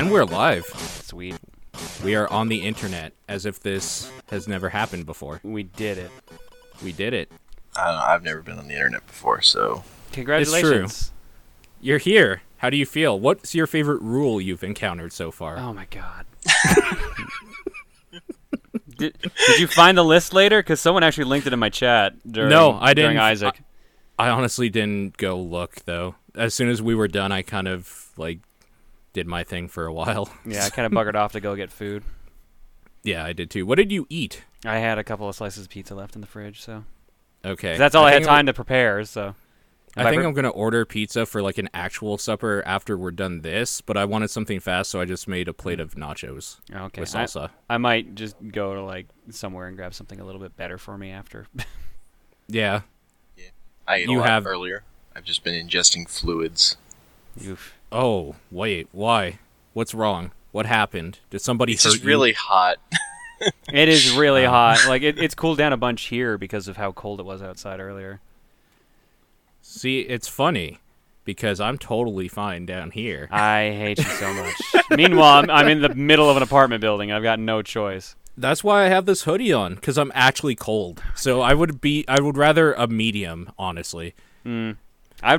And we're live. Sweet. We are on the internet as if this has never happened before. We did it. We did it. I don't know. I've never been on the internet before, so Congratulations. You're here. How do you feel? What's your favorite rule you've encountered so far? Oh my god. did, did you find the list later? Because someone actually linked it in my chat during, No, I didn't. Isaac. I honestly didn't go look though. As soon as we were done, I kind of like did my thing for a while. yeah, I kind of buggered off to go get food. yeah, I did too. What did you eat? I had a couple of slices of pizza left in the fridge, so Okay. that's all I, had think time to prepare. So I I think pre- I'm gonna order pizza for like an actual supper after we're done this, but I wanted something fast, so I just made a plate of nachos okay, with salsa. I might just go to like somewhere and grab something a little bit better for me after. yeah. I ate You a lot have- earlier. I've just been ingesting fluids. Oof. Oh wait, why? What's wrong? What happened? Did somebody It's hurt just you? really hot. It is really Um, hot. Like it, it's cooled down a bunch here because of how cold it was outside earlier. See, it's funny because I'm totally fine down here. I hate you so much. Meanwhile, I'm, I'm in the middle of an apartment building. I've got no choice. That's why I have this hoodie on because I'm actually cold. So I would be, I would rather a medium, honestly. I'd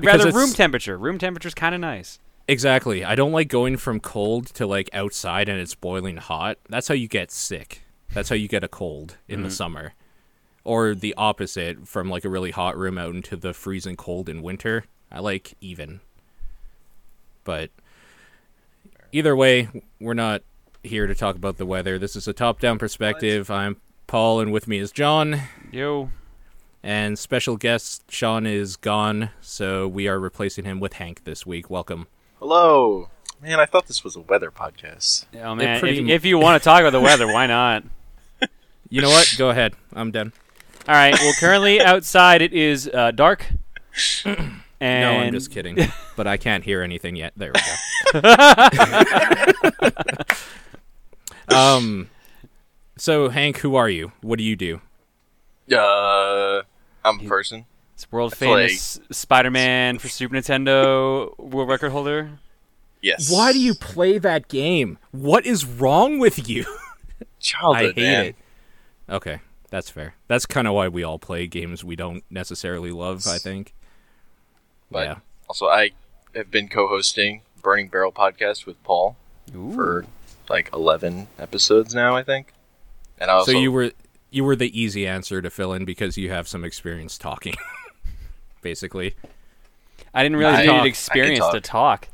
Because rather room temperature. Room temperature's kind of nice. Exactly. I don't like going from cold to like outside and it's boiling hot. That's how you get sick. That's how you get a cold in the mm-hmm. summer. Or the opposite from like a really hot room out into the freezing cold in winter. I like even. But either way, we're not here to talk about the weather. This is a top-down perspective. I'm Paul and with me is John Yo, and special guest Sean is gone, so we are replacing him with Hank this week. Welcome. Hello, man. I thought this was a weather podcast. oh man, pretty if, if you want to talk about the weather, why not? You know what? Go ahead. I'm done. All right. Well, currently outside it is uh, dark. And no, I'm just kidding. but I can't hear anything yet. There we go. um, so Hank, who are you? What do you do? Uh, I'm a person. It's world I feel famous Spider-Man for Super Nintendo world record holder. Yes. Why do you play that game? What is wrong with you? I hate man. it. Okay, that's fair. That's kind of why we all play games we don't necessarily love. I think. But yeah. also, I have been co-hosting Burning Barrel podcast with Paul for like 11 episodes now, I think. And I also so you were you were the easy answer to fill in because you have some experience talking. Basically. I didn't realize I- you needed experience talk. to talk.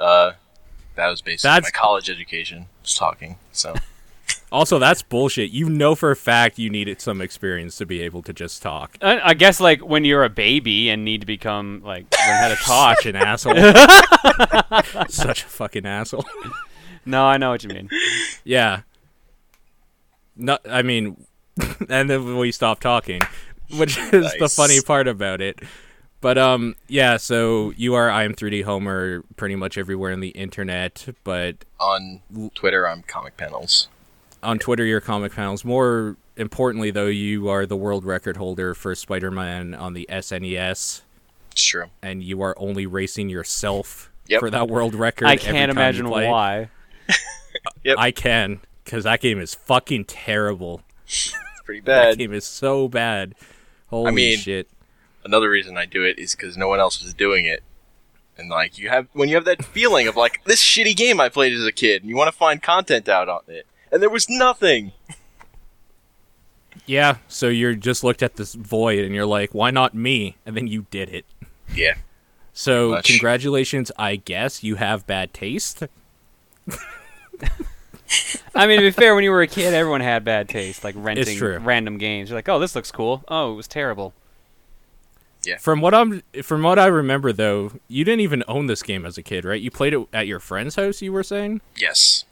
uh, that was basically That's- my college education. Was talking. So Also, that's bullshit. You know for a fact you needed some experience to be able to just talk. I, I guess like when you're a baby and need to become like learn how to talk. Such an asshole. Such a fucking asshole. no, I know what you mean. Yeah. No, I mean, and then we stop talking, which is the funny part about it. But um, yeah. So you are I am 3D Homer pretty much everywhere on the internet, but on Twitter, I'm Comic Panels. on Twitter, you're comic panels. More importantly, though, you are the world record holder for Spider-Man on the SNES, It's true. and you are only racing yourself Yep. for that world record. I can't imagine play. why. Yep. I can, because that game is fucking terrible. It's pretty bad. That game is so bad. Holy mean- shit! Another reason I do it is because no one else is doing it. And like you have when you have that feeling of like this shitty game I played as a kid, and you want to find content out on it, and there was nothing. Yeah, so you're just looked at this void and you're like, why not me? And then you did it. Yeah. So Much. congratulations, I guess you have bad taste. I mean, to be fair, when you were a kid, everyone had bad taste, like renting random games. You're like, oh, this looks cool. Oh, it was terrible. From what I'm, from what I remember though, you didn't even own this game as a kid, right? You played it at your friend's house. You were saying, Yes.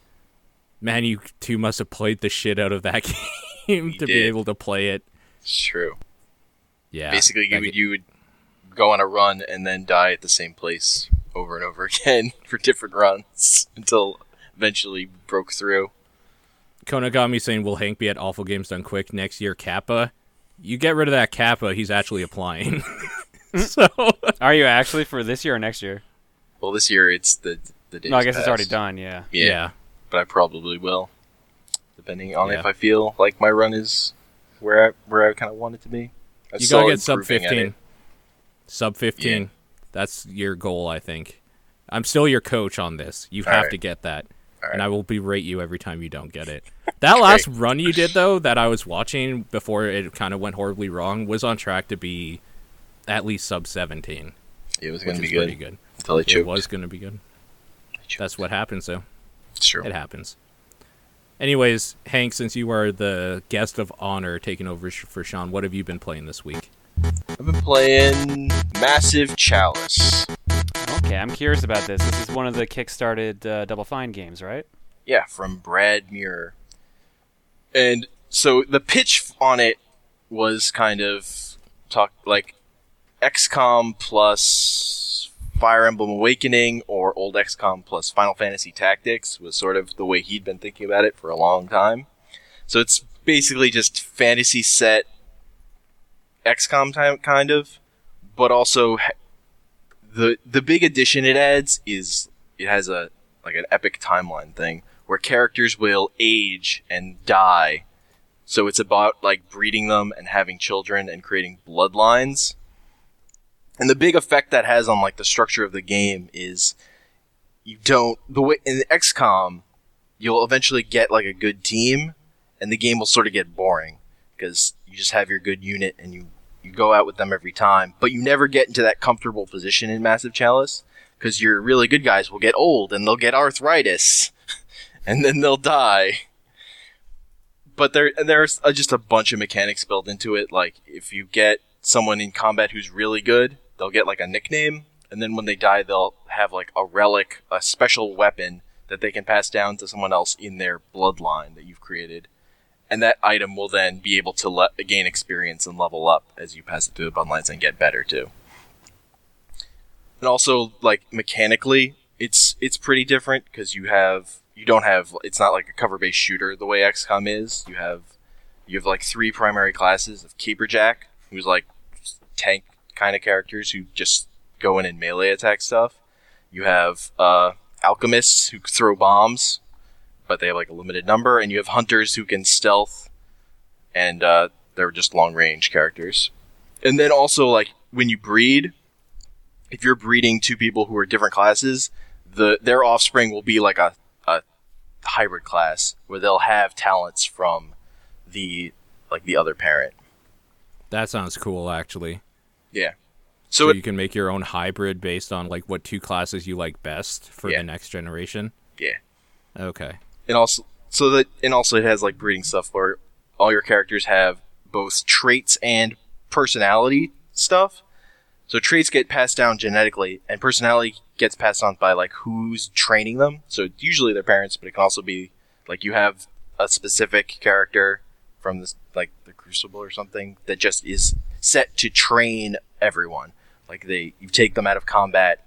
man, you two must have played the shit out of that game We to be able to play it. It's true. Yeah, Basically, you would you would go on a run and then die at the same place over and over again for different runs until eventually broke through. Konagami saying, "Will Hank be at Awful Games Done Quick next year?" Kappa, you get rid of that Kappa. He's actually applying. so Are you actually for this year or next year? Well, this year it's the the days No, I guess it's already done. Yeah. Yeah, but I probably will, depending on Yeah. if I feel like my run is where I, where I kind of want it to be. I'm You still gotta get sub fifteen. Sub fifteen. Yeah. That's your goal, I think. I'm still your coach on this. You All have right. to get that. All And. I will berate you every time you don't get it. That last run you did though, that I was watching before it kind of went horribly wrong, was on track to be at least sub seventeen. It was going to is be pretty good good. until It choked. was gonna be good. That's what happens though. It's true. It happens. Anyways, Hank, since you are the guest of honor taking over for Sean, what have you been playing this week? I've been playing Massive Chalice. Okay, I'm curious about this. This is one of the kickstarted uh, Double Fine games, right? Yeah, from Brad Muir. And so the pitch on it was kind of talk like XCOM plus Fire Emblem Awakening or old XCOM plus Final Fantasy Tactics was sort of the way he'd been thinking about it for a long time. So it's basically just fantasy set XCOM time kind of, but also the the big addition it adds is it has a like an epic timeline thing where characters will age and die. So it's about like breeding them and having children and creating bloodlines. And the big effect that has on like the structure of the game is you don't the way in XCOM you'll eventually get like a good team and the game will sort of get boring because you just have your good unit and you you go out with them every time, but you never get into that comfortable position in Massive Chalice because your really good guys will get old and they'll get arthritis and then they'll die. But there there's uh, just a bunch of mechanics built into it. Like if you get someone in combat who's really good, they'll get like a nickname, and then when they die, they'll have like a relic, a special weapon that they can pass down to someone else in their bloodline that you've created. And that item will then be able to le- gain experience and level up as you pass it through the bloodlines and get better too. And also like mechanically it's it's pretty different because you have you don't have it's not like a cover based shooter the way XCOM is. You have you have like three primary classes of Caberjack who's like tank kind of characters who just go in and melee attack stuff. You have uh, alchemists who throw bombs but they have like a limited number and you have hunters who can stealth and uh, they're just long range characters and then also like when you breed if you're breeding two people who are different classes, the their offspring will be like a, a hybrid class where they'll have talents from the like the other parent. That sounds cool, actually. Yeah. So, So, it, you can make your own hybrid based on like what two classes you like best for Yeah. the next generation. yeah, Okay. And also so that and also it has like breeding stuff where all your characters have both traits and personality stuff. So traits get passed down genetically, and personality gets passed on by like who's training them. So usually their parents, but it can also be like you have a specific character from this like the Crucible or something that just is set to train everyone. Like they you take them out of combat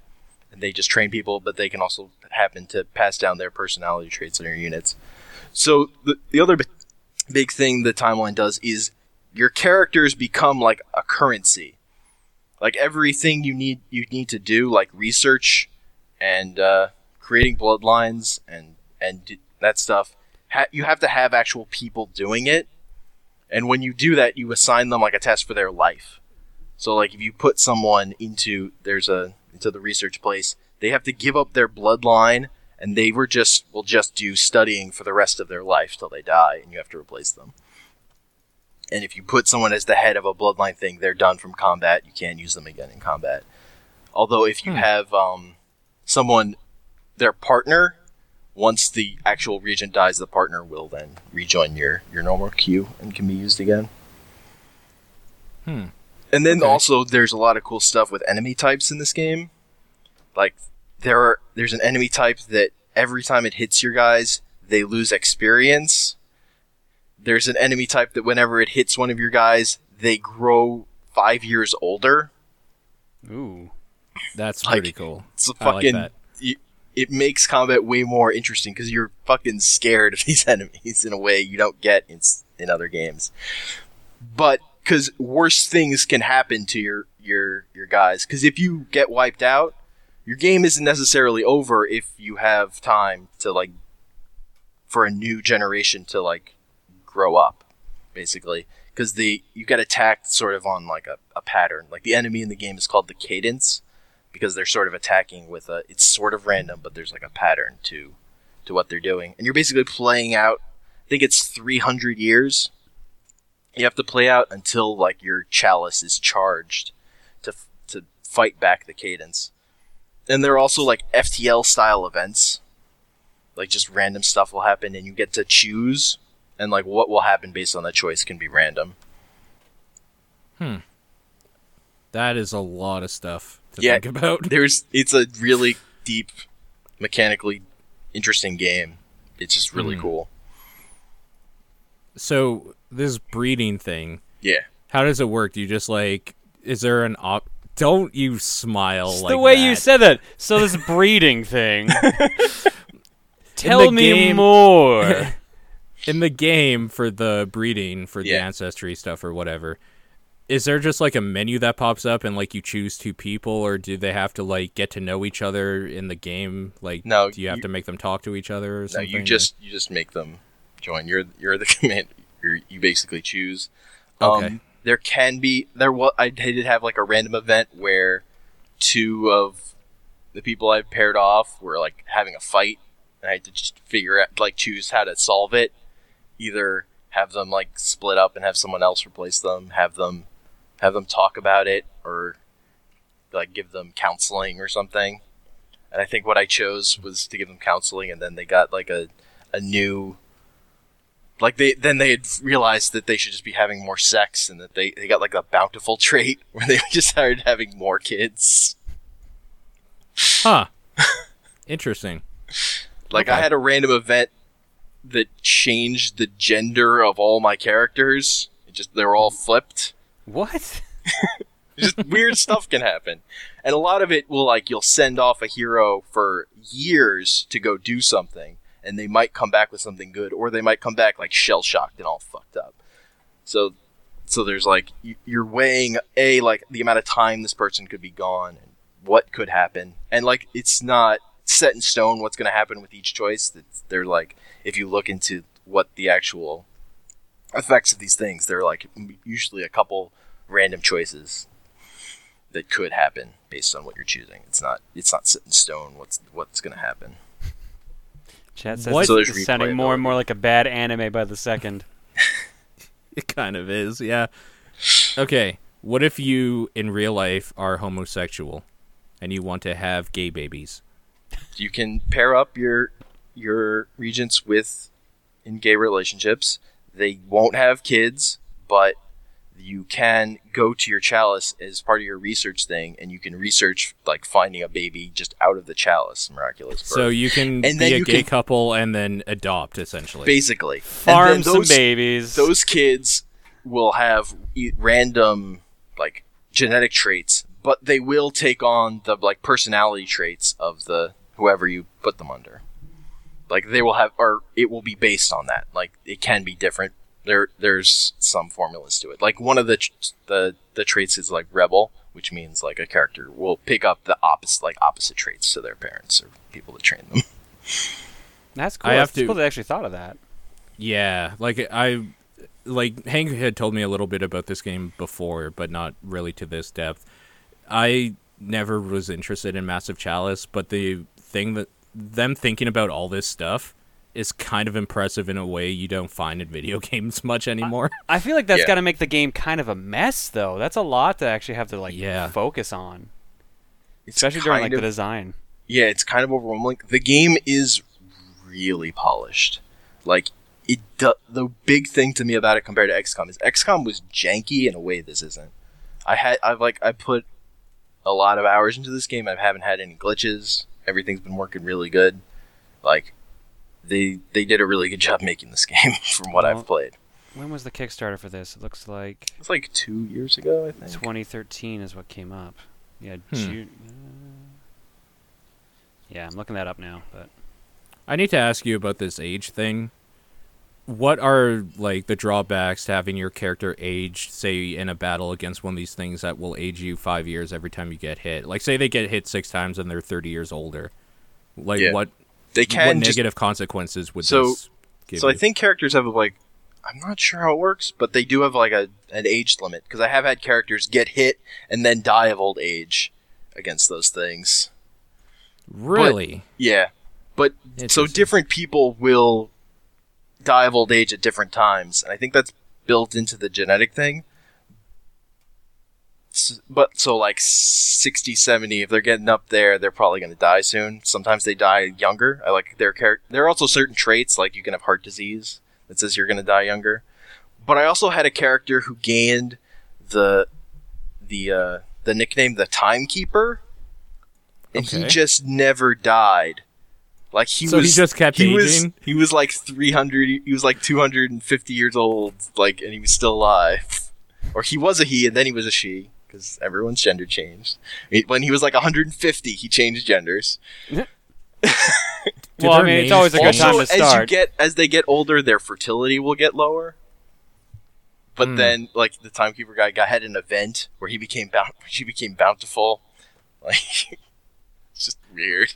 and they just train people, but they can also happen to pass down their personality traits in their units. So the the other b- big thing the timeline does is your characters become like a currency. Like everything you need you need to do, like research and uh, creating bloodlines and and that stuff. Ha- you have to have actual people doing it, and when you do that, you assign them like a test for their life. So like if you put someone into there's a into the research place, they have to give up their bloodline and they were just will just do studying for the rest of their life till they die and you have to replace them. And if you put someone as the head of a bloodline thing, they're done from combat. You can't use them again in combat. Although if you Hmm. have um, someone their partner once the actual regent dies, the partner will then rejoin your, your normal queue and can be used again. Hmm. And then Okay. also there's a lot of cool stuff with enemy types in this game. Like there are there's an enemy type that every time it hits your guys, they lose experience. There's an enemy type that whenever it hits one of your guys, they grow five years older. Ooh. That's Like, pretty cool. It's a I like fucking that. y- it makes combat way more interesting because you're fucking scared of these enemies in a way you don't get in in other games. But because worse things can happen to your your your guys, because if you get wiped out, your game isn't necessarily over if you have time to like for a new generation to like grow up, basically. Because the you get attacked sort of on like a, a pattern. Like the enemy in the game is called the cadence because they're sort of attacking with a it's sort of random, but there's like a pattern to to what they're doing. And you're basically playing out I think it's 300 years. You have to play out until like your chalice is charged to to fight back the cadence. And there are also like FTL style events. Like just random stuff will happen and you get to choose and like what will happen based on that choice can be random. Hmm. That is a lot of stuff to Yeah. think about. There's it's a really deep mechanically interesting game. It's just really Mhm. cool. So this breeding thing, Yeah. how does it work? Do you just like is there an op don't you smile It's like the way that. you said that. So this breeding thing. Tell me game- more. in the game for the breeding for the ancestry stuff or whatever is there just like a menu that pops up and like you choose two people or do they have to like get to know each other in the game like No, do you have you- to make them talk to each other or No, something you just you just make them join. You're you're the command. You're, you basically choose. Okay. Um, there can be there. was I did have like a random event where two of the people I paired off were like having a fight, and I had to just figure out like choose how to solve it. Either have them like split up and have someone else replace them, have them have them talk about it, or like give them counseling or something. And I think what I chose was to give them counseling, and then they got like a a new like they then they had realized that they should just be having more sex and that they, they got like a bountiful trait where they just started having more kids. Huh. Interesting. Like i had a random event that changed the gender of all my characters. It just they were all flipped. What? just weird stuff can happen. And a lot of it will like you'll send off a hero for years to go do something and they might come back with something good or they might come back like shell shocked and all fucked up so so there's like you- you're weighing a like the amount of time this person could be gone and what could happen and like it's not set in stone what's going to happen with each choice It's- they're like if you look into what the actual effects of these things they're like usually a couple random choices that could happen based on what you're choosing. It's not it's not set in stone what's what's going to happen. Chat says What? this So sounding more and more like a bad anime by the second. it kind of is yeah okay what if you in real life are homosexual and you want to have gay babies You can pair up your your regents with in gay relationships. They won't have kids, but you can go to your chalice as part of your research thing and you can research like finding a baby just out of the chalice miraculous birth. so you can And be a gay can- couple and then adopt essentially basically Farm and some babies. those kids will have e- random like genetic traits but they will take on the like personality traits of the whoever you put them under like they will have or it will be based on that like it can be different there there's some formulas to it like one of the the the traits is like rebel which means like a character will pick up the opposite like opposite traits to their parents or people that train them That's cool. I have That's to- cool they actually thought of that. Yeah, like I like Hank had told me a little bit about this game before, but not really to this depth. I never was interested in Massive Chalice, but the thing that them thinking about all this stuff is kind of impressive in a way you don't find in video games much anymore. I feel like that's Yeah. got to make the game kind of a mess, though. That's a lot to actually have to like Yeah. focus on, it's especially during like kind the design. yeah, it's kind of overwhelming. The game is really polished. Like it, do- the big thing to me about it compared to XCOM is XCOM was janky in a way this isn't. I had, I've like, I put a lot of hours into this game. I haven't had any glitches. Everything's been working really good. Like they, they did a really good job making this game from what Well- I've played. When was the Kickstarter for this? It looks like It's like two years ago, I think. 2013 is what came up. Yeah, Hmm. June. uh, yeah, I'm looking that up now. But I need to ask you about this age thing. what are like the drawbacks to having your character age, say, in a battle against one of these things that will age you five years every time you get hit? Like, say they get hit six times and they're thirty years older. Like, Yeah. what They what can just negative consequences would So- this give So I think characters have like I'm not sure how it works, but they do have like a an age limit because I have had characters get hit and then die of old age against those things. really. Yeah, but so different people will die of old age at different times, and I think that's built into the genetic thing. But so like 60, 70, if they're getting up there, they're probably going to die soon. Sometimes they die younger. I like their character. There are also certain traits like you can have heart disease that says you're going to die younger. But I also had a character who gained the the uh, the nickname the Timekeeper, and he just never died. Like he So he was just kept he was aging? he was like 300 he was like 250 years old like and he was still alive or he was a he and then he was a she because everyone's gender changed when he was like 150 he changed genders well, I mean, it's always a good also time to start. as you get as they get older their fertility will get lower but Hmm. then like the timekeeper guy got had an event where he became bount she became bountiful like it's just weird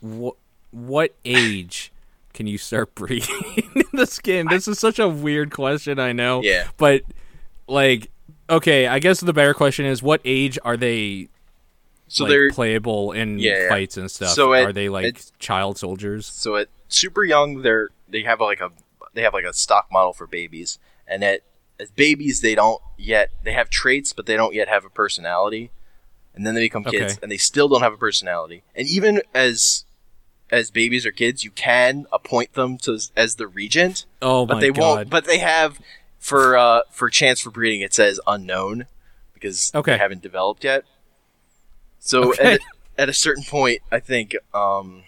what what age can you start breeding in the skin? This is such a weird question, I know. Yeah. But like okay, I guess the better question is what age are they so like they're playable in Yeah, fights and stuff? So at- are they like at- child soldiers? So at super young, they're they have like a they have like a stock model for babies, and at as babies they don't yet they have traits, but they don't yet have a personality, and then they become kids, Okay. and they still don't have a personality. And even as as babies or kids, you can appoint them to as the regent, Oh but my they god. won't. But they have for uh for chance for breeding, it says unknown because Okay. they haven't developed yet. So Okay. at, at a certain point, I think um,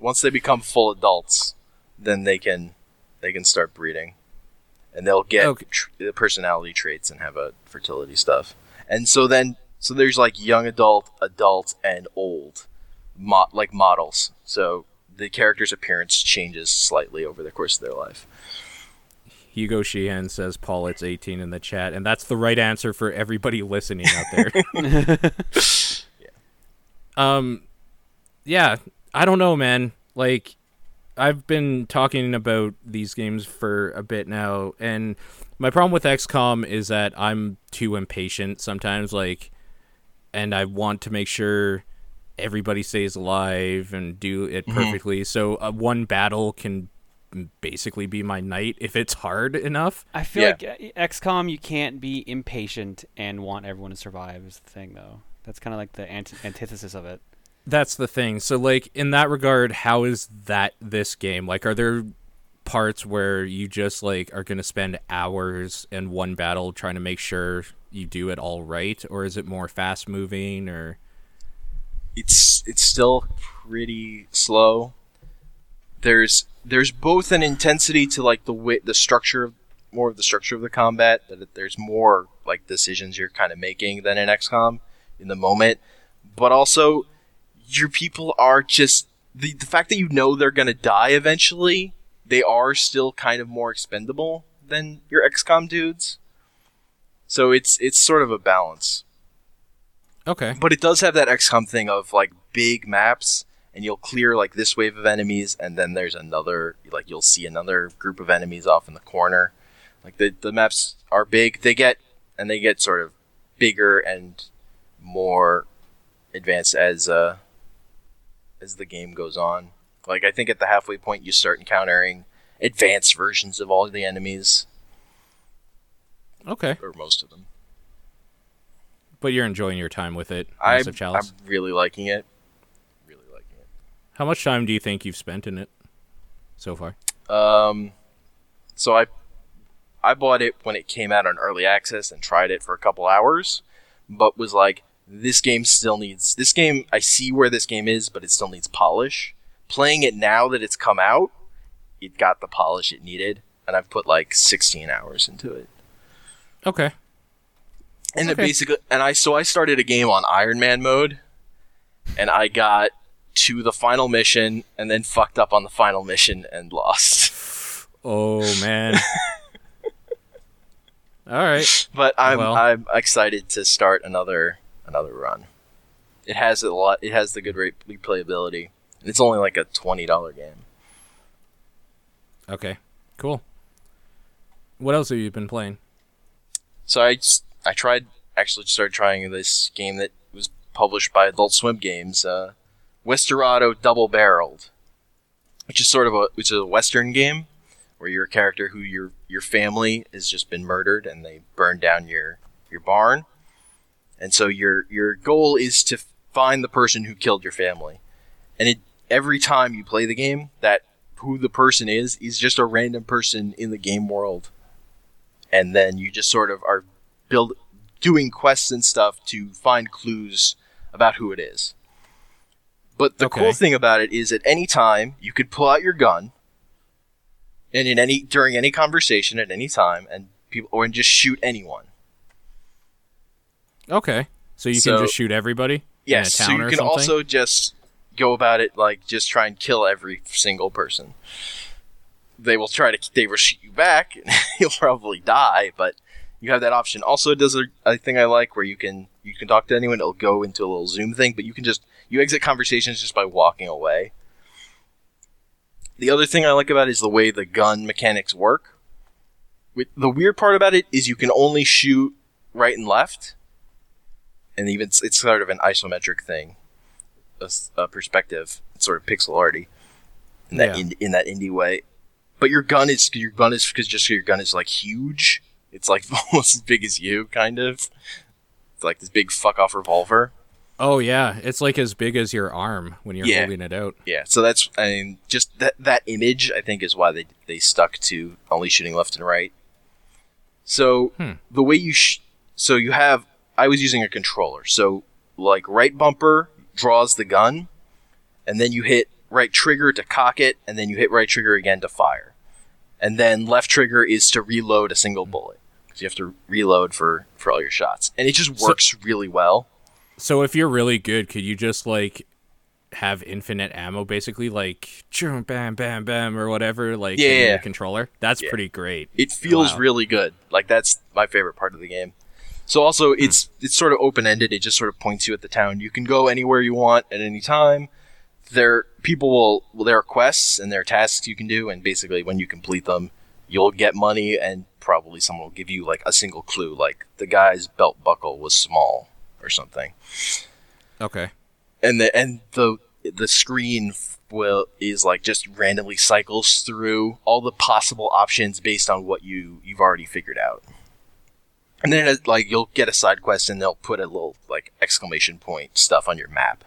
once they become full adults, then they can they can start breeding, and they'll get Okay. tr- the personality traits and have a fertility stuff. And so then so there's like young adult, adult, and old, mo- like models. So the character's appearance changes slightly over the course of their life. Hugo Sheehan says Paul it's 18 in the chat and that's the right answer for everybody listening out there. Um yeah, I don't know, man. Like I've been talking about these games for a bit now and my problem with XCOM is that I'm too impatient sometimes like and I want to make sure everybody stays alive and do it perfectly. So uh, one battle can basically be my night if it's hard enough. I feel Yeah. like uh, XCOM, you can't be impatient and want everyone to survive. Is the thing, though. That's kind of like the anti- antithesis of it. That's the thing. So like in that regard, how is that this game? Like are there parts where you just like are going to spend hours in one battle trying to make sure you do it all right or is it more fast moving or it's it's still pretty slow. There's there's both an intensity to like the wit, the structure of more of the structure of the combat that there's more like decisions you're kind of making than in XCOM in the moment, but also your people are just the the fact that you know they're gonna die eventually. They are still kind of more expendable than your XCOM dudes. So it's it's sort of a balance. Okay. But it does have that XCOM thing of like big maps, and you'll clear like this wave of enemies, and then there's another like you'll see another group of enemies off in the corner. Like the the maps are big. They get and they get sort of bigger and more advanced as uh as the game goes on. Like I think at the halfway point you start encountering advanced versions of all the enemies Okay. or most of them. But you're enjoying your time with it, I'm, I'm really liking it. Really liking it. How much time do you think you've spent in it so far? Um, so I I bought it when it came out on early access and tried it for a couple hours, but was like, this game still needs this game. I see where this game is, but it still needs polish. Playing it now that it's come out, it got the polish it needed, and I've put like 16 hours into it. Okay. And it basically, and I so I started a game on Iron Man mode, and I got to the final mission, and then fucked up on the final mission and lost. Oh man. All right. But I'm Well. I'm excited to start another another run. It has a lot. It has the good replayability. And it's only like a twenty dollar game. Okay. Cool. What else have you been playing? So I I tried actually started trying this game that was published by Adult Swim Games, uh, Westerado Double Barreled, which is sort of a which is a Western game where you're a character who your your family has just been murdered and they burned down your your barn, and so your your goal is to find the person who killed your family, and it every time you play the game that who the person is is just a random person in the game world. And then you just sort of are build doing quests and stuff to find clues about who it is. But the cool thing about it is at any time you could pull out your gun and in any during any conversation at any time and people or and just shoot anyone. Okay. So you So- can just shoot everybody Yes, in a so you can something? also just go about it like just try and kill every single person. They will try to they will shoot you back, and you'll probably die, but you have that option. Also, it does a, a thing I like where you can you can talk to anyone. It'll go into a little Zoom thing, but you can just you exit conversations just by walking away. The other thing I like about it is the way the gun mechanics work. With, the weird part about it is you can only shoot right and left, and even it's, it's sort of an isometric thing, a perspective, it's sort of pixel arty in that Yeah. in, in that indie way. But your gun is your gun is because just your gun is like huge. It's like almost as big as you, kind of. It's like this big fuck off revolver. Oh yeah, it's like as big as your arm when you're Yeah. holding it out. Yeah, so that's I mean, just that that image I think is why they they stuck to only shooting left and right. So Hmm. the way you sh- so you have I was using a controller. So like right bumper draws the gun, and then you hit right trigger to cock it, and then you hit right trigger again to fire, and then left trigger is to reload a single bullet. 'Cause you have to reload for for all your shots, and it just So- works really well. So if you're really good, could you just like have infinite ammo basically like bam bam bam or whatever like in Yeah. your controller? That's Yeah. pretty great. It feels Wow. really good. Like that's my favorite part of the game. So also hmm. it's it's sort of open ended. It just sort of points you at the town. You can go anywhere you want at any time. There people will well, there are quests and there are tasks you can do and basically when you complete them, you'll get money and probably someone will give you like a single clue like the guy's belt buckle was small or something. Okay. And the and the the screen will is like just randomly cycles through all the possible options based on what you you've already figured out. And then it, like you'll get a side quest and they'll put a little like exclamation point stuff on your map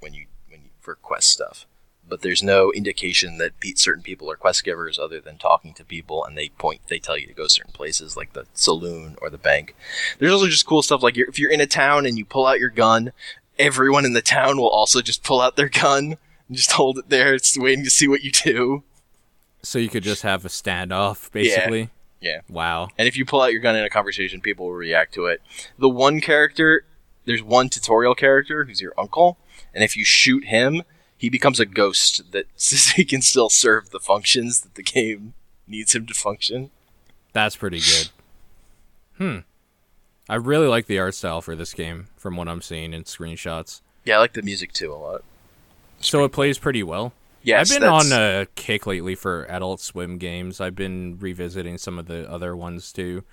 when you when you for quest stuff. But there's no indication that certain people are quest givers other than talking to people and they point they tell you to go certain places like the saloon or the bank. There's also just cool stuff like you're, if you're in a town and you pull out your gun, everyone in the town will also just pull out their gun and just hold it there. It's waiting to see what you do. So you could just have a standoff basically. yeah. Yeah. Wow. And if you pull out your gun in a conversation, people will react to it. The one character, there's one tutorial character who's your uncle, and if you shoot him, he becomes a ghost that he can still serve the functions that the game needs him to function. That's pretty good. Hmm. I really like the art style for this game from what I'm seeing in screenshots. Yeah, I like the music too a lot. So it plays pretty well. Yes, I've been that's- on a kick lately for Adult Swim games. I've been revisiting some of the other ones too.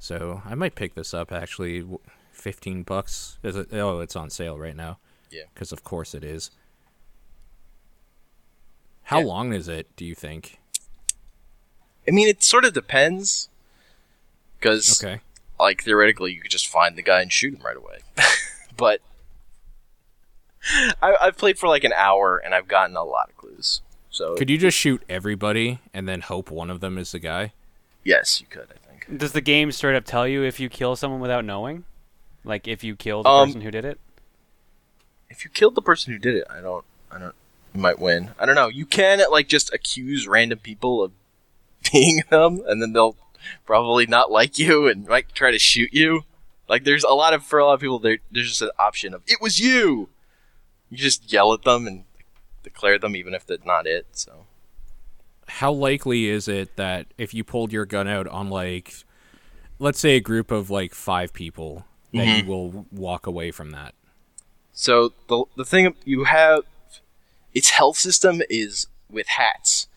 So I might pick this up actually. 15 bucks. Is it? Oh, it's on sale right now. Yeah. Because of course it is. How Yeah. long is it, do you think? I mean, it sort of depends. Because, Okay. like, theoretically, you could just find the guy and shoot him right away. but I, I've played for like an hour and I've gotten a lot of clues. So Could you just shoot everybody and then hope one of them is the guy? yes, you could. I think. Does the game straight up tell you if you kill someone without knowing? Like if you kill the Um, person who did it? If you killed the person who did it, I don't. I don't. You might win. I don't know. You can like just accuse random people of being them, and then they'll probably not like you and might try to shoot you. Like there's a lot of for a lot of people there. There's just an option of it was you. You just yell at them and declare them even if they're not it. So how likely is it that if you pulled your gun out on like, let's say a group of like five people, that Mm-hmm. you will walk away from that? So the the thing you have, its health system is with hats.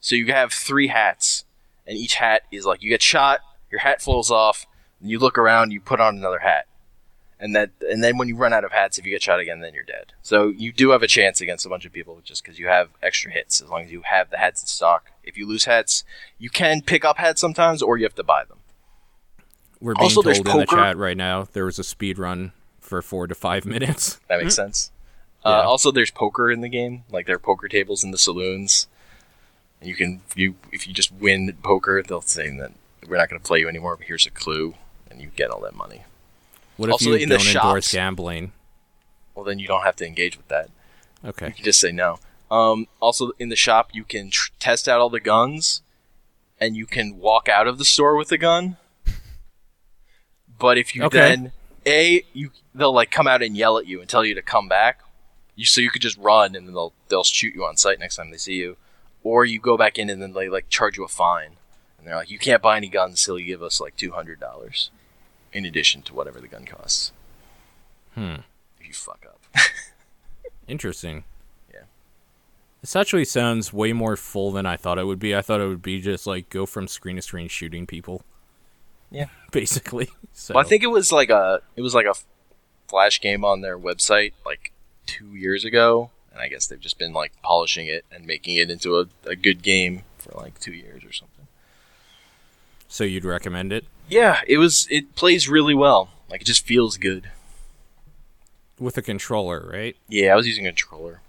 So you have three hats, and each hat is like you get shot, your hat falls off, and you look around, you put on another hat, and that and then when you run out of hats, if you get shot again, then you're dead. So you do have a chance against a bunch of people just because you have extra hits. As long as you have the hats in stock. If you lose hats, you can pick up hats sometimes, or you have to buy them. We're being Also, told in the chat right now there was a speed run for four to five minutes. That makes sense. Yeah. Uh, also, there's poker in the game. Like there are poker tables in the saloons, and you can you if you just win poker, they'll say that we're not going to play you anymore. But here's a clue, and you get all that money. What if Also, you in don't endorse shops- gambling? Well, then you don't have to engage with that. Okay. You can just say no. Um, also, in the shop, you can tr- test out all the guns, and you can walk out of the store with a gun. But if you Okay. then a you they'll like come out and yell at you and tell you to come back. You so you could just run and then they'll they'll shoot you on sight next time they see you, or you go back in and then they like charge you a fine, and they're like you can't buy any guns till you give us like two hundred dollars, in addition to whatever the gun costs. Hmm. If you fuck up. Interesting. Yeah. This actually sounds way more full than I thought it would be. I thought it would be just like go from screen to screen shooting people. Yeah. Basically. So Well, I think it was like a it was like a flash game on their website like two years ago, and I guess they've just been like polishing it and making it into a, a good game for like two years or something. so you'd recommend it Yeah, it was. It plays really well. Like it just feels good. with a controller, right? Yeah, I was using a controller.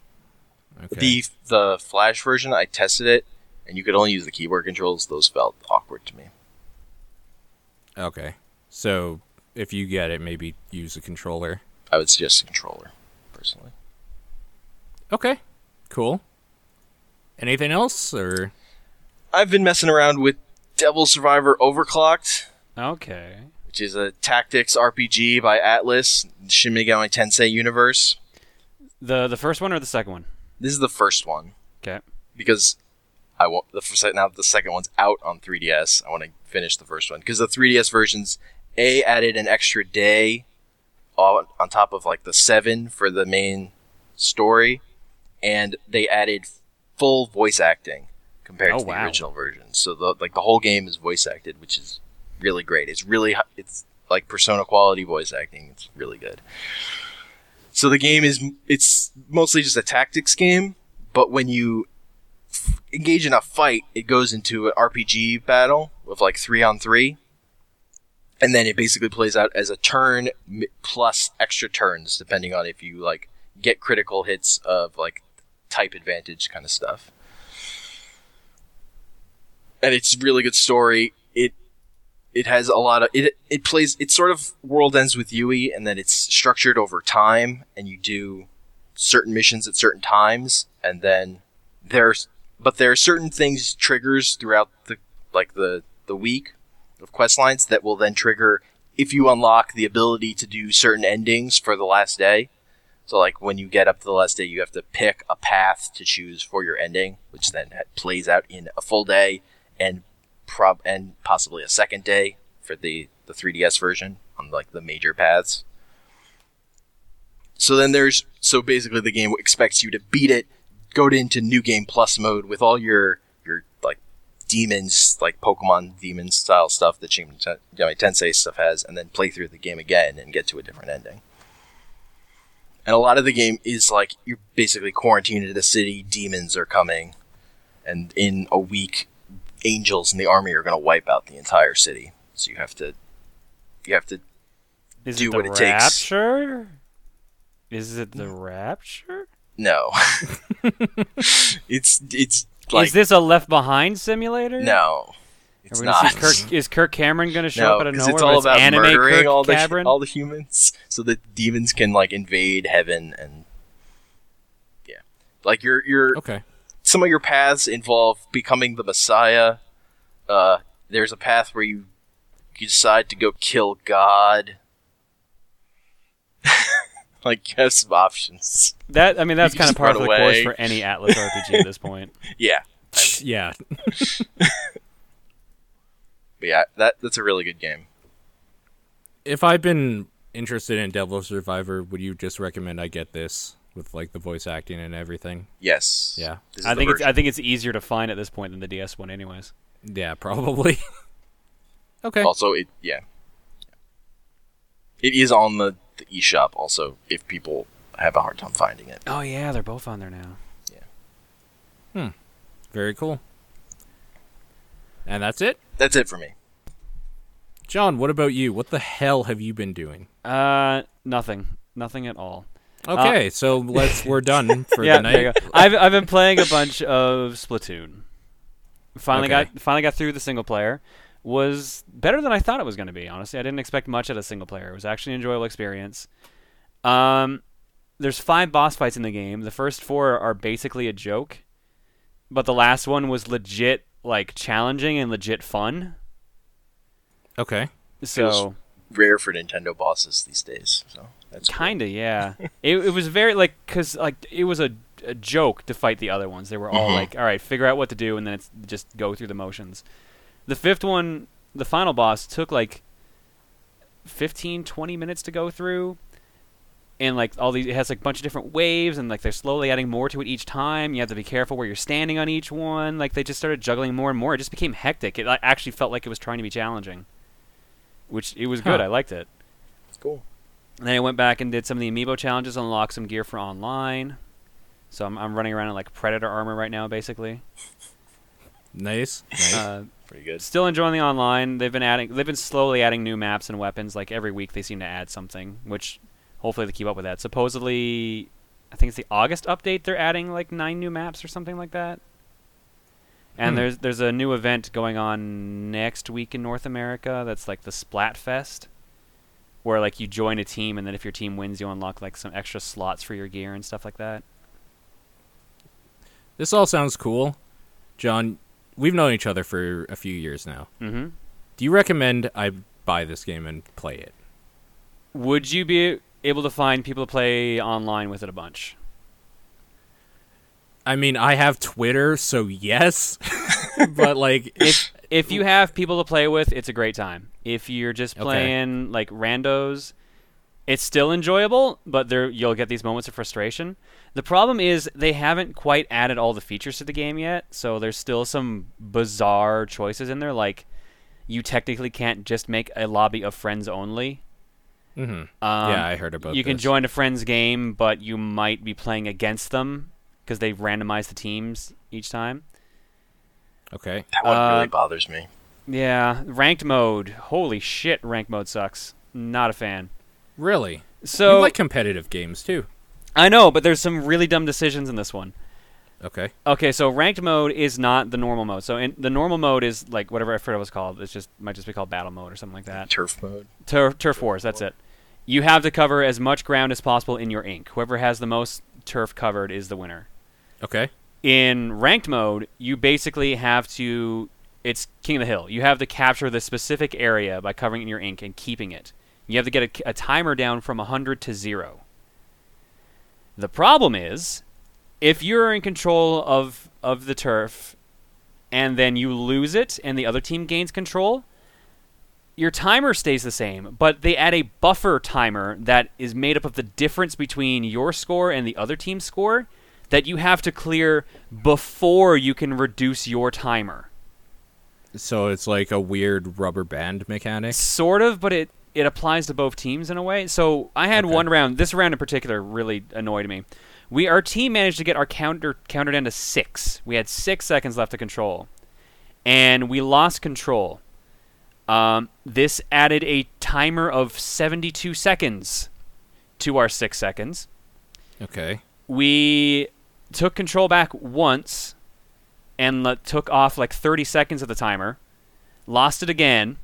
Okay. The the flash version, I tested it, and you could only use the keyboard controls. Those felt awkward to me. okay. So if you get it, maybe use a controller. I would suggest a controller, personally. Okay. Cool. Anything else or I've been messing around with Devil Survivor Overclocked. Okay. which is a tactics RPG by Atlus, Shin Megami Tensei universe. The the first one or the second one? This is the first one Okay. because I want the first now that the second one's out on 3DS. I want to finish the first one because the 3DS versions a added an extra day on, on top of like the seven for the main story, and they added full voice acting compared Oh, to the wow. original version. So the like the whole game is voice acted, which is really great. It's really it's like Persona quality voice acting. It's really good. So the game is it's mostly just a tactics game, but when you f- engage in a fight, it goes into an RPG battle with like three on three, and then it basically plays out as a turn plus extra turns, depending on if you like get critical hits of like type advantage kind of stuff. And it's a really good story. It it has a lot of it. It plays. It sort of World Ends with You, and then it's structured over time, and you do certain missions at certain times, and then there's but there are certain things triggers throughout the like the the week of quest lines that will then trigger if you unlock the ability to do certain endings for the last day. So like when you get up to the last day, you have to pick a path to choose for your ending, which then plays out in a full day and prob and possibly a second day for the the 3DS version on like the major paths. So then there's so basically the game expects you to beat it, go into new game plus mode with all your demons, like Pokemon demon style stuff that Shin Megami Tensei stuff has, and then play through the game again and get to a different ending. And a lot of the game is like you're basically quarantined in a city, demons are coming, and in a week, angels in the army are going to wipe out the entire city. So you have to, you have to Is Do it the what it takes. rapture? Is it the rapture? no. it's it's like is this a Left Behind simulator? no, it's Are we gonna not. see Kirk, is Kirk Cameron going to show no, up out of because nowhere? it's all about anime murdering Kirk all the Cameron? all the humans, so that demons can like invade heaven and yeah, like your your Okay. some of your paths involve becoming the Messiah. Uh, there's a path where you you decide to go kill God. like you have some options. That I mean, that's kind of part of run the course for any Atlus RPG at this point. Yeah, yeah. But yeah, that that's a really good game. If I've been interested in Devil Survivor, would you just recommend I get this with like the voice acting and everything? Yes. Yeah. I the think it's. I think it's easier to find at this point than the DS one, anyways. Yeah, probably. okay. also it yeah. It is on the, the eShop also if people have a hard time finding it. Oh yeah, they're both on there now. Yeah. Hmm. Very cool. And that's it? That's it for me. John, what about you? What the hell have you been doing? Uh, nothing, nothing at all. Okay, so let's we're done for yeah, the night. go. I've I've been playing a bunch of Splatoon. Finally Okay. got finally got through the single player. Was better than I thought it was going to be. Honestly, I didn't expect much at a single player. It was actually an enjoyable experience. Um, there's five boss fights in the game. The first four are basically a joke, but the last one was legit like challenging and legit fun. Okay. So Rare for Nintendo bosses these days. So that's. Kinda, yeah. it, it was very like because like it was a, a joke to fight the other ones. They were all Mhm. like, all right, figure out what to do, and then it's just go through the motions. The fifth one, the final boss, took like 15, 20 minutes to go through, and like all these, it has like a bunch of different waves, and like they're slowly adding more to it each time. You have to be careful where you're standing on each one. Like they just started juggling more and more. It just became hectic. It like, actually felt like it was trying to be challenging, which it was good. I liked it. It's Cool. And then I went back and did some of the amiibo challenges, unlocked some gear for online. So I'm, I'm running around in like predator armor right now, basically. Nice. Nice. Uh, Pretty good. still enjoying the online. They've been adding, they've been slowly adding new maps and weapons. Like every week, they seem to add something, which hopefully they keep up with that. Supposedly, I think it's the August update. They're adding like nine new maps or something like that. And Hmm. there's there's a new event going on next week in North America. That's like the Splatfest, where like you join a team, and then if your team wins, you unlock like some extra slots for your gear and stuff like that. this all sounds cool. John, we've known each other for a few years now. Mm-hmm. Do you recommend I buy this game and play it? Would you be able to find people to play online with it a bunch? I mean, I have Twitter, so yes. but like if if you have people to play with, it's a great time. If you're just Okay. playing like randos, it's still enjoyable, but there you'll get these moments of frustration. The problem is they haven't quite added all the features to the game yet, so there's still some bizarre choices in there. Like you technically can't just make a lobby of friends only. Mhm. Um, Yeah, I heard about that. You can join a friend's game, but you might be playing against them because they randomize the teams each time. Okay. That one Uh, really bothers me. Yeah, ranked mode. Holy shit, ranked mode sucks. Not a fan. Really? So you like competitive games too. I know, but there's some really dumb decisions in this one. Okay. Okay, so ranked mode is not the normal mode. So in, the normal mode is like whatever I forget what it's called. It's just might just be called battle mode or something like that. Turf mode. Turf, turf wars. That's it. You have to cover as much ground as possible in your ink. Whoever has the most turf covered is the winner. Okay. in ranked mode, you basically have to. It's King of the Hill. You have to capture the specific area by covering it in your ink and keeping it. You have to get a, a timer down from 100 to 0. The problem is, if you're in control of, of the turf and then you lose it and the other team gains control, your timer stays the same, but they add a buffer timer that is made up of the difference between your score and the other team's score that you have to clear before you can reduce your timer. So it's like a weird rubber band mechanic. Sort of, but it it applies to both teams in a way. So I had Okay. one round. This round in particular really annoyed me. We our team managed to get our counter counter down to six. We had six seconds left to control, and we lost control. Um, this added a timer of seventy-two seconds to our six seconds. Okay. we took control back once and let, took off like 30 seconds of the timer, lost it again,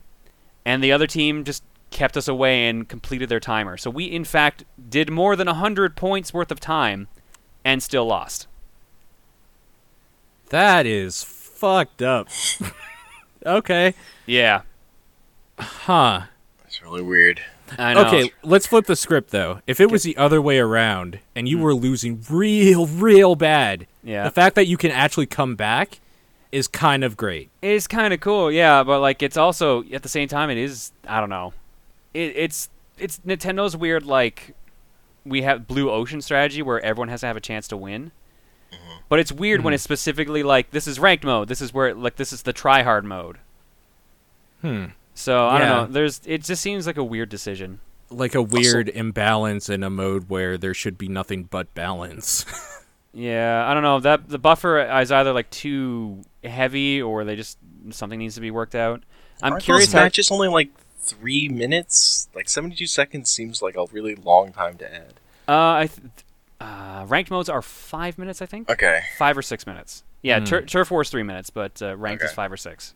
and the other team just kept us away and completed their timer. So we, in fact, did more than 100 points worth of time and still lost. That is fucked up. okay. Yeah. Huh. That's really weird. I know. Okay, let's flip the script though. If it was the other way around and you hmm. were losing real, real bad, Yeah. the fact that you can actually come back is kind of great. It is kind of cool, yeah, but like it's also at the same time it is I don't know. It, it's it's Nintendo's weird like we have blue ocean strategy where everyone has to have a chance to win. But it's weird when Mhm. it's specifically like this is ranked mode. This is where like this is the try hard mode. Hmm. So I Yeah. don't know. There's it just seems like a weird decision. Like a weird imbalance in a mode where there should be nothing but balance. Yeah, I don't know. That the buffer is either like too heavy or they just something needs to be worked out. I'm Aren't curious those how matches only like three minutes? Like seventy-two seconds seems like a really long time to add. uh, I th- uh, ranked modes are five minutes, I think. Okay. Five or six minutes. Yeah, Hmm. tur- turf war is three minutes, but uh, ranked is five or six.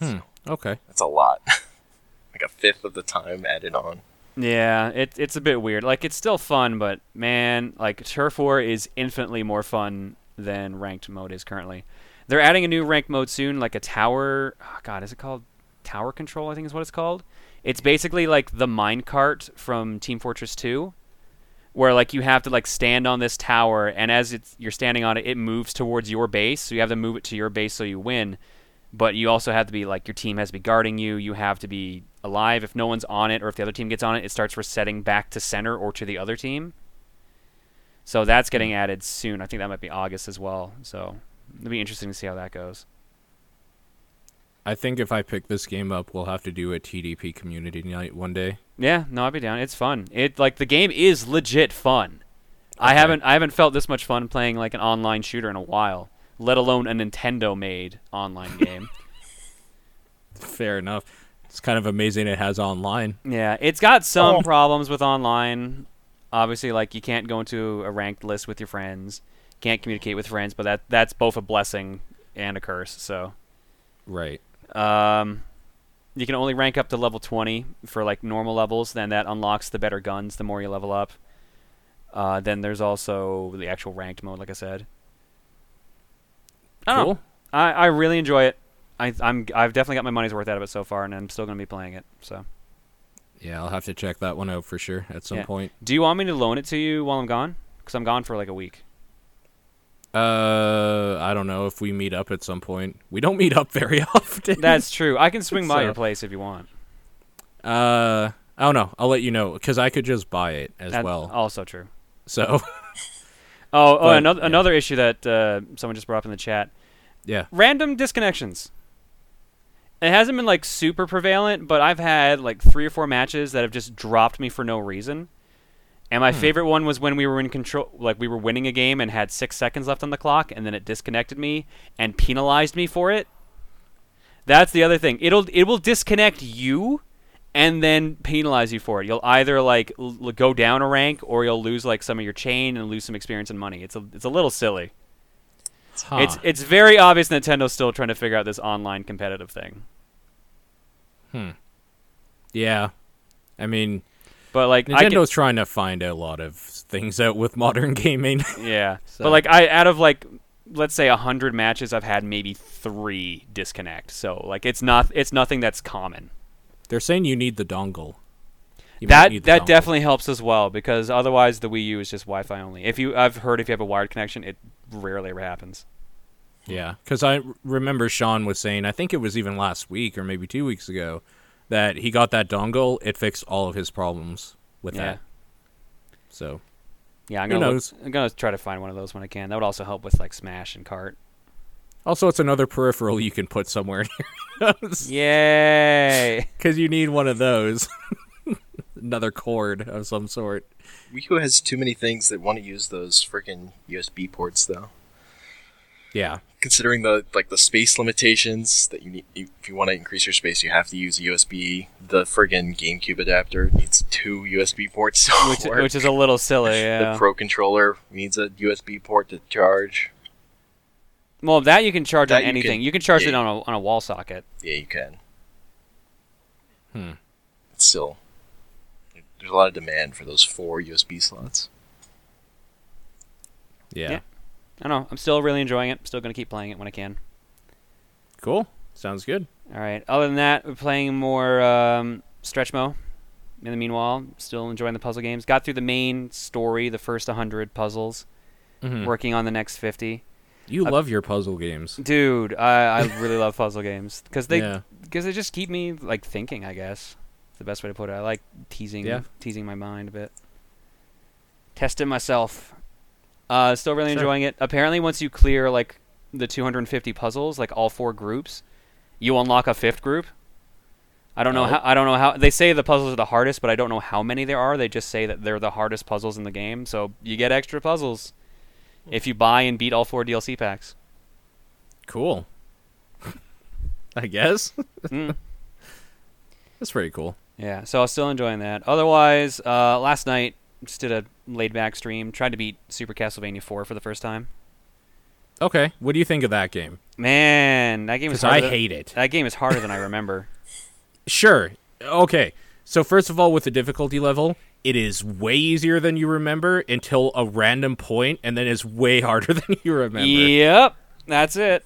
Okay. hmm. Okay. That's a lot. like a fifth of the time added on. Yeah, it, it's a bit weird. Like it's still fun, but man, like turf war is infinitely more fun than ranked mode is currently. They're adding a new ranked mode soon, like a tower. Oh God, is it called tower control? I think is what it's called. It's basically like the minecart from Team Fortress 2, where like you have to like stand on this tower, and as it's, you're standing on it, it moves towards your base. So you have to move it to your base so you win. But you also have to be like your team has to be guarding you. You have to be alive. If no one's on it, or if the other team gets on it, it starts resetting back to center or to the other team. So that's getting hmm. added soon. I think that might be August as well. So it'll be interesting to see how that goes. I think if I pick this game up, we'll have to do a TDP community night one day. Yeah, no, I'd be down. It's fun. It like the game is legit fun. I haven't I haven't felt this much fun playing like an online shooter in a while, let alone a Nintendo made online game. Fair enough. It's kind of amazing it has online. yeah, it's got some Oh. problems with online. Obviously, like you can't go into a ranked list with your friends, can't communicate with friends, but that that's both a blessing and a curse. So, Right. Um, you can only rank up to level 20 for like normal levels. Then that unlocks the better guns the more you level up. Uh, then there's also the actual ranked mode, like I said. I don't know. Cool. I, I really enjoy it. I, I'm I've definitely got my money's worth out of it so far, and I'm still gonna be playing it. So, Yeah, I'll have to check that one out for sure at some Yeah. point. do you want me to loan it to you while I'm gone? Because I'm gone for like a week. Uh, I don't know if we meet up at some point. We don't meet up very often. That's true. I can swing by So- your place if you want. uh, I don't know. I'll let you know because I could just buy it as That's well. also true. So Oh, oh, But, another yeah. another issue that uh, someone just brought up in the chat: yeah, random disconnections. It hasn't been like super prevalent, but I've had like three or four matches that have just dropped me for no reason. And my Hmm. favorite one was when we were in control, like we were winning a game and had six seconds left on the clock, and then it disconnected me and penalized me for it. That's the other thing. It'll it will disconnect you, and then penalize you for it. You'll either like l- go down a rank, or you'll lose like some of your chain and lose some experience and money. It's a it's a little silly. Huh. It's it's very obvious Nintendo's still trying to figure out this online competitive thing. Hmm. Yeah. I mean, But like I Nintendo's trying to find a lot of things out with modern gaming. yeah. So- But like I out of like let's say a hundred matches, I've had maybe three disconnect. So like it's not it's nothing that's common. They're saying you need the dongle. You that the that dongle. definitely helps as well because otherwise the Wii U is just Wi-Fi only. If you I've heard if you have a wired connection, it rarely ever happens. Yeah, because i remember Sean was saying, I think it was even last week or maybe two weeks ago, that he got that dongle. It fixed all of his problems with Yeah. that. So Yeah, I'm gonna look- knows? I'm gonna try to find one of those when I can. That would also help with like Smash and Kart. also, it's another peripheral you can put somewhere in your Yay! because you need one of those. another cord of some sort. Wii U has too many things that want to use those freaking USB ports, though. Yeah, Considering the like the space limitations that you need, if you want to increase your space, you have to use a USB. The friggin' GameCube adapter needs two USB ports to which work. which is a little silly. Yeah. The Pro controller needs a USB port to charge. Well, that you can charge That on you anything. can- you can charge yeah. it on a on a wall socket. Yeah, you can. Hmm. It's still, there's a lot of demand for those four USB slots. yeah, Yeah. I don't know. I'm still really enjoying it. Still gonna keep playing it when I can. Cool. Sounds good. All right. Other than that, we're playing more um, Stretchmo. In the meanwhile, still enjoying the puzzle games. Got through the main story, the first 100 puzzles. Mhm. Working on the next 50. You love your puzzle games. Dude, I, I really love puzzle games because they Yeah. because they just keep me like thinking. I guess it's the best way to put it. I like teasing Yeah. teasing my mind a bit, testing myself. Uh, still really Sure. enjoying it. Apparently, once you clear like the 250 puzzles, like all four groups, you unlock a fifth group. I don't know Oh. how. I don't know how they say the puzzles are the hardest, but I don't know how many there are. They just say that they're the hardest puzzles in the game, so you get extra puzzles if you buy and beat all four DLC packs. Cool. I guess Mm. that's pretty cool. Yeah, so I was still enjoying that. Otherwise, uh, last night just did a laid back stream. Tried to beat Super Castlevania 4 for the first time. Okay, what do you think of that game? Man, that game is I than- hate it. that game is harder than I remember. Sure. Okay. So first of all, with the difficulty level, it is way easier than you remember until a random point, and then it's way harder than you remember. yep, that's it.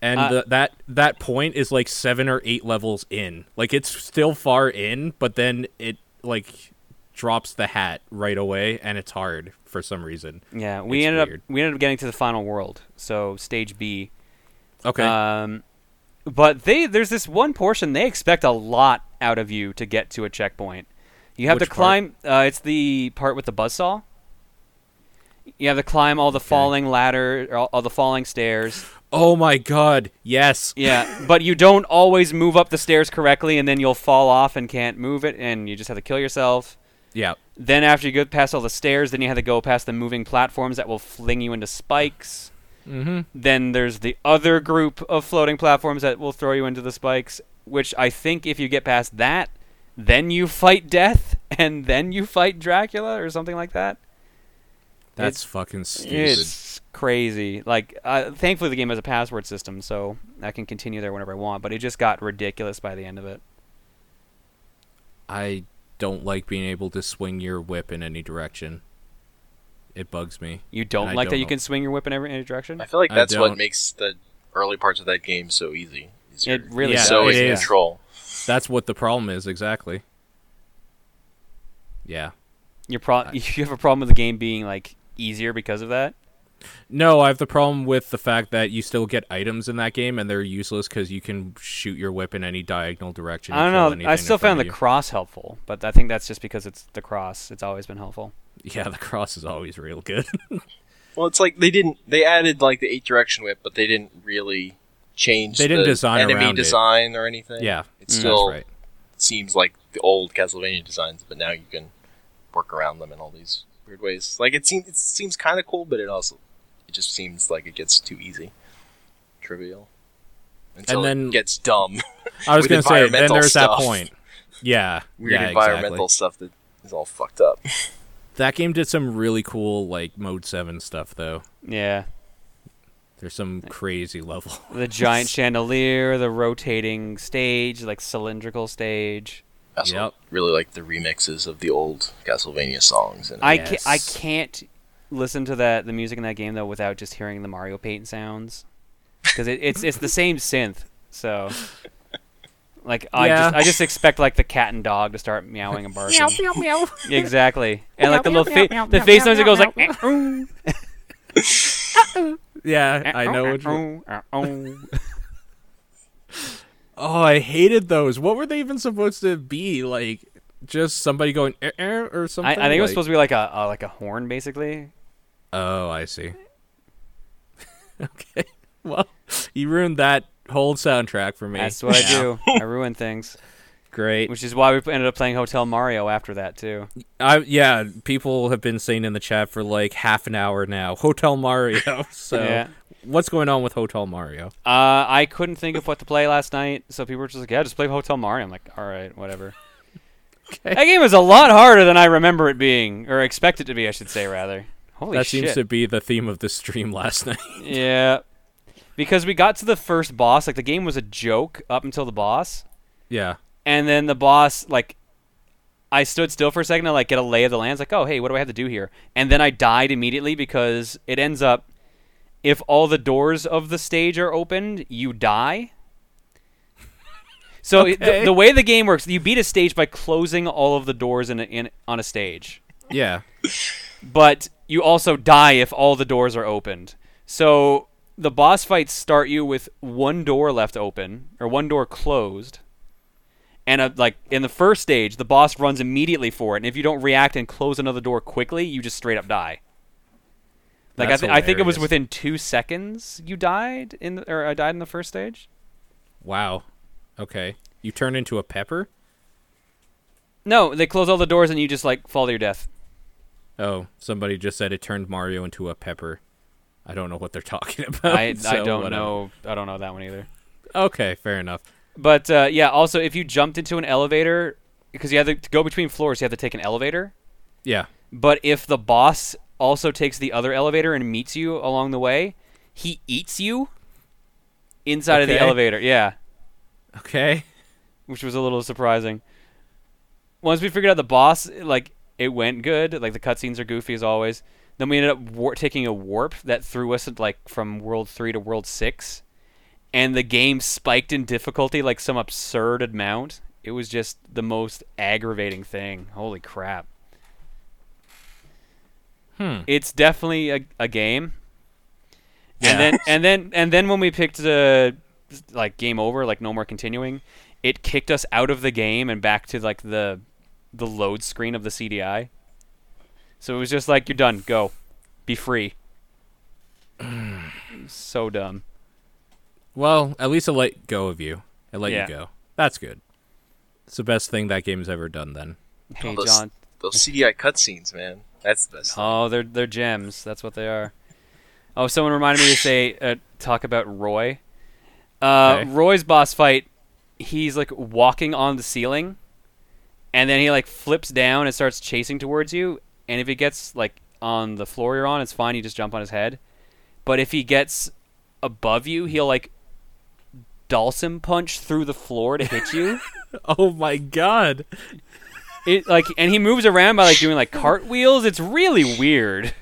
and Uh, the, that that point is like seven or eight levels in. Like it's still far in, but then it like drops the hat right away, and it's hard for some reason. Yeah, we It's ended weird. up we ended up getting to the final world, so stage B. Okay. Um, but they there's this one portion they expect a lot out of you to get to a checkpoint. You have Which to climb. Uh, it's the part with the buzzsaw. You have to climb all the falling ladder, all, all the falling stairs. oh my god! Yes. Yeah, but you don't always move up the stairs correctly, and then you'll fall off and can't move it, and you just have to kill yourself. Yeah. Then after you go past all the stairs, then you have to go past the moving platforms that will fling you into spikes. Mm-hmm. Then there's the other group of floating platforms that will throw you into the spikes, which I think if you get past that, then you fight death, and then you fight Dracula or something like that. That's It's- fucking stupid. It's crazy. Like, uh, thankfully the game has a password system, so I can continue there whenever I want. But it just got ridiculous by the end of it. I don't like being able to swing your whip in any direction. It bugs me. You don't like that don't you know. can swing your whip in every any direction. I feel like that's what makes the early parts of that game so easy. Is It really Yeah, so it is. control. That's what the problem is exactly. Yeah. Your pro- you have a problem with the game being like easier because of that. No, I have the problem with the fact that you still get items in that game and they're useless because you can shoot your whip in any diagonal direction. I don't know. I still found the you. cross helpful, but I think that's just because it's the cross. It's always been helpful. Yeah, the cross is always real good. Well, it's like they didn't. They added like the eight direction whip, but they didn't really change. They didn't the design enemy around it. design or anything. yeah, it mm, that's still right. seems like the old Castlevania designs, but now you can work around them in all these weird ways. Like it seems, it seems kind of cool, but it also, it just seems like it gets too easy, trivial, until then- it gets dumb. I was gonna say then environmental there's that point. Yeah, Weird yeah, environmental exactly. stuff that is all fucked up. That game did some really cool like mode seven stuff though. Yeah, There's some crazy level. the giant chandelier, the rotating stage, like cylindrical stage. I Yep. really like the remixes of the old Castlevania songs. And I Yes. ca- I can't listen to that the music in that game though without just hearing the Mario Paint sounds because it, it's it's the same synth. So, like I Yeah. just I just expect like the cat and dog to start meowing and barking. meow meow. Meow. Exactly, and like the little fa- meow, the face meow, noise that goes like. yeah, I know what you. you. Oh, I hated those. What were they even supposed to be? Like just somebody going eh, eh, or something. I think it was supposed to be like a, a like a horn, basically. Oh, I see. okay. Well, you ruined that whole soundtrack for me. That's what I do. I ruin things, Great. which is why we ended up playing Hotel Mario after that too. I yeah, people have been saying in the chat for like half an hour now. Hotel Mario. So Yeah. what's going on with Hotel Mario? Uh, I couldn't think of what to play last night, so people were just like, "Yeah, just play Hotel Mario." I'm like, "All right, whatever." Okay. That game is a lot harder than I remember it being, or expect it to be, I should say rather. Holy that shit! seems to be the theme of the stream last night. yeah, because we got to the first boss. Like the game was a joke up until the boss, yeah. and then the boss like. I stood still for a second to like get a lay of the land. It's like, oh hey, what do I have to do here? And then I died immediately because it ends up if all the doors of the stage are opened, you die. So it- Okay. the, the way the game works, you beat a stage by closing all of the doors in, a, in on a stage, Yeah. but you also die if all the doors are opened. So the boss fights start you with one door left open or one door closed. And uh like in the first stage, the boss runs immediately for it, and if you don't react and close another door quickly, you just straight up die. Like I, th- I think it was within two seconds you died in the, or I died in the first stage. Wow. Okay. You turn into a pepper? No, they close all the doors and you just like fall to your death. Oh, somebody just said it turned Mario into a pepper. I don't know what they're talking about. I, I don't whatever. know. I don't know that one either. Okay, fair enough. But uh, yeah, also if you jumped into an elevator, because you have to, to go between floors, you have to take an elevator. Yeah. But if the boss also takes the other elevator and meets you along the way, he eats you inside of the elevator. Yeah, Okay. which was a little surprising. Once we figured out the boss, like it went good. Like the cutscenes are goofy as always. Then we ended up war- taking a warp that threw us like from world three to world six, and the game spiked in difficulty like some absurd amount. It was just the most aggravating thing. Holy crap! Hmm. It's definitely a, a game. Yeah. And then and then and then when we picked the like game over, like no more continuing, it kicked us out of the game and back to like the the load screen of the CDI. So it was just like you're done, go. Be free. so dumb. Well, at least it let go of you. It let Yeah. you go. That's good. It's the best thing that game's ever done then. Hey those- John. Those CDI cutscenes, man. That's the best. thing. Oh, they're they're gems. That's what they are. Oh, someone reminded me to say uh, talk about Roy. Uh, Okay. Roy's boss fight. He's like walking on the ceiling, and then he like flips down and starts chasing towards you. And if he gets like on the floor you're on, it's fine. You just jump on his head. But if he gets above you, he'll like Dawson punch through the floor to hit you. Oh my god. it like, and he moves around by like doing like cartwheels. It's really weird.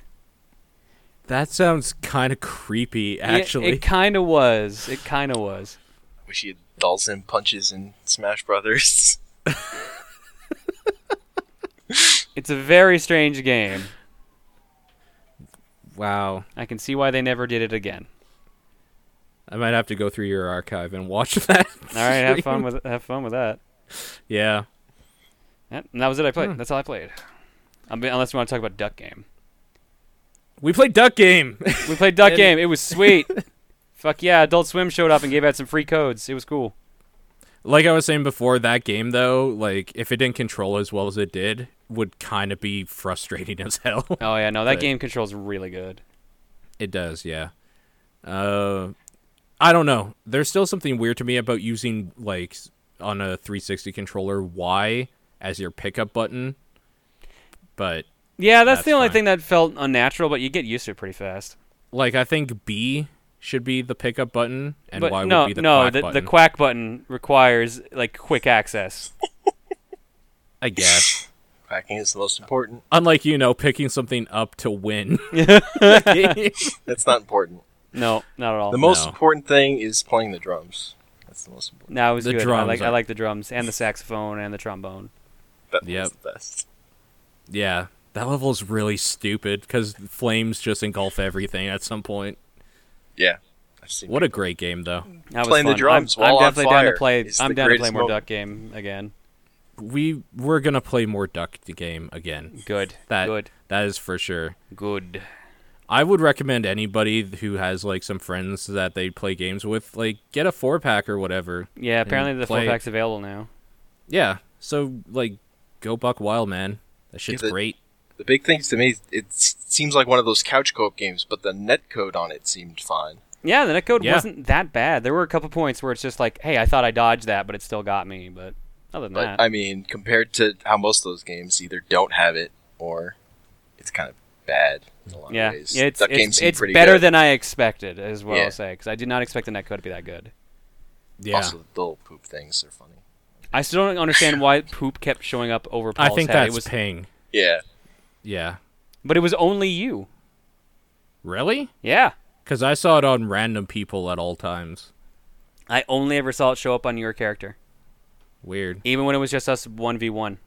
That sounds kind of creepy, actually. it, kind of was. It kind of was. Wish he had Dawson punches in Smash Brothers. It's a very strange game. wow. I can see why they never did it again. I might have to go through your archive and watch that. All right, have fun with have fun with that. Yeah. And that was it. I played. Hmm. That's all I played. I mean, unless you want to talk about Duck Game. We played Duck Game. We played Duck Game. It was sweet. Fuck yeah! Adult Swim showed up and gave out some free codes. It was cool. Like I was saying before, that game though, like if it didn't control as well as it did, would kind of be frustrating as hell. Oh yeah, no, that But- game controls really good. It does, yeah. Uh, I don't know. There's still something weird to me about using like on a 360 controller Y as your pickup button. But Yeah, that's, That's the only fine. thing that felt unnatural, but you get used to it pretty fast. like I think B should be the pickup button and but Y no, would be the no, quack the, button. the quack button requires like quick access. I guess. Cracking is the most important. Unlike you know picking something up to win. That's not important. No, not at all. The most No. important thing is playing the drums. That's the most important. No, it was The good. I drums like I are- like the drums and the saxophone and the trombone. That Yep. was the best. yeah, that level is really stupid because flames just engulf everything at some point. Yeah. I've seen What a great game though. That was Playing the fun. drums I'm, while I'm on definitely down to play. is I'm the down to play greatest more moment. Duck Game again. We we're gonna play more Duck game again. Good. That good. that is for sure. Good. I would recommend anybody who has like some friends that they play games with, like get a four pack or whatever. Yeah. Apparently the play four pack's available now. Yeah, so like go buck wild, man. That shit's the- great. The big things to me, it seems like one of those couch co-op games, but the net code on it seemed fine. Yeah, the netcode Yeah. wasn't that bad. There were a couple points where it's just like, hey, I thought I dodged that, but it still got me. But other than But that, I mean, compared to how most of those games either don't have it or it's kind of bad in a lot yeah, of ways. it's that game it's, seemed it's pretty better good. than I expected, as well. Yeah. I'll say because I did not expect the netcode to be that good. Yeah, Also, the little poop things are funny. I still don't understand why poop kept showing up over I Paul's think head. that's it was, ping. Yeah. Yeah, but it was only you. really? Yeah, Because I saw it on random people at all times. I only ever saw it show up on your character, Weird. even when it was just us one v one.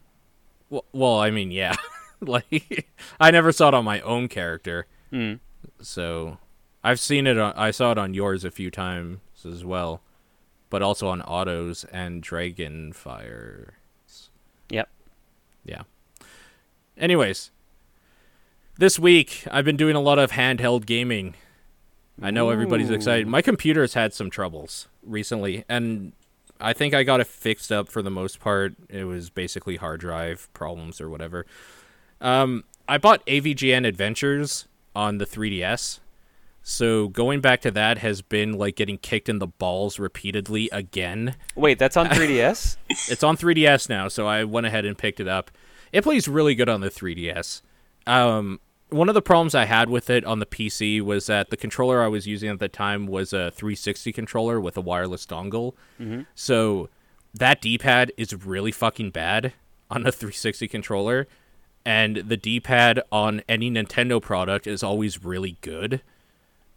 Well, well I mean, yeah. like I never saw it on my own character, Hmm. so I've seen it. On, I saw it on yours a few times as well, but also on autos and Dragonfire. Yep. Yeah. Anyways, this week I've been doing a lot of handheld gaming. I know everybody's excited. Ooh. My computer's had some troubles recently, and I think I got it fixed up for the most part. It was basically hard drive problems or whatever. Um, I bought AVGN Adventures on the 3DS. So going back to that has been like getting kicked in the balls repeatedly again. Wait, that's on 3DS. It's on 3DS now, so I went ahead and picked it up. It plays really good on the 3DS. Um, one of the problems I had with it on the PC was that the controller I was using at the time was a 360 controller with a wireless dongle. Mm-hmm. So that D-pad is really fucking bad on a 360 controller, and the D-pad on any Nintendo product is always really good.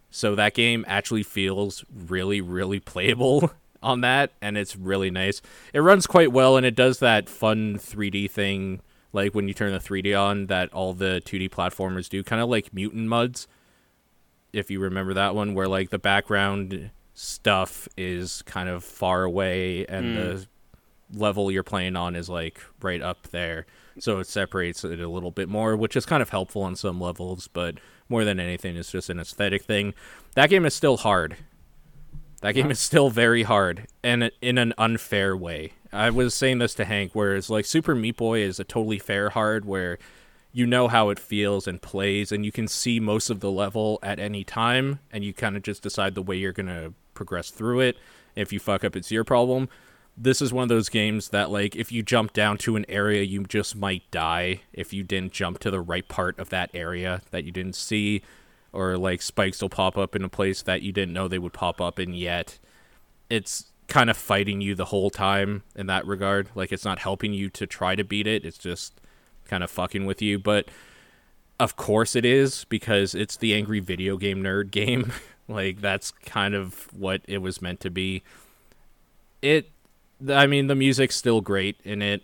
So that game actually feels really, really playable on that, and it's really nice. It runs quite well, and it does that fun 3D thing, like when you turn the 3D on, that all the 2D platformers do, kind of like Mutant Mudds, if you remember that one, where like the background stuff is kind of far away, and hmm. the level you're playing on is like right up there. So it separates it a little bit more, which is kind of helpful on some levels, but more than anything, it's just an aesthetic thing. That game is still hard. That game is still very hard, and in an unfair way. I was saying this to Hank, whereas like Super Meat Boy is a totally fair hard, where you know how it feels and plays, and you can see most of the level at any time, and you kind of just decide the way you're gonna progress through it. If you fuck up, it's your problem. This is one of those games that, like, if you jump down to an area, you just might die if you didn't jump to the right part of that area that you didn't see, or like spikes will pop up in a place that you didn't know they would pop up in yet. It's kind of fighting you the whole time in that regard. Like, it's not helping you to try to beat it, it's just kind of fucking with you. But of course it is because it's the angry video game nerd game. like that's kind of what it was meant to be. It I mean the music's still great in it.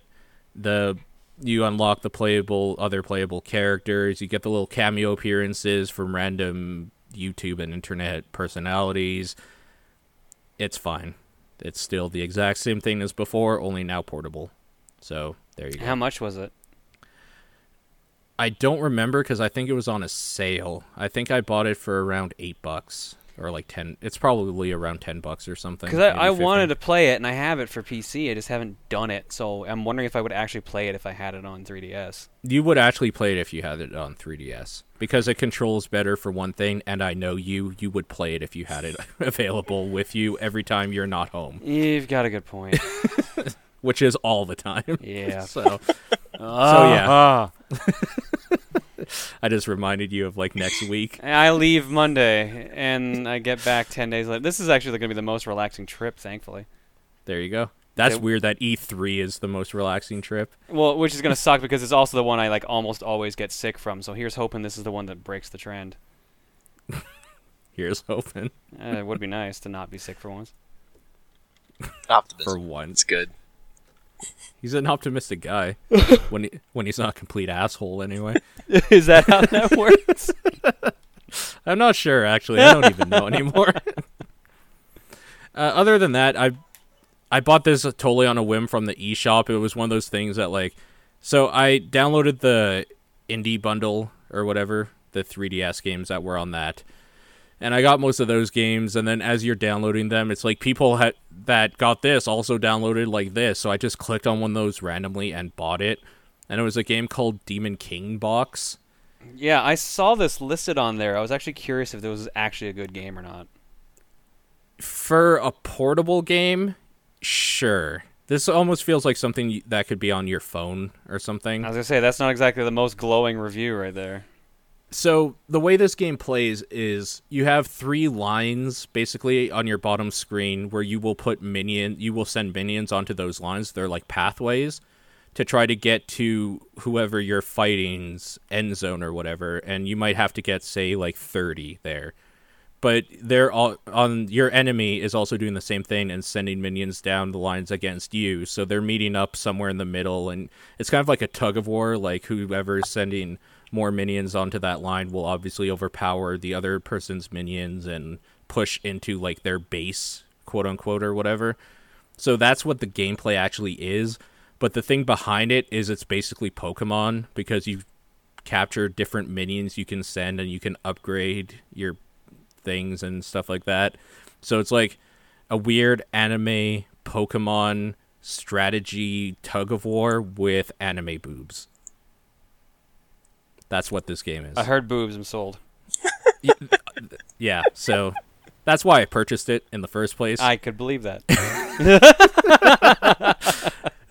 The you unlock the playable other playable characters, you get the little cameo appearances from random YouTube and internet personalities. It's fine. It's still the exact same thing as before, only now portable. So, there you go. How much was it? I don't remember because I think it was on a sale. I think I bought it for around eight bucks or like ten. It's probably around ten bucks or something. Because I, I wanted to play it and I have it for PC. I just haven't done it, so I'm wondering if I would actually play it if I had it on 3DS. You would actually play it if you had it on 3DS because it controls better for one thing, and I know you. You would play it if you had it available with you every time you're not home, You've got a good point. which is all the time. Yeah. so Ah, I just reminded you of like next week. I leave Monday and I get back 10 days later. This is actually going to be the most relaxing trip, thankfully. There you go. That's Okay. weird that E3 is the most relaxing trip. Well, which is going to suck because it's also the one I like almost always get sick from. So here's hoping this is the one that breaks the trend. Here's hoping Uh, it would be nice to not be sick for once. Optimism. for once. It's good. He's an optimistic guy when he, when he's not a complete asshole anyway. is that how that works? I'm not sure actually. I don't even know anymore. uh, other than that, I I bought this totally on a whim from the eShop. It was one of those things that like so I downloaded the indie bundle or whatever, the 3DS games that were on that. And I got most of those games and then as you're downloading them, it's like people had that got this also downloaded like this. So I just clicked on one of those randomly and bought it. And it was a game called Demon King Box. yeah, I saw this listed on there. I was actually curious if this was actually a good game or not. for a portable game, sure. This almost feels like something that could be on your phone or something. I was going to say, that's not exactly the most glowing review right there. So, the way this game plays is you have three lines basically on your bottom screen where you will put minion you will send minions onto those lines. They're like pathways to try to get to whoever you're fighting's end zone or whatever, and you might have to get say like 30 there. but they're all on your enemy is also doing the same thing and sending minions down the lines against you. So they're meeting up somewhere in the middle, and it's kind of like a tug of war. Like whoever's sending more minions onto that line will obviously overpower the other person's minions and push into like their base, quote unquote, or whatever. So that's what the gameplay actually is. But the thing behind it is it's basically Pokemon because you capture different minions you can send and you can upgrade your things and stuff like that. So it's like a weird anime Pokemon strategy tug of war with anime boobs. That's what this game is. I heard boobs. I'm sold. yeah, so that's why I purchased it in the first place. I could believe that.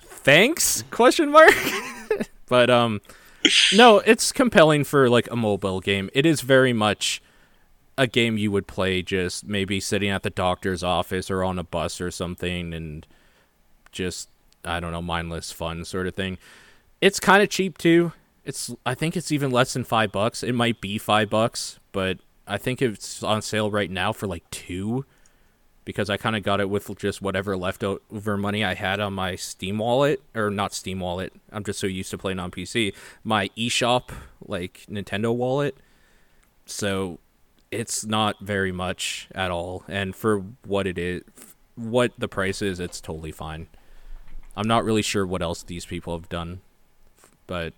Thanks? Question mark. but um no, it's compelling for like a mobile game. It is very much a game you would play just maybe sitting at the doctor's office or on a bus or something and just I don't know, mindless fun sort of thing. It's kind of cheap too. It's I think it's even less than 5 bucks. It might be 5 bucks, but I think it's on sale right now for like 2 because I kind of got it with just whatever leftover money I had on my Steam wallet or not Steam wallet. I'm just so used to playing on PC. My eShop like Nintendo wallet. So it's not very much at all and for what it is what the price is, it's totally fine. I'm not really sure what else these people have done, but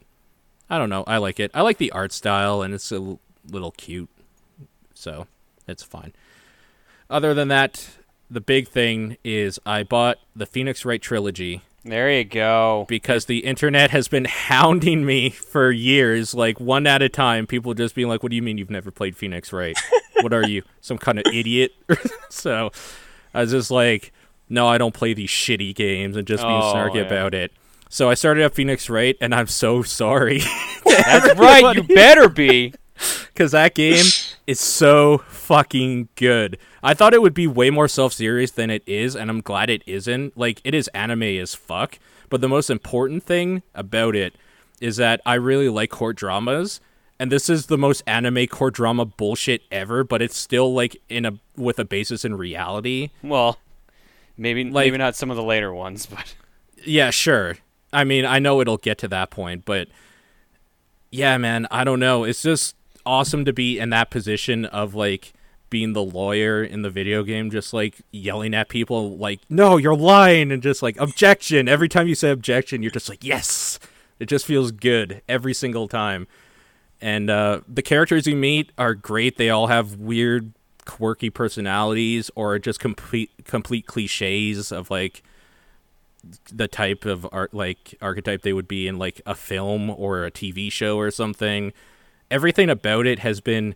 I don't know. I like it. I like the art style and it's a l- little cute. So, it's fine. Other than that, the big thing is I bought the Phoenix Wright trilogy There you go. because the internet has been hounding me for years, like one at a time. People just being like, "What do you mean you've never played Phoenix Wright? what are you, some kind of idiot?" so I was just like, "No, I don't play these shitty games," and just being Oh, snarky yeah. about it. So I started up Phoenix Wright, and I'm so sorry That's right. You better be. because that game is so fucking good. I thought it would be way more self serious than it is, and I'm glad it isn't. Like, it is anime as fuck, but the most important thing about it is that I really like court dramas. And this is the most anime court drama bullshit ever, but it's still like in a with a basis in reality. Well, maybe Like- maybe not some of the later ones, but Yeah, sure. I mean, I know it'll get to that point, but yeah, man, I don't know. It's just awesome to be in that position of like being the lawyer in the video game, just like yelling at people, like, no, you're lying, and just like, objection. Every time you say objection, you're just like, yes. It just feels good every single time. And uh, the characters you meet are great. They all have weird, quirky personalities or just complete complete cliches of like the type of art like archetype they would be in like a film or a TV show or something. Everything about it has been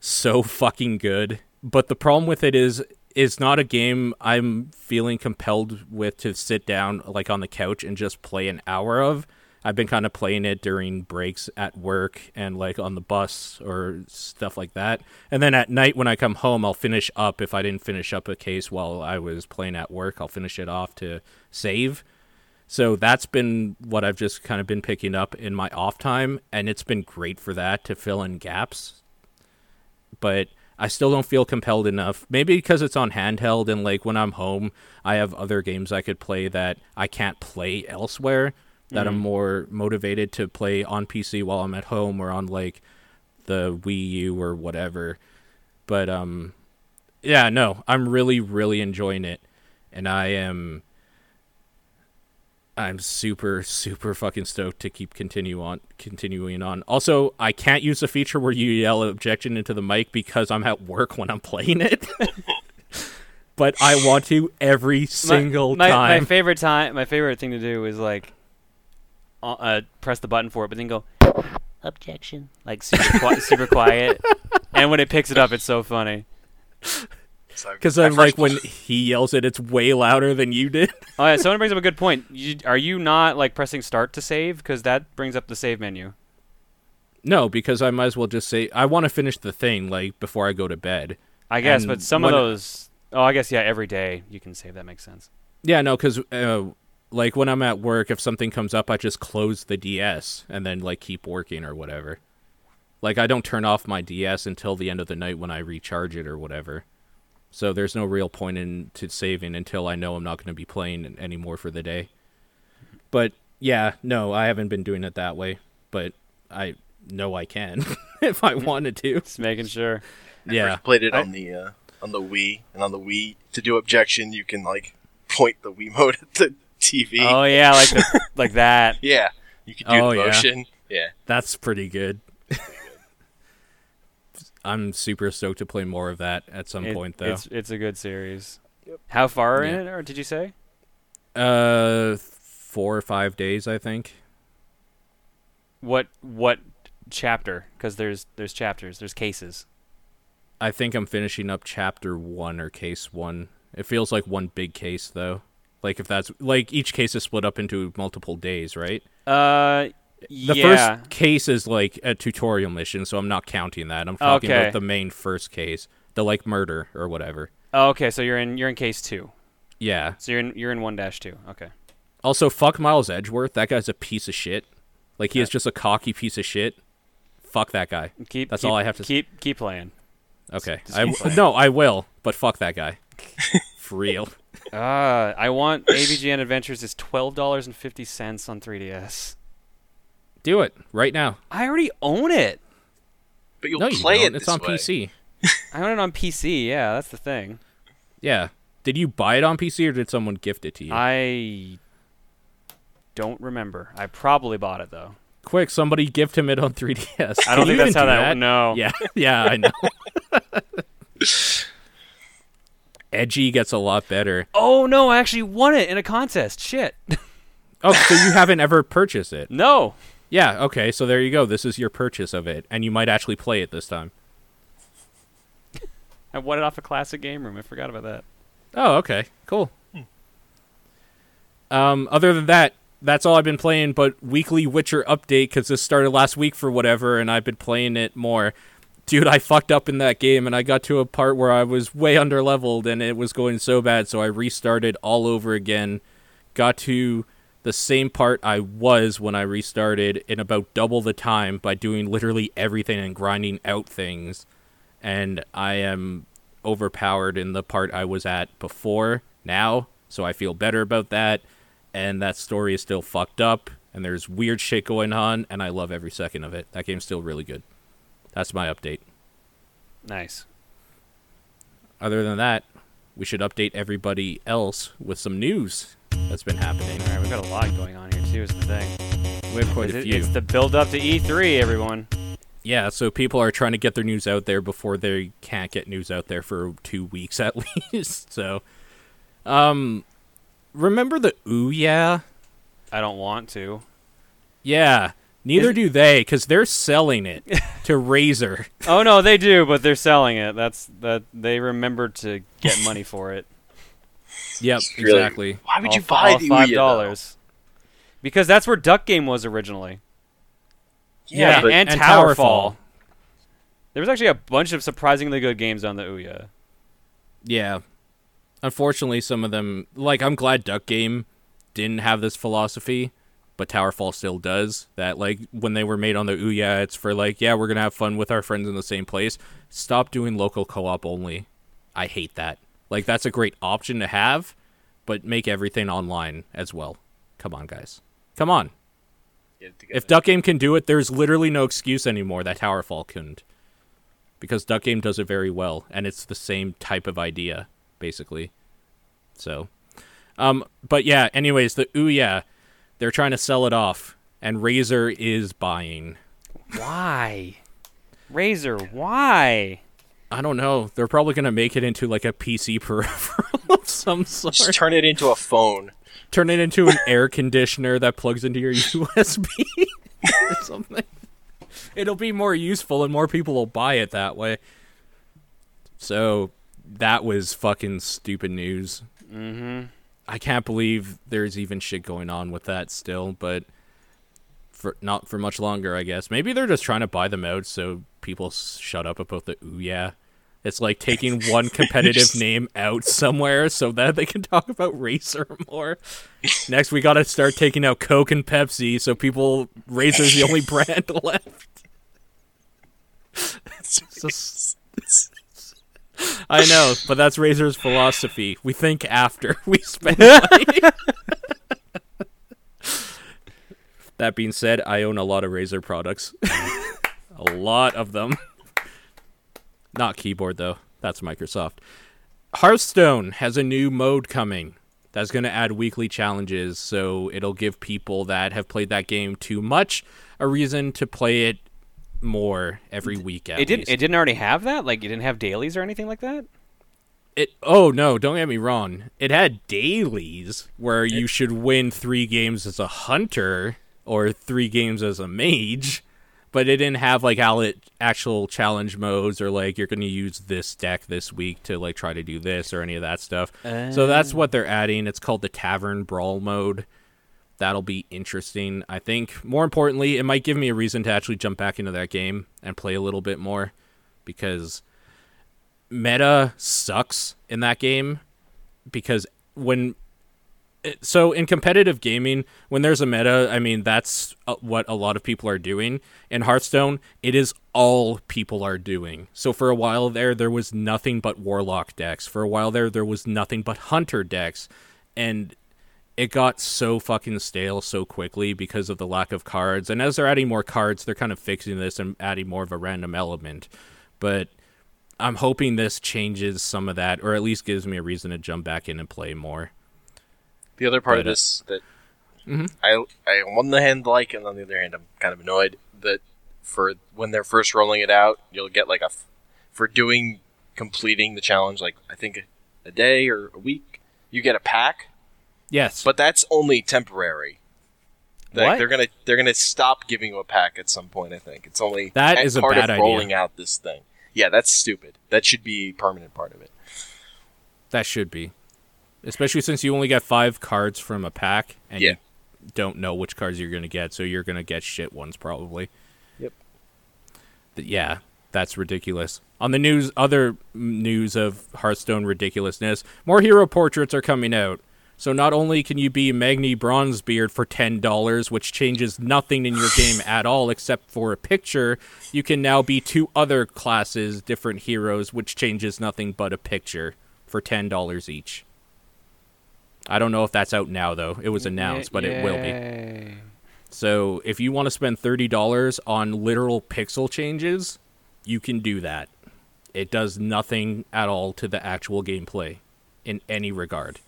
so fucking good. But the problem with it is is not a game I'm feeling compelled with to sit down like on the couch and just play an hour of. I've been kind of playing it during breaks at work and like on the bus or stuff like that. And then at night when I come home, I'll finish up if I didn't finish up a case while I was playing at work, I'll finish it off to save. So that's been what I've just kind of been picking up in my off time and it's been great for that to fill in gaps. But I still don't feel compelled enough. Maybe because it's on handheld and like when I'm home, I have other games I could play that I can't play elsewhere that I'm more motivated to play on PC while I'm at home or on like the Wii U or whatever. But um yeah, no, I'm really really enjoying it and I am I'm super super fucking stoked to keep continue on continuing on. Also, I can't use the feature where you yell objection into the mic because I'm at work when I'm playing it. but I want to every single my, time. My favorite time, my favorite thing to do is like, uh, uh, press the button for it, but then go objection, like super qui- super quiet. And when it picks it up, it's so funny. So Because at then, like when he yells it, it's way louder than you did. Oh yeah, someone brings up a good point. You, are you not like pressing start to save? Because that brings up the save menu. no, because I might as well just say I want to finish the thing like before I go to bed. I guess, And but some when- of those. Oh, I guess yeah. Every day you can save. That makes sense. Yeah, no, because uh, like when I'm at work, if something comes up, I just close the DS and then like keep working or whatever. Like I don't turn off my DS until the end of the night when I recharge it or whatever. So there's no real point in to saving until I know I'm not going to be playing anymore for the day. But yeah, no, I haven't been doing it that way. But I no, I can if I wanted to. Just making sure. Yeah. I played it I- on the uh, on the Wii, and on the Wii, to do objection, you can like point the Wiimote at the TV. Oh yeah, like the, like that. yeah, you can do Oh, the yeah. motion. Yeah. That's pretty good. I'm super stoked to play more of that at some It- point, though. It's it's a good series. How far in Yeah. it, or did you say? Uh, four or five days, I think. What what chapter? Because there's there's chapters, there's cases. I think I'm finishing up chapter one or case one. It feels like one big case, though. Like if that's like each case is split up into multiple days, right? Uh, The yeah. first case is like a tutorial mission, so I'm not counting that. I'm talking Okay. about the main first case, the like murder or whatever. Oh, okay, so you're in you're in case two. Yeah. So you're in you're in one dash two. Okay. Also, fuck Miles Edgeworth. That guy's a piece of shit. Like he is just a cocky piece of shit. Fuck that guy. Keep. That's keep- all I have to s- keep keep playing. Okay. Just I keep playing. no, I will, but fuck that guy. For real. Uh, I want AVGN Adventures is twelve dollars and fifty cents on 3DS. Do it right now. I already own it. But you'll no, you play don't. it It's this on way. PC. I own it on PC. Yeah, that's the thing. Yeah. Did you buy it on PC or did someone gift it to you? I don't remember. I probably bought it though. Quick, somebody gift him it on 3DS. I don't think that's even how do that. No. Yeah, yeah, I know. Edgy gets a lot better. Oh no! I actually won it in a contest. Shit. Oh, so you haven't ever purchased it? no. Yeah, okay, so there you go. This is your purchase of it, and you might actually play it this time. I won it off a classic game room. I forgot about that. Oh, okay, cool. Um, other than that, that's all I've been playing. But weekly Witcher update because this started last week for whatever, and I've been playing it more. Dude, I fucked up in that game, and I got to a part where I was way under leveled, and it was going so bad. So I restarted all over again. Got to the same part I was when I restarted in about double the time by doing literally everything and grinding out things. And I am overpowered in the part I was at before now, so I feel better about that. And that story is still fucked up, and there's weird shit going on, and I love every second of it. That game's still really good. That's my update. Nice. Other than that, we should update everybody else with some news that's been happening. All right, we've got a lot going on here too. Is the thing. We have quite a few. It's the build up to E3, everyone. Yeah, so people are trying to get their news out there before they can't get news out there for two weeks at least. So, um, remember the Ouya? I don't want to. Yeah, neither Is- do they because they're selling it to Razer. Oh no, they do, but they're selling it. That's that they remembered to get money for it. Yep, really- exactly. Why would All you f- buy all the five Ouya, though? dollars? Because that's where Duck Game was originally. Yeah, and, but and and Towerfall. Towerfall. There was actually a bunch of surprisingly good games on the Ouya. Yeah. Unfortunately, some of them, like, I'm glad Duck Game didn't have this philosophy, but Towerfall still does. That, like, when they were made on the Ouya, it's for, like, yeah, we're going to have fun with our friends in the same place. Stop doing local co op only. I hate that. Like, that's a great option to have, but make everything online as well. Come on, guys. Come on. Get it together. If Duck Game can do it, there's literally no excuse anymore that Towerfall couldn't. Because Duck Game does it very well, and it's the same type of idea, basically. So, um, but yeah. Anyways, the Ouya, they're trying to sell it off, and Razer is buying. Why? Razer, why? I don't know. They're probably gonna make it into like a PC peripheral of some sort. Just turn it into a phone. Turn it into an air conditioner that plugs into your USB or something. It'll be more useful and more people will buy it that way. So that was fucking stupid news. Mm-hmm. I can't believe there's even shit going on with that still, but for not for much longer, I guess. Maybe they're just trying to buy them out so people shut up about the Ouya. It's like taking one competitive name out somewhere so that they can talk about Razer more. Next, we got to start taking out Coke and Pepsi so people Razer's the only brand left. It's just- I know, but that's Razer's philosophy. We think after we spend money. that being said, I own a lot of Razor products. A lot of them. Not keyboard though. That's Microsoft. Hearthstone has a new mode coming that's going to add weekly challenges, so it'll give people that have played that game too much a reason to play it more every week. It didn't. least. It didn't already have that. Like you didn't have dailies or anything like that. It oh no, don't get me wrong. It had dailies where you should win three games as a hunter or three games as a mage, but it didn't have like al- actual challenge modes or like you're going to use this deck this week to like try to do this or any of that stuff. so that's oh. what they're adding. It's called the Tavern Brawl mode. That'll be interesting. I think more importantly, it might give me a reason to actually jump back into that game and play a little bit more because meta sucks in that game because when so in competitive gaming when there's a meta i mean that's uh, what a lot of people are doing. In hearthstone it is all people are doing. So for a while there there was nothing but warlock decks. For a while there there was nothing but hunter decks. And it got so fucking stale so quickly because of the lack of cards and as they're adding more cards they're kind of fixing this and adding more of a random element but I'm hoping this changes some of that, or at least gives me a reason to jump back in and play more. The other part of But, uh, this that Mhm. I, I on one hand like, and on the other hand, I'm kind of annoyed that for when they're first rolling it out, you'll get like a f- for doing completing the challenge, like I think a, a day or a week, you get a pack, Yes, but that's only temporary. Like, What? They're gonna they're gonna stop giving you a pack at some point. I think it's only that is a- a part bad of idea. rolling out this thing. Yeah, that's stupid. That should be a permanent part of it. that should be, especially since you only get five cards from a pack, and Yeah. you don't know which cards you're gonna get, so you're gonna get shit ones probably. Yep. Th- yeah, that's ridiculous. On the news, other news of Hearthstone ridiculousness, more hero portraits are coming out. So not only can you be Magni Bronzebeard for ten dollars, which changes nothing in your game at all except for a picture, you can now be two other classes, different heroes, which changes nothing but a picture for ten dollars each. I don't know if that's out now though. It was announced, but it will be. So if you want to spend thirty dollars on literal pixel changes, you can do that. It does nothing at all to the actual gameplay in any regard.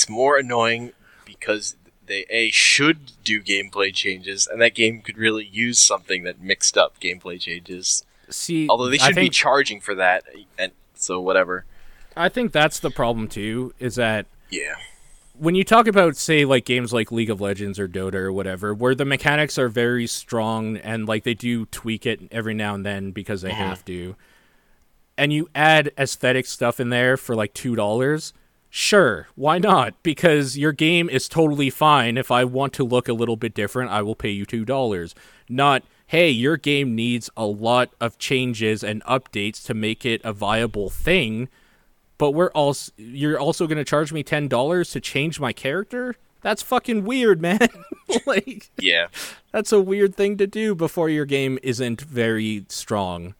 It's more annoying because they a should do gameplay changes, and that game could really use something that mixed up gameplay changes. See, Although they should be charging for that, and so whatever. I think that's the problem too. Is that Yeah, when you talk about say like games like League of Legends or Dota or whatever, where the mechanics are very strong and like they do tweak it every now and then because they mm-hmm. have to, and you add aesthetic stuff in there for like two dollars, sure, why not? Because your game is totally fine. If I want to look a little bit different, I will pay you two dollars. Not hey, your game needs a lot of changes and updates to make it a viable thing but we're also you're also going to charge me $10 to change my character? That's fucking weird, man. like yeah. that's a weird thing to do before your game isn't very strong.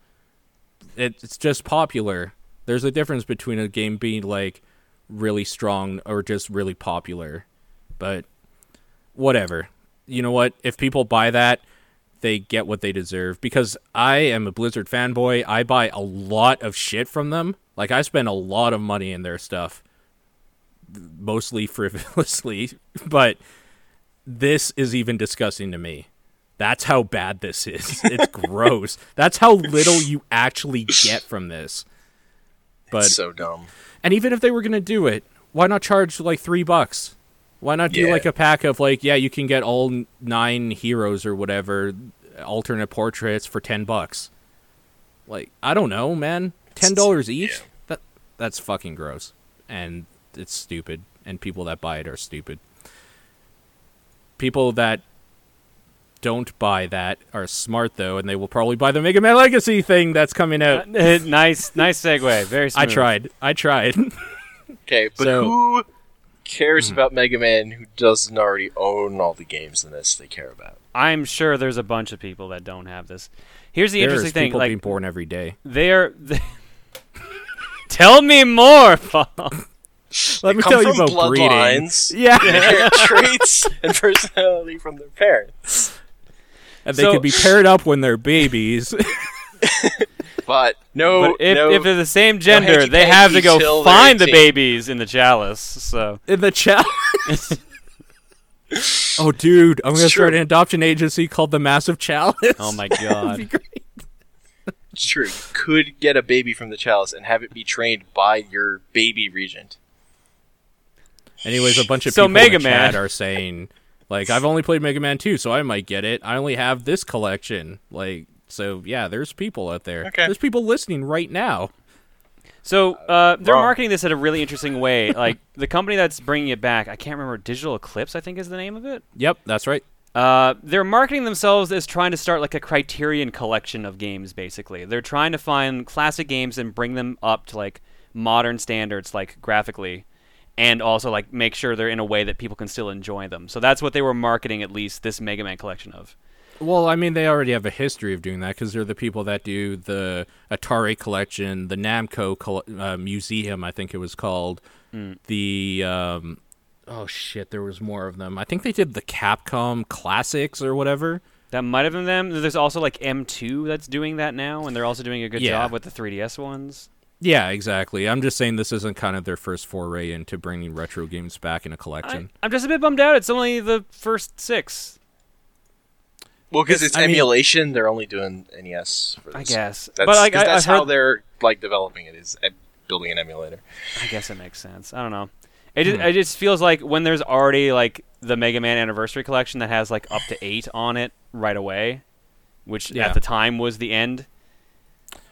It, it's just popular. There's a difference between a game being like really strong or just really popular. But whatever. You know what? If people buy that, they get what they deserve because I am a Blizzard fanboy. I buy a lot of shit from them. Like I spend a lot of money in their stuff, mostly frivolously, but this is even disgusting to me. That's how bad this is. It's gross. That's how little you actually get from this. But it's so dumb. and even if they were gonna do it, why not charge like three bucks? Why not do Yeah. like a pack of like, yeah, you can get all nine heroes or whatever, alternate portraits for ten bucks. Like, I don't know, man. Ten dollars each? yeah. That that's fucking gross. And it's stupid. And people that buy it are stupid. People that don't buy that are smart though, and they will probably buy the Mega Man Legacy thing that's coming out. Nice, nice segue. Very. I tried. I tried. Okay, but So- who cares Hmm. about Mega Man who doesn't already own all the games in this they care about? I'm sure there's a bunch of people that don't have this. Here's the There's interesting thing. people Like being born every day. they're. They... Tell me more, Paul. Let me tell you about breeding. bloodlines, Yeah. traits and personality from their parents. And they So- could be paired up when they're babies. But no, But if, no, if they're the same gender, they have to go find the babies in the chalice. So in the chalice. oh, dude, I'm gonna It's start true. an adoption agency called the Massive Chalice. Oh my That'd be god. great. it's true. You could get a baby from the chalice and have it be trained by your baby regent. Anyways, a bunch of So people Mega in the chat Man. are saying, like, I've only played Mega Man 2, so I might get it. I only have this collection. Like, so yeah, there's people out there. Okay. There's people listening right now. So uh, they're wrong. marketing this in a really interesting way. Like the company that's bringing it back, I can't remember. Digital Eclipse, I think, is the name of it. Yep, that's right. Uh, they're marketing themselves as trying to start like a Criterion collection of games. Basically, they're trying to find classic games and bring them up to like modern standards, like graphically, and also like make sure they're in a way that people can still enjoy them. So that's what they were marketing at least this Mega Man collection of. Well, I mean, they already have a history of doing that because they're the people that do the Atari collection, the Namco col- uh, museum, I think it was called. The um, oh shit, there was more of them. I think they did the Capcom classics or whatever. That might have been them. There's also like M2 that's doing that now, and they're also doing a good Yeah. job with the 3DS ones. Yeah, exactly. I'm just saying this isn't kind of their first foray into bringing retro games back in a collection. I'm just a bit bummed out. It's only the first six, Well, because It's- it's I mean- emulation, they're only doing NES. For this. I guess. That's, but like, 'cause I, that's I've how they're like developing it is building an emulator. I guess it makes sense. I don't know. It just, hmm. it just feels like when there's already like the Mega Man Anniversary Collection that has like up to eight on it right away, which Yeah. at the time was the end.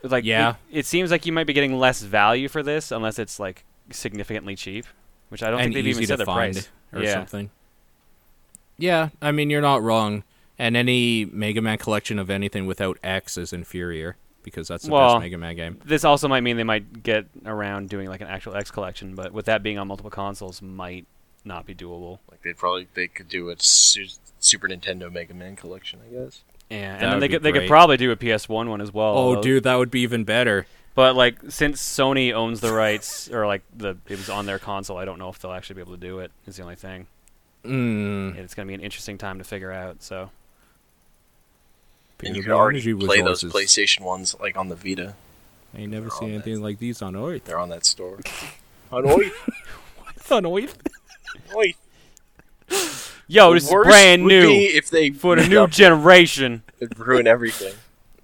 Like, Yeah. it, it seems like you might be getting less value for this unless it's like significantly cheap, which I don't and think they've even said to their price. or yeah. something. Yeah, I mean you're not wrong. And any Mega Man collection of anything without X is inferior because that's the Well, best Mega Man game. This also might mean they might get around doing like an actual X collection, but with that being on multiple consoles, might not be doable. Like they probably they could do a su- Super Nintendo Mega Man collection, I guess. Yeah, and That then they could they could probably do a PS1 one as well. Oh, although- dude, that would be even better. But like since Sony owns the rights or like the it was on their console, I don't know if they'll actually be able to do it. Is the only thing. Mm. It's gonna be an interesting time to figure out. So And you can already energy play those. PlayStation ones like on the Vita. I ain't never They're seen on anything like these on Earth. They're on that store. on Oi, on Earth? Oi. Yo, this is brand would new be if they for the new up generation. and ruin everything.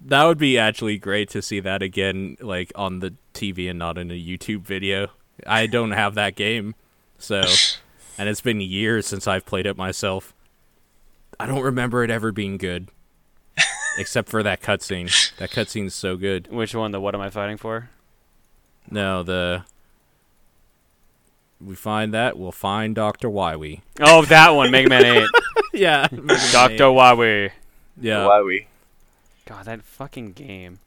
That would be actually great to see that again, like on the TV and not in a YouTube video. I don't have that game, so, and it's been years since I've played it myself. I don't remember it ever being good, except for that cutscene. That cutscene's so good. Which one? The what am I fighting for? No, the we find that we'll find Doctor Wywee. Oh, that one, Mega Man Eight, yeah, Doctor Wily. Yeah, Why? God, that fucking game.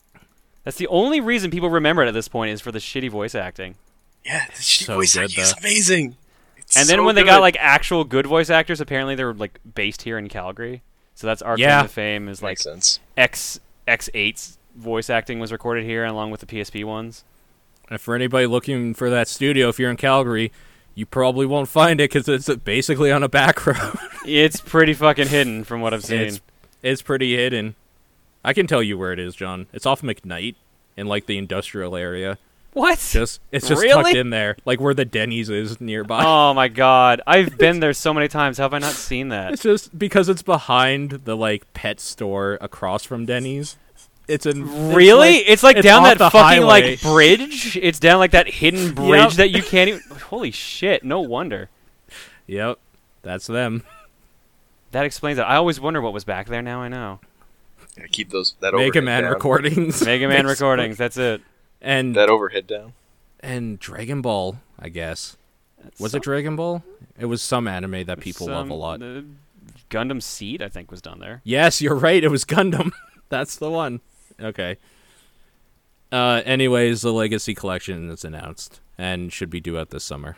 That's the only reason people remember it at this point is for the shitty voice acting. Yeah, the shitty So voice good, acting is amazing. It's And then so when they got like actual good voice actors, apparently they were like based here in Calgary. So that's our Yeah. claim to fame is like makes sense. X X8's voice acting was recorded here along with the PSP ones. And for anybody looking for that studio, if you're in Calgary, you probably won't find it because it's basically on a back road. It's pretty fucking hidden from what I've seen. It's it's pretty hidden. I can tell you where it is, John. It's off McKnight in like the industrial area. what? Just it's just Really? tucked in there, like where the Denny's is nearby. oh my god. I've been there so many times. How have I not seen that? It's just because it's behind the like pet store across from Denny's. It's in it's Really? like- it's like it's down that fucking highway. like bridge. It's down like that hidden bridge Yep. that you can't even. Holy shit! No wonder. Yep, that's them. That explains it. I always wonder what was back there. Now I know. Yeah, keep those that Mega overhead Man down. recordings. Mega Man recordings. That's it. and That overhead down. and Dragon Ball. I guess was it Dragon Ball? It was some anime that people love a lot. uh, Gundam Seed, I think, was done there. Yes, you're right. It was Gundam. That's the one. Okay. Uh, anyways, the Legacy Collection is announced and should be due out this summer.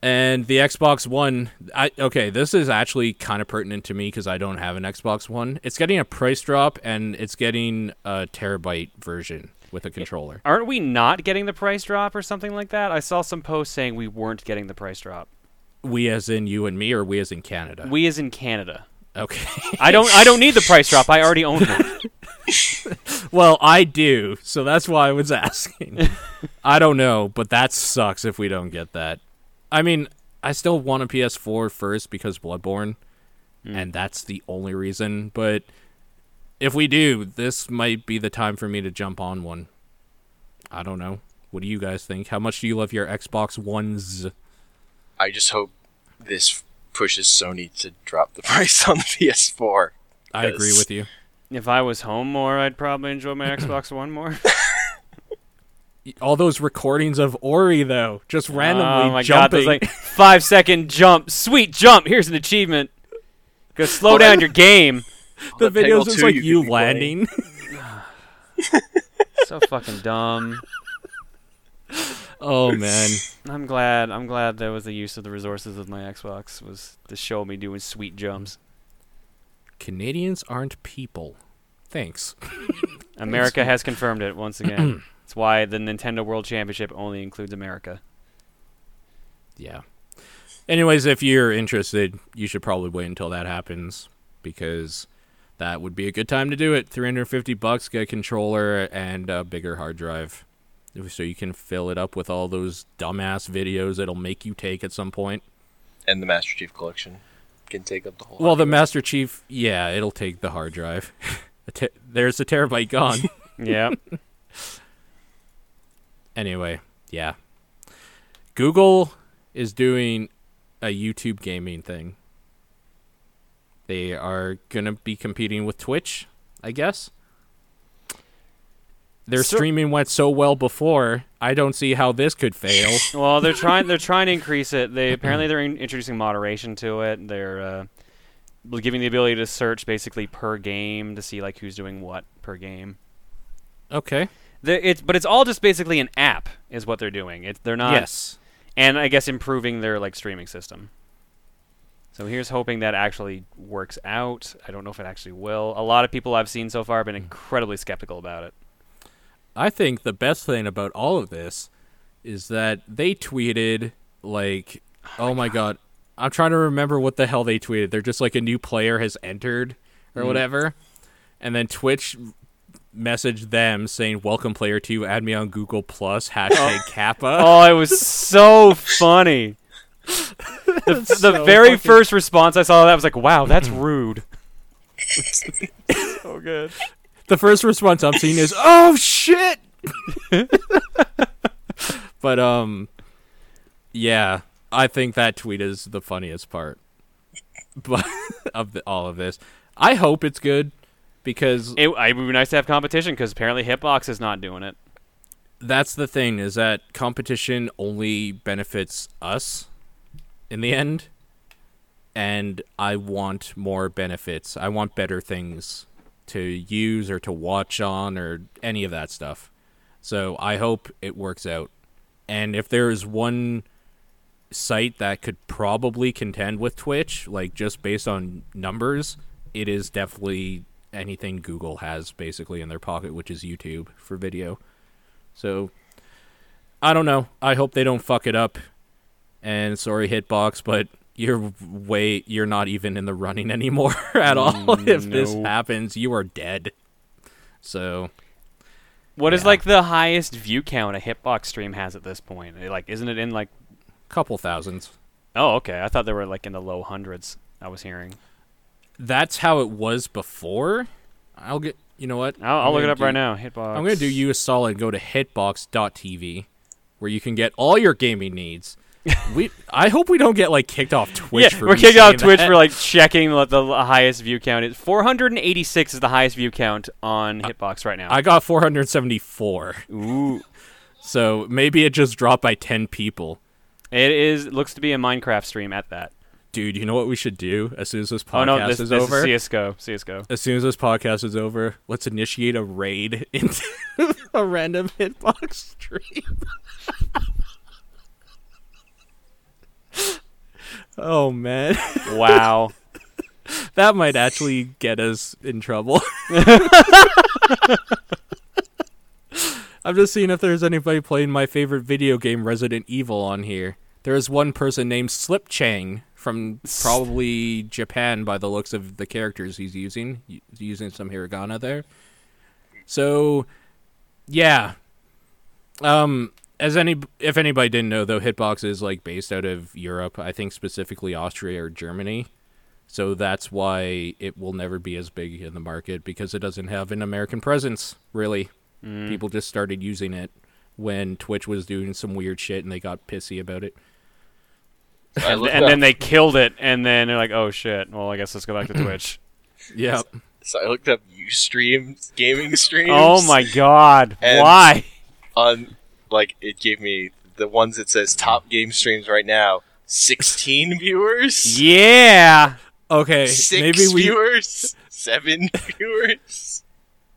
And the Xbox One, I okay, this is actually kind of pertinent to me because I don't have an Xbox One. It's getting a price drop and it's getting a terabyte version with a controller. Aren't we not getting the price drop or something like that? I saw some posts saying we weren't getting the price drop. We as in you and me, or we as in Canada? We as in Canada. Okay. I don't. I don't need the price drop. I already own one. well, I do, so that's why I was asking. I don't know, but that sucks if we don't get that. I mean, I still want a PS4 first because Bloodborne, hmm. and that's the only reason. But if we do, this might be the time for me to jump on one. I don't know. What do you guys think? How much do you love your Xbox Ones? I just hope this pushes Sony to drop the price on the PS4. I agree with you. If I was home more, I'd probably enjoy my Xbox One more. All those recordings of Ori though, just oh randomly oh my god, jumping. those like five second jump, sweet jump. Here's an achievement. Go slow Oh, down your game. the the videos just 2 like you you landing. So fucking dumb. oh man. I'm glad. I'm glad there was the use of the resources of my Xbox was to show me doing sweet jumps. Canadians aren't people. Thanks. America has confirmed it once again. It's why the Nintendo World Championship only includes America. Yeah. Anyways, if you're interested, you should probably wait until that happens because that would be a good time to do it. 350 bucks, get a controller and a bigger hard drive. So you can fill it up with all those dumbass videos that'll make you take at some point. And the Master Chief Collection can take up the whole. Well, the Master Chief, yeah, it'll take the hard drive. A te- There's a terabyte gone. Yeah. anyway, yeah. Google is doing a YouTube gaming thing. They are going to be competing with Twitch, I guess. Their So- streaming went so well before. I don't see how this could fail. well, they're trying. They're trying to increase it. They apparently they're in, introducing moderation to it. They're uh, giving the ability to search basically per game to see like who's doing what per game. okay. The, it's but it's all just basically an app is what they're doing. It's they're not yes. and I guess improving their like streaming system. So here's hoping that actually works out. I don't know if it actually will. A lot of people I've seen so far have been incredibly skeptical about it. I think the best thing about all of this is that they tweeted like, "Oh, oh my god, I'm trying to remember what the hell they tweeted. They're just like a new player has entered or mm. whatever." And then Twitch messaged them saying, "Welcome player 2, add me on Google Plus hashtag Kappa." Oh, it was so funny. The, the very fucking- first response I saw to that was like, "Wow, that's rude." so good. The first response I'm seeing is, "Oh shit!" but um, yeah, I think that tweet is the funniest part, but of the, all of this. I hope it's good because It, it would be nice to have competition because apparently Hitbox is not doing it. that's the thing is that competition only benefits us in the end, and I want more benefits. I want better things to use or to watch on or any of that stuff. So I hope it works out. And if there is one site that could probably contend with Twitch, like just based on numbers, it is definitely anything Google has basically in their pocket, which is YouTube for video. So I don't know. I hope they don't fuck it up. And sorry, Hitbox, but you're way you're not even in the running anymore at all. if this happens, you are dead. So What is Yeah. like the highest view count a Hitbox stream has at this point? Eh, Like, isn't it in like? couple thousands. Oh, okay. I thought they were like in the low hundreds. I was hearing. That's how it was before. I'll get. You know what? I'll, I'll look it up do- right now. Hitbox. I'm gonna do you a solid. Go to hitbox.tv, where you can get all your gaming needs. We. I hope we don't get like kicked off Twitch. yeah, for we're kicked off Twitch that. for like checking what the highest view count is. 486 is the highest view count on Hitbox right now. I got 474. Ooh, So maybe it just dropped by 10 people. it is looks to be a Minecraft stream at that. Dude, you know what we should do as soon as this podcast is over? oh no, this, is this over? is CS:GO. CS:GO. as soon as this podcast is over, let's initiate a raid into a random hitbox stream. oh man, Wow. that might actually get us in trouble. I'm just seeing if there's anybody playing my favorite video game, Resident Evil, on here. There is one person named Slip Chang from probably Japan by the looks of the characters he's using. He's using some hiragana there. So, yeah. Um, as any if anybody didn't know though, Hitbox is like based out of Europe. I think specifically Austria or Germany. So that's why it will never be as big in the market because it doesn't have an American presence, really. Mm. People just started using it when Twitch was doing some weird shit and they got pissy about it. And, and then they killed it, and then they're like, "Oh shit! Well, I guess let's go back to Twitch." Yep. so I looked up Ustream gaming streams. oh my god! Why? On like it gave me the ones that says top game streams right now. Sixteen viewers. Yeah. Okay, Six maybe we viewers. Seven viewers.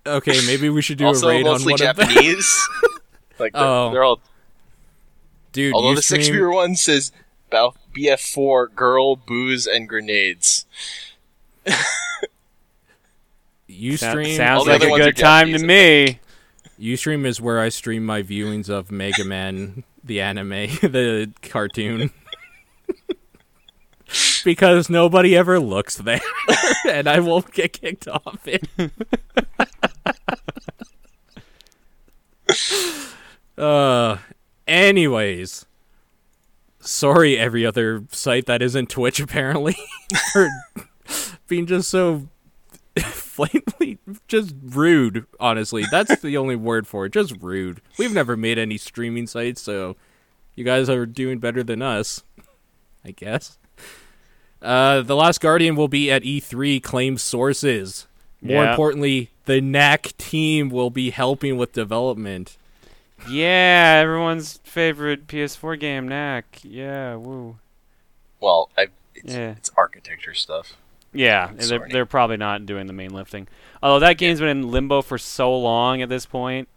okay maybe we should do also a raid on mostly one of them. Japanese. like the, Oh. they're all. Dude, Although you the six viewer one says about BF4 girl booze and grenades. you stream sounds like a good time to Japanese, me. Ustream is where I stream my viewings of Mega Man, the anime, the cartoon. because nobody ever looks there, and I won't get kicked off it. uh, anyways, sorry, every other site that isn't Twitch, apparently, for being just so blatantly just rude honestly that's the only word for it just rude we've never made any streaming sites so you guys are doing better than us i guess uh the last guardian will be at e3 claims sources more Yeah. importantly the knack team will be helping with development Yeah, everyone's favorite PS4 game, Knack. Yeah, woo. Well, I, it's, Yeah. it's architecture stuff. Yeah, I'm they're, they're probably not doing the main lifting. Although that game's been in limbo for so long at this point.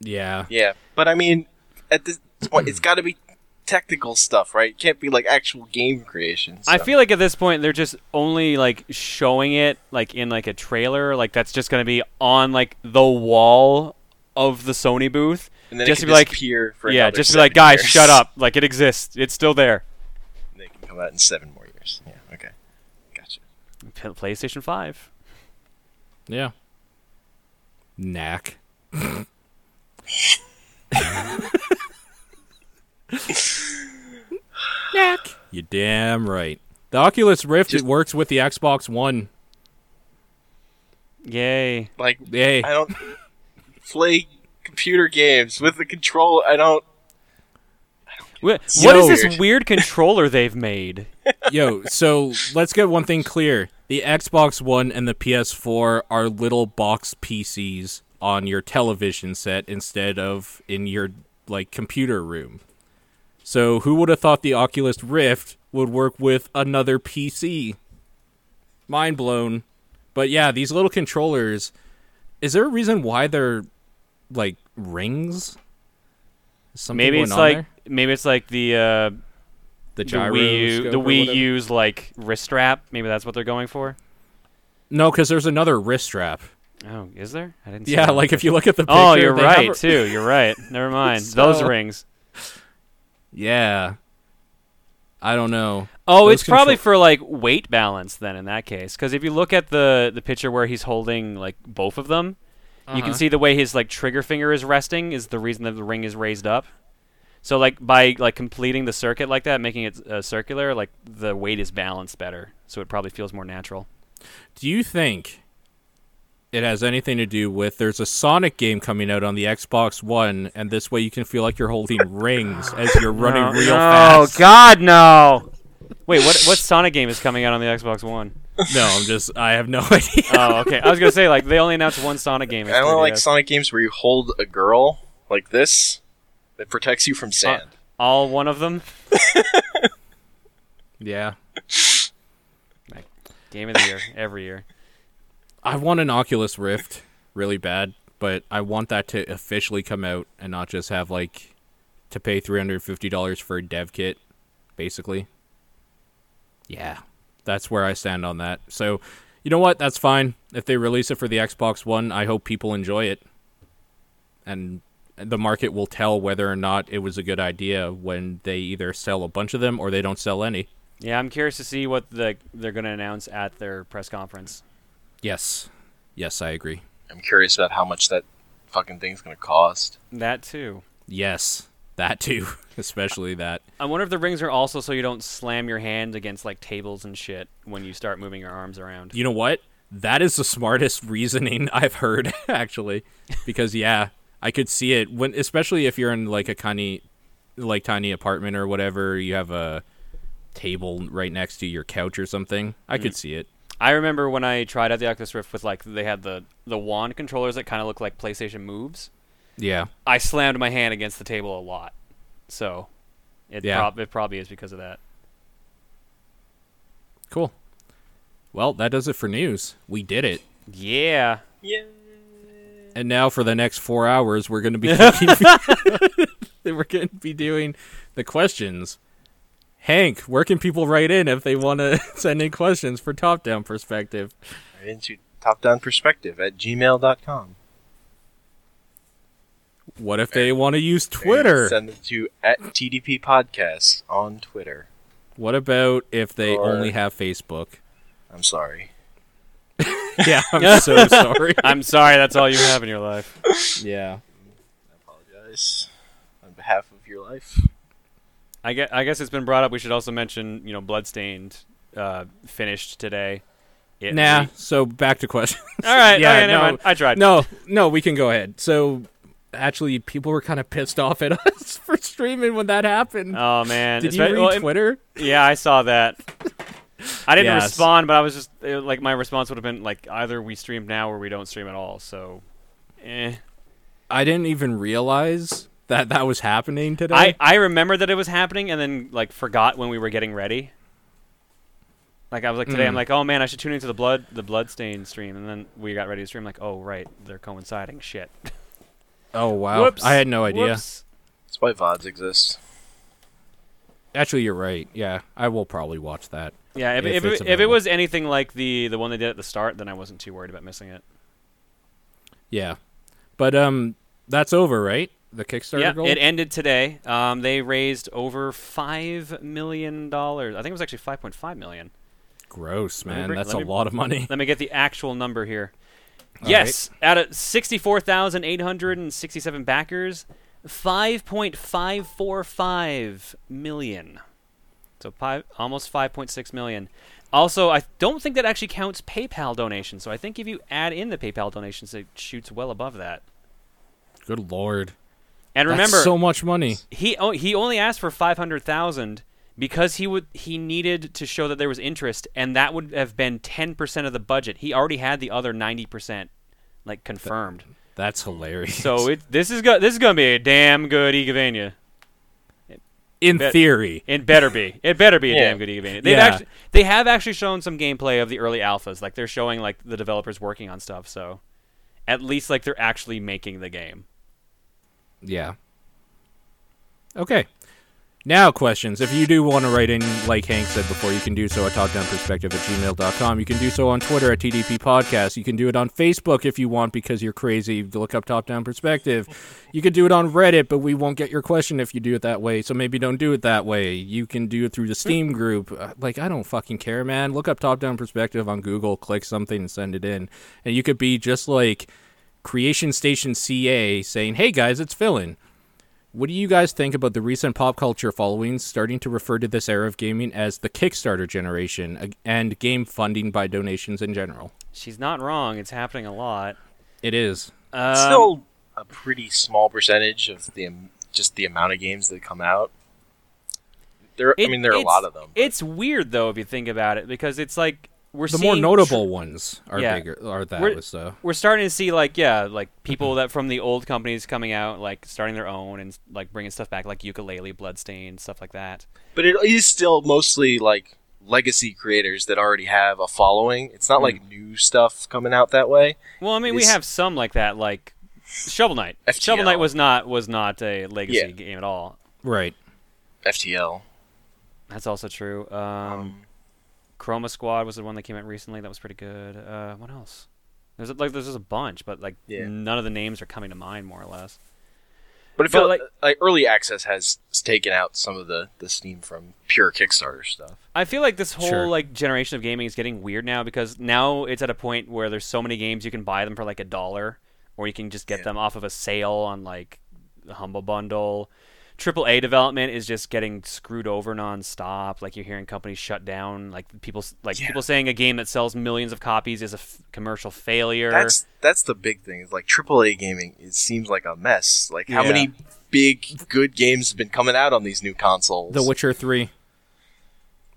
yeah Yeah, but I mean, at this point, it's got to be technical stuff, right? It can't be like actual game creation. I feel like at this point they're just only like showing it like in like a trailer, like that's just gonna be on like the wall of the Sony booth. and then just it to can be like- disappear for yeah, just to be like, guys, years. shut up. Like it exists. It's still there. They can come out in seven more years. Yeah, okay, gotcha. P- PlayStation Five. yeah knack knack you damn right the oculus rift Just- it works with the xbox one Yay. Like, Yay. I don't play computer games with the control. I don't. What is this weird controller they've made? yo, so let's get one thing clear. The Xbox One and the PS4 are little box PCs on your television set instead of in your like computer room. So who would have thought the Oculus Rift would work with another PC? Mind blown. But yeah, these little controllers is there a reason why they're like rings? Something maybe it's like there? maybe it's like the uh, the the Wii U, the Wii U's like wrist strap. Maybe that's what they're going for. No, because there's another wrist strap. Oh, is there? I didn't. see Yeah, like if you look at the picture. Oh, you're right a- too. You're right. Never mind. Those rings. Yeah. I don't know. Oh, Those it's probably for like weight balance then in that case. Because if you look at the the picture where he's holding like both of them, you can Uh-huh. see the way his like trigger finger is resting is the reason that the ring is raised up. So like by like completing the circuit like that, making it uh, circular, like the weight is balanced better. So it probably feels more natural. Do you think it has anything to do with there's a Sonic game coming out on the Xbox One, and this way you can feel like you're holding rings as you're running no, real no, fast? Oh God no. Wait, what what Sonic game is coming out on the Xbox One? No, I'm just I have no idea. Oh, okay. I was gonna say like they only announced one Sonic game. I don't like Sonic games where you hold a girl like this that protects you from uh, sand. all one of them. yeah. Game of the year every year. I want an Oculus Rift really bad, but I want that to officially come out and not just have like to pay three hundred fifty dollars for a dev kit, basically. Yeah, that's where I stand on that. So, you know what? That's fine. If they release it for the Xbox One, I hope people enjoy it, and the market will tell whether or not it was a good idea when they either sell a bunch of them or they don't sell any. Yeah, I'm curious to see what the they're going to announce at their press conference. Yes, yes, I agree. I'm curious about how much that fucking thing's gonna cost. That too. Yes, that too, especially that. I wonder if the rings are also so you don't slam your hand against like tables and shit when you start moving your arms around. You know what? That is the smartest reasoning I've heard actually, because yeah, I could see it when, especially if you're in like a tiny, like tiny apartment or whatever. You have a table right next to your couch or something. I could mm. see it. I remember when I tried out the Oculus Rift with like they had the the wand controllers that kind of look like PlayStation moves. Yeah. I slammed my hand against the table a lot, so it Yeah. prob- it probably is because of that. Cool. Well, that does it for news. We did it. Yeah. Yeah. And now for the next four hours, we're going to be we're going to be doing the questions. Hank, where can people write in if they want to send in questions for top down perspective? Right into top down perspective at gmail.com. What if they want to use Twitter? Send it to at TDP Podcast on Twitter. What about if they Or- only have Facebook? I'm sorry. Yeah, I'm so sorry. I'm sorry, that's all you have in your life. Yeah. I apologize on behalf of your life. I guess, I guess it's been brought up. We should also mention, you know, Bloodstained uh, finished today. It Nah. re- So back to questions. all right. Yeah, okay, never no. mind. I tried. No, no, we can go ahead. So actually, people were kind of pissed off at us for streaming when that happened. Oh man. Did It's you read well, it- Twitter? Yeah, I saw that. I didn't Yes. respond, but I was just uh, like, my response would have been like, either we stream now or we don't stream at all. So, eh. I didn't even realize that that was happening today. I I remember that it was happening, and then like forgot when we were getting ready. Like I was like today, I'm Mm. like, oh man, I should tune into the blood the bloodstain stream, and then we got ready to stream. Like, oh right, they're coinciding. Shit. oh wow, Whoops. I had no idea. Whoops. That's why VODs exist. Actually, you're right. Yeah, I will probably watch that. Yeah, if, If if, it, if it was anything like the the one they did at the start, then I wasn't too worried about missing it. Yeah, but um, that's over, right? The Kickstarter yeah, goal. it ended today. Um, they raised over five million dollars. I think it was actually five point five million. Gross, man. bring- That's a me- lot of money. Let me get the actual number here. All yes, out of sixty-four thousand eight hundred and sixty-seven backers, five point five four five million. So five, almost five point six million. Also, I don't think that actually counts PayPal donations. So I think if you add in the PayPal donations, it shoots well above that. Good lord. And That's remember, so much money. he oh, he only asked for five hundred thousand because he would he needed to show that there was interest, and that would have been ten percent of the budget. He already had the other ninety percent like confirmed. That's hilarious. So it this is go- this is gonna be a damn good Igavania. in bet- theory, It better be. It better be a Yeah. damn good Igavania. They've Yeah. actually they have actually shown some gameplay of the early alphas. Like they're showing like the developers working on stuff. So at least like they're actually making the game. yeah. Okay. Now questions. If you do want to write in, like Hank said before, you can do so at topdownperspective at gmail.com. You can do so on Twitter at TDP Podcast. You can do it on Facebook if you want because you're crazy. Look up Top Down Perspective. You can do it on Reddit, but we won't get your question if you do it that way. So maybe don't do it that way. You can do it through the Steam group. Uh, Like, I don't fucking care, man. Look up Top Down Perspective on Google, click something, and send it in. And you could be just like Creation Station CA saying, hey guys, it's Philin. What do you guys think about the recent pop culture followings starting to refer to this era of gaming as the Kickstarter generation and game funding by donations in general? She's not wrong. It's happening a lot. It is. Um, Still a pretty small percentage of the just the amount of games that come out. There, I mean, there are a lot of them. It's weird though if you think about it because it's like we're The more notable ones are Yeah. bigger, are that We're- was uh, we're starting to see like yeah like people that from the old companies coming out like starting their own and like bringing stuff back like Yooka-Laylee bloodstain stuff like that But it is still mostly like legacy creators that already have a following. It's not like new stuff coming out that way. well i mean we have some like that like shovel knight FTL. shovel knight was not was not a legacy Yeah. game at all right. FTL. that's also true um, Um, chroma squad was the one that came out recently that was pretty good uh, what else there's like there's just a bunch but like Yeah. none of the names are coming to mind more or less But I feel But, like, like- like early access has taken out some of the the steam from pure Kickstarter stuff. I feel like this whole Sure. like generation of gaming is getting weird now because now it's at a point where there's so many games you can buy them for like a dollar, or you can just get Yeah. them off of a sale on like the Humble Bundle. Triple A development is just getting screwed over nonstop. Like you're hearing companies shut down. Like people like Yeah. people saying a game that sells millions of copies is a f- commercial failure. That's that's the big thing. Is like AAA gaming. It seems like a mess. Like how Yeah. many big good games have been coming out on these new consoles? The Witcher 3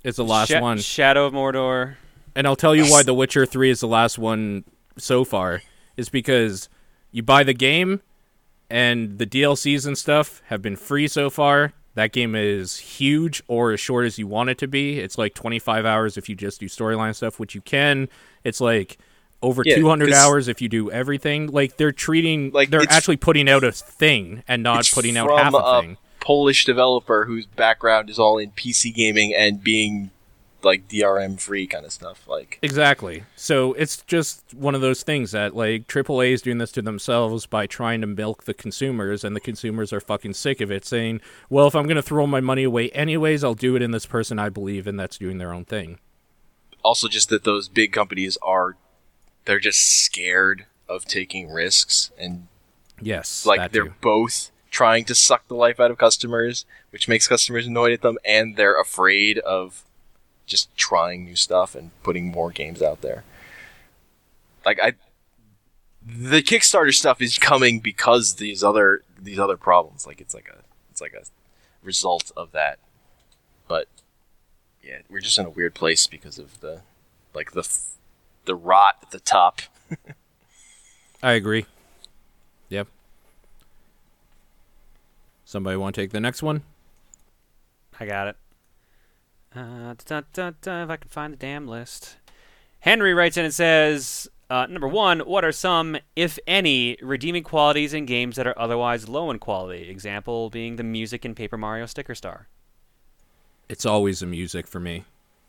is the last Sha- one. Shadow of Mordor. And I'll tell you why The Witcher 3 is the last one so far is because you buy the game and the DLCs and stuff have been free so far. That game is huge or as short as you want it to be. It's like 25 hours if you just do storyline stuff, which you can. It's like over Yeah, 200 'cause- hours if you do everything. Like they're treating Like, they're actually putting out a thing and not putting out half a a thing. Polish developer whose background is all in PC gaming and being like DRM free kind of stuff. Like Exactly. So it's just one of those things that like AAA is doing this to themselves by trying to milk the consumers, and the consumers are fucking sick of it, saying, "Well, if I'm going to throw my money away anyways, I'll do it in this person I believe in that's doing their own thing." also just that those big companies are they're just scared of taking risks and Yes, like they're too. both trying to suck the life out of customers, which makes customers annoyed at them, and they're afraid of just trying new stuff and putting more games out there. Like I, the Kickstarter stuff is coming because these other these other problems. Like it's like a it's like a result of that. But yeah, we're just in a weird place because of the like the the rot at the top. I agree. Yep. Somebody want to take the next one? I got it. Uh, da, da, da, if I can find the damn list. Henry writes in and says, uh, number one, what are some, if any, redeeming qualities in games that are otherwise low in quality? Example being the music in Paper Mario Sticker Star. It's always the music for me.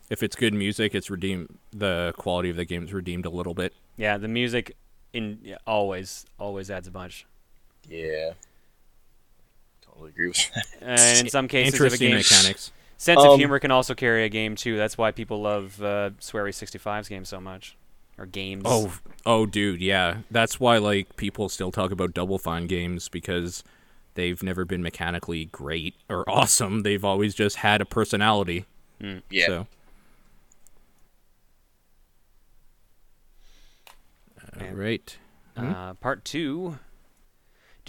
If it's good music, it's redeemed. The quality of the game is redeemed a little bit. Yeah, the music in yeah, always always adds a bunch. Yeah, totally agree with that. And in some cases, if a Interesting game mechanics. Sense of Um, humor can also carry a game too. That's why people love uh, Swery 65's game so much, or games. Oh, oh, dude, yeah. That's why like people still talk about Double Fine games because they've never been mechanically great or awesome. They've always just had a personality. Yeah, So, Yeah. all right. Uh, part two.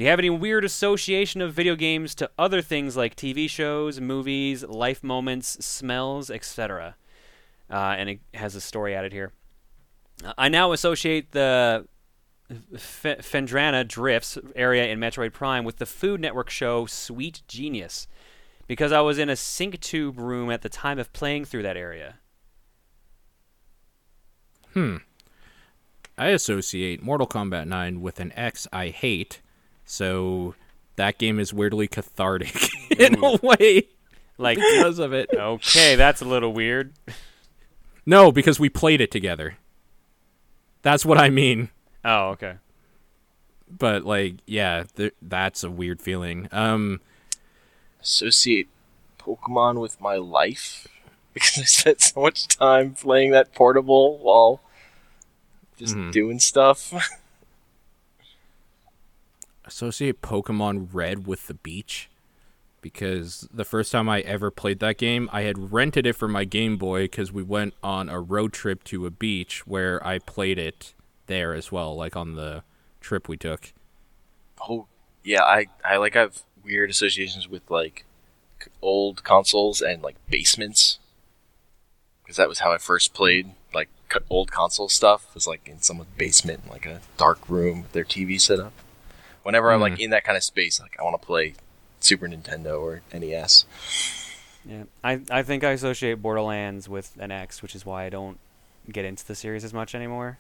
Do you have any weird association of video games to other things like TV shows, movies, life moments, smells, etc.? Uh, and it has a story added here. I now associate the F- Phendrana Drifts area in Metroid Prime with the Food Network show Sweet Genius because I was in a sync tube room at the time of playing through that area. Hmm. I associate Mortal Kombat 9 with an X I hate, so that game is weirdly cathartic in a way Like, because of it. okay, that's a little weird. No, because we played it together. That's what I mean. Oh, okay. But like, yeah, th- that's a weird feeling. Um, associate Pokemon with my life because I spent so much time playing that portable while just Mhm. doing stuff. Associate Pokemon Red with the beach because the first time I ever played that game, I had rented it for my Game Boy because we went on a road trip to a beach where I played it there as well, like on the trip we took. oh yeah, I I like have weird associations with like old consoles and like basements because that was how I first played like old console stuff. Was like in someone's basement, in like a dark room with their TV set up. Whenever I'm like in that kind of space, like I want to play Super Nintendo or NES. Yeah, I I think I associate Borderlands with an X, which is why I don't get into the series as much anymore.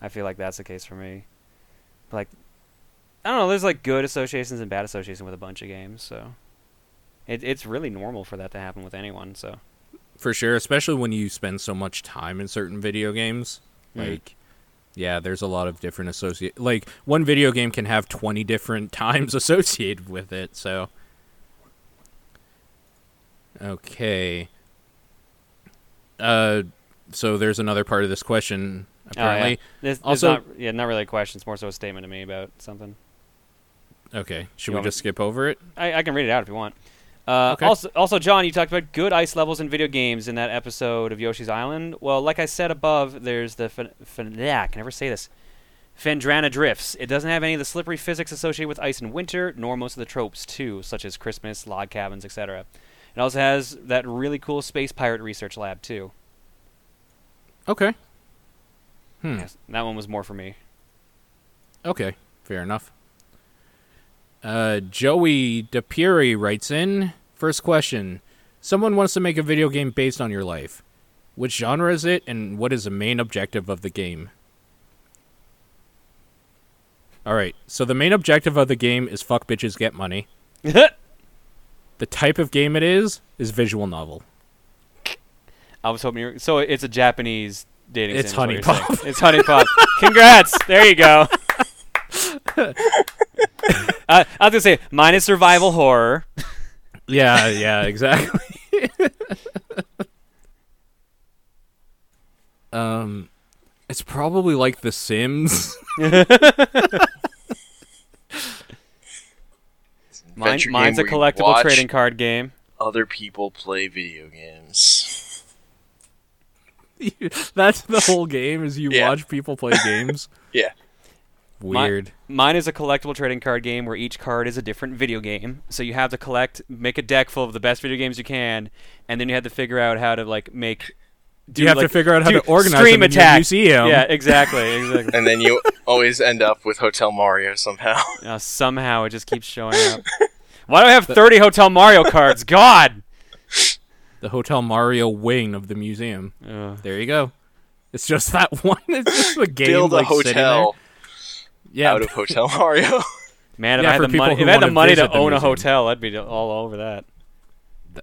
I feel like that's the case for me. Like, I don't know. There's like good associations and bad associations with a bunch of games, so it it's really normal for that to happen with anyone. So For sure, especially when you spend so much time in certain video games. Mm. Like, Yeah, there's a lot of different associate. Like one video game can have 20 different times associated with it. So, okay. Uh, so there's another part of this question. Apparently, Oh, yeah. This, Also- not, yeah, not really a question. It's more so a statement to me about something. okay. Should You we want me- just skip over it? I, I can read it out if you want. Uh, Okay. Also, also, John, you talked about good ice levels in video games in that episode of Yoshi's Island. Well, like I said above, there's the fin- fin- yeah, I can never say this. Phendrana drifts. It doesn't have any of the slippery physics associated with ice in winter, nor most of the tropes too, such as Christmas, log cabins, etc. It also has that really cool space pirate research lab too. Okay. Hmm. Yes, that one was more for me. Okay, fair enough. Uh, Joey DePuri writes in first question: Someone wants to make a video game based on your life. Which genre is it, and what is the main objective of the game? All right, so the main objective of the game is fuck bitches get money. The type of game it is is visual novel. I was hoping you were, so it's a Japanese dating It's sim. is what you're HuniePop. saying. It's HuniePop. Congrats. There you go. uh, I was gonna say mine is survival horror. Yeah, yeah, exactly. um, it's probably like The Sims. Mine, mine's a game where you collectible trading card game. Other people play video games. That's the whole game. Is you Yeah. watch people play games. Yeah. Weird. Mine is a collectible trading card game where each card is a different video game. So you have to collect, make a deck full of the best video games you can, and then you have to figure out how to like make. Do you have to figure out how to organize stream them in your attack. museum. Yeah, exactly, exactly. And then you always end up with Hotel Mario somehow. Uh, somehow it just keeps showing up. Why do I have 30 Hotel Mario cards? God. The Hotel Mario wing of the museum. Ugh. There you go. It's just that one. It's just a game. Build a like, sitting there. hotel Yeah, out of Hotel Mario. Man, if Yeah, I had the money, if I had the wanna money to visit the own a hotel, I'd be all over that.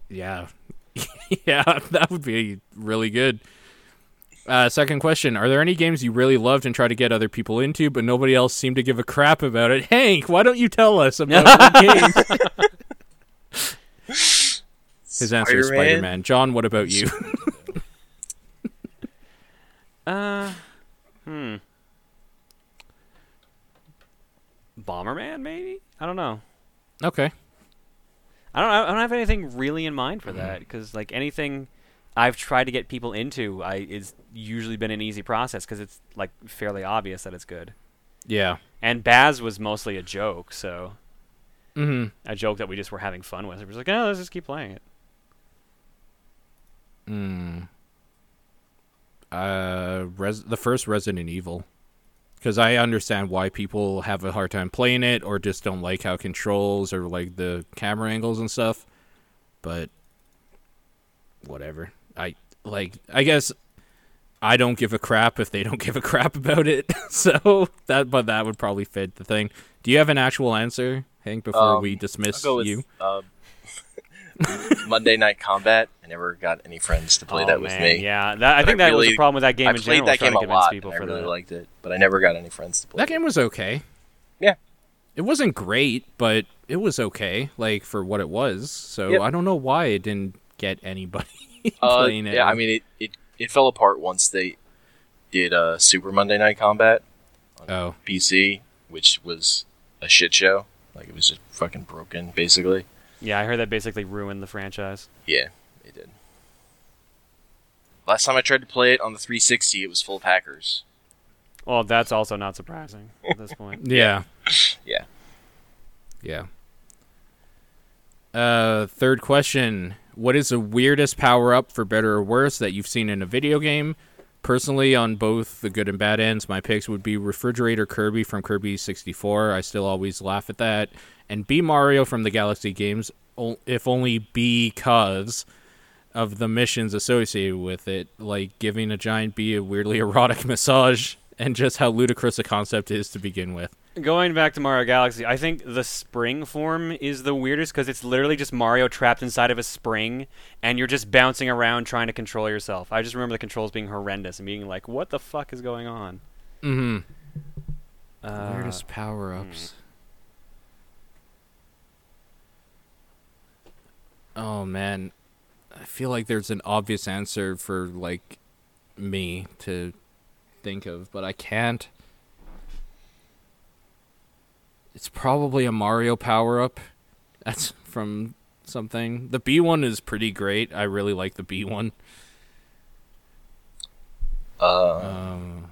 yeah, yeah. That would be really good. Uh, second question: Are there any games you really loved and tried to get other people into, but nobody else seemed to give a crap about it? Hank, why don't you tell us about the game? His answer is Spider-Man? Spider-Man. John, what about you? Uh, hmm. Bomberman, maybe? I don't know. okay. I don't. I don't have anything really in mind for that because like anything I've tried to get people into, I it's usually been an easy process because it's like fairly obvious that it's good. Yeah. And Baz was mostly a joke, so hmm a joke that we just were having fun with. It was like, oh, let's just keep playing it. Mm. Uh, res- the first Resident Evil, because I understand why people have a hard time playing it or just don't like how it controls or like the camera angles and stuff. But whatever. I like. I guess I don't give a crap if they don't give a crap about it. so that, but that would probably fit the thing. Do you have an actual answer, Hank? Before Um, we dismiss with you. uh, Monday Night Combat. I never got any friends to play oh, that with me. Yeah, that, I think I that was really- the problem with that game I in played general. that trying game to a convince lot, people and I for really that. liked it, but I never got any friends to play. That game was okay. Yeah. It wasn't great, but it was okay, like for what it was. So Yep. I don't know why it didn't get anybody Uh, playing it. yeah, I mean it, it. It fell apart once they did uh, Super Monday Night Combat oh, PC, which was a shit show. Like it was just fucking broken, basically. Yeah, I heard that basically ruined the franchise. Yeah, it did. Last time I tried to play it on the 360, it was full of hackers. Well, that's also not surprising at this point. yeah, Yeah. yeah. Uh, third question: What is the weirdest power up, for better or worse, that you've seen in a video game? Personally, on both the good and bad ends, my picks would be Refrigerator Kirby from Kirby 64. I still always laugh at that. And Bee Mario from the Galaxy games, if only because of the missions associated with it, like giving a giant bee a weirdly erotic massage, and just how ludicrous a concept is to begin with. Going back to Mario Galaxy, I think the spring form is the weirdest because it's literally just Mario trapped inside of a spring, and you're just bouncing around trying to control yourself. I just remember the controls being horrendous and being like, "What the fuck is going on?" Mm-hmm. Uh, Weirdest power ups. Oh man, I feel like there's an obvious answer for like me to think of, but I can't. It's probably a Mario power up. That's from something. The B one is pretty great. I really like the B one. Uh, Um,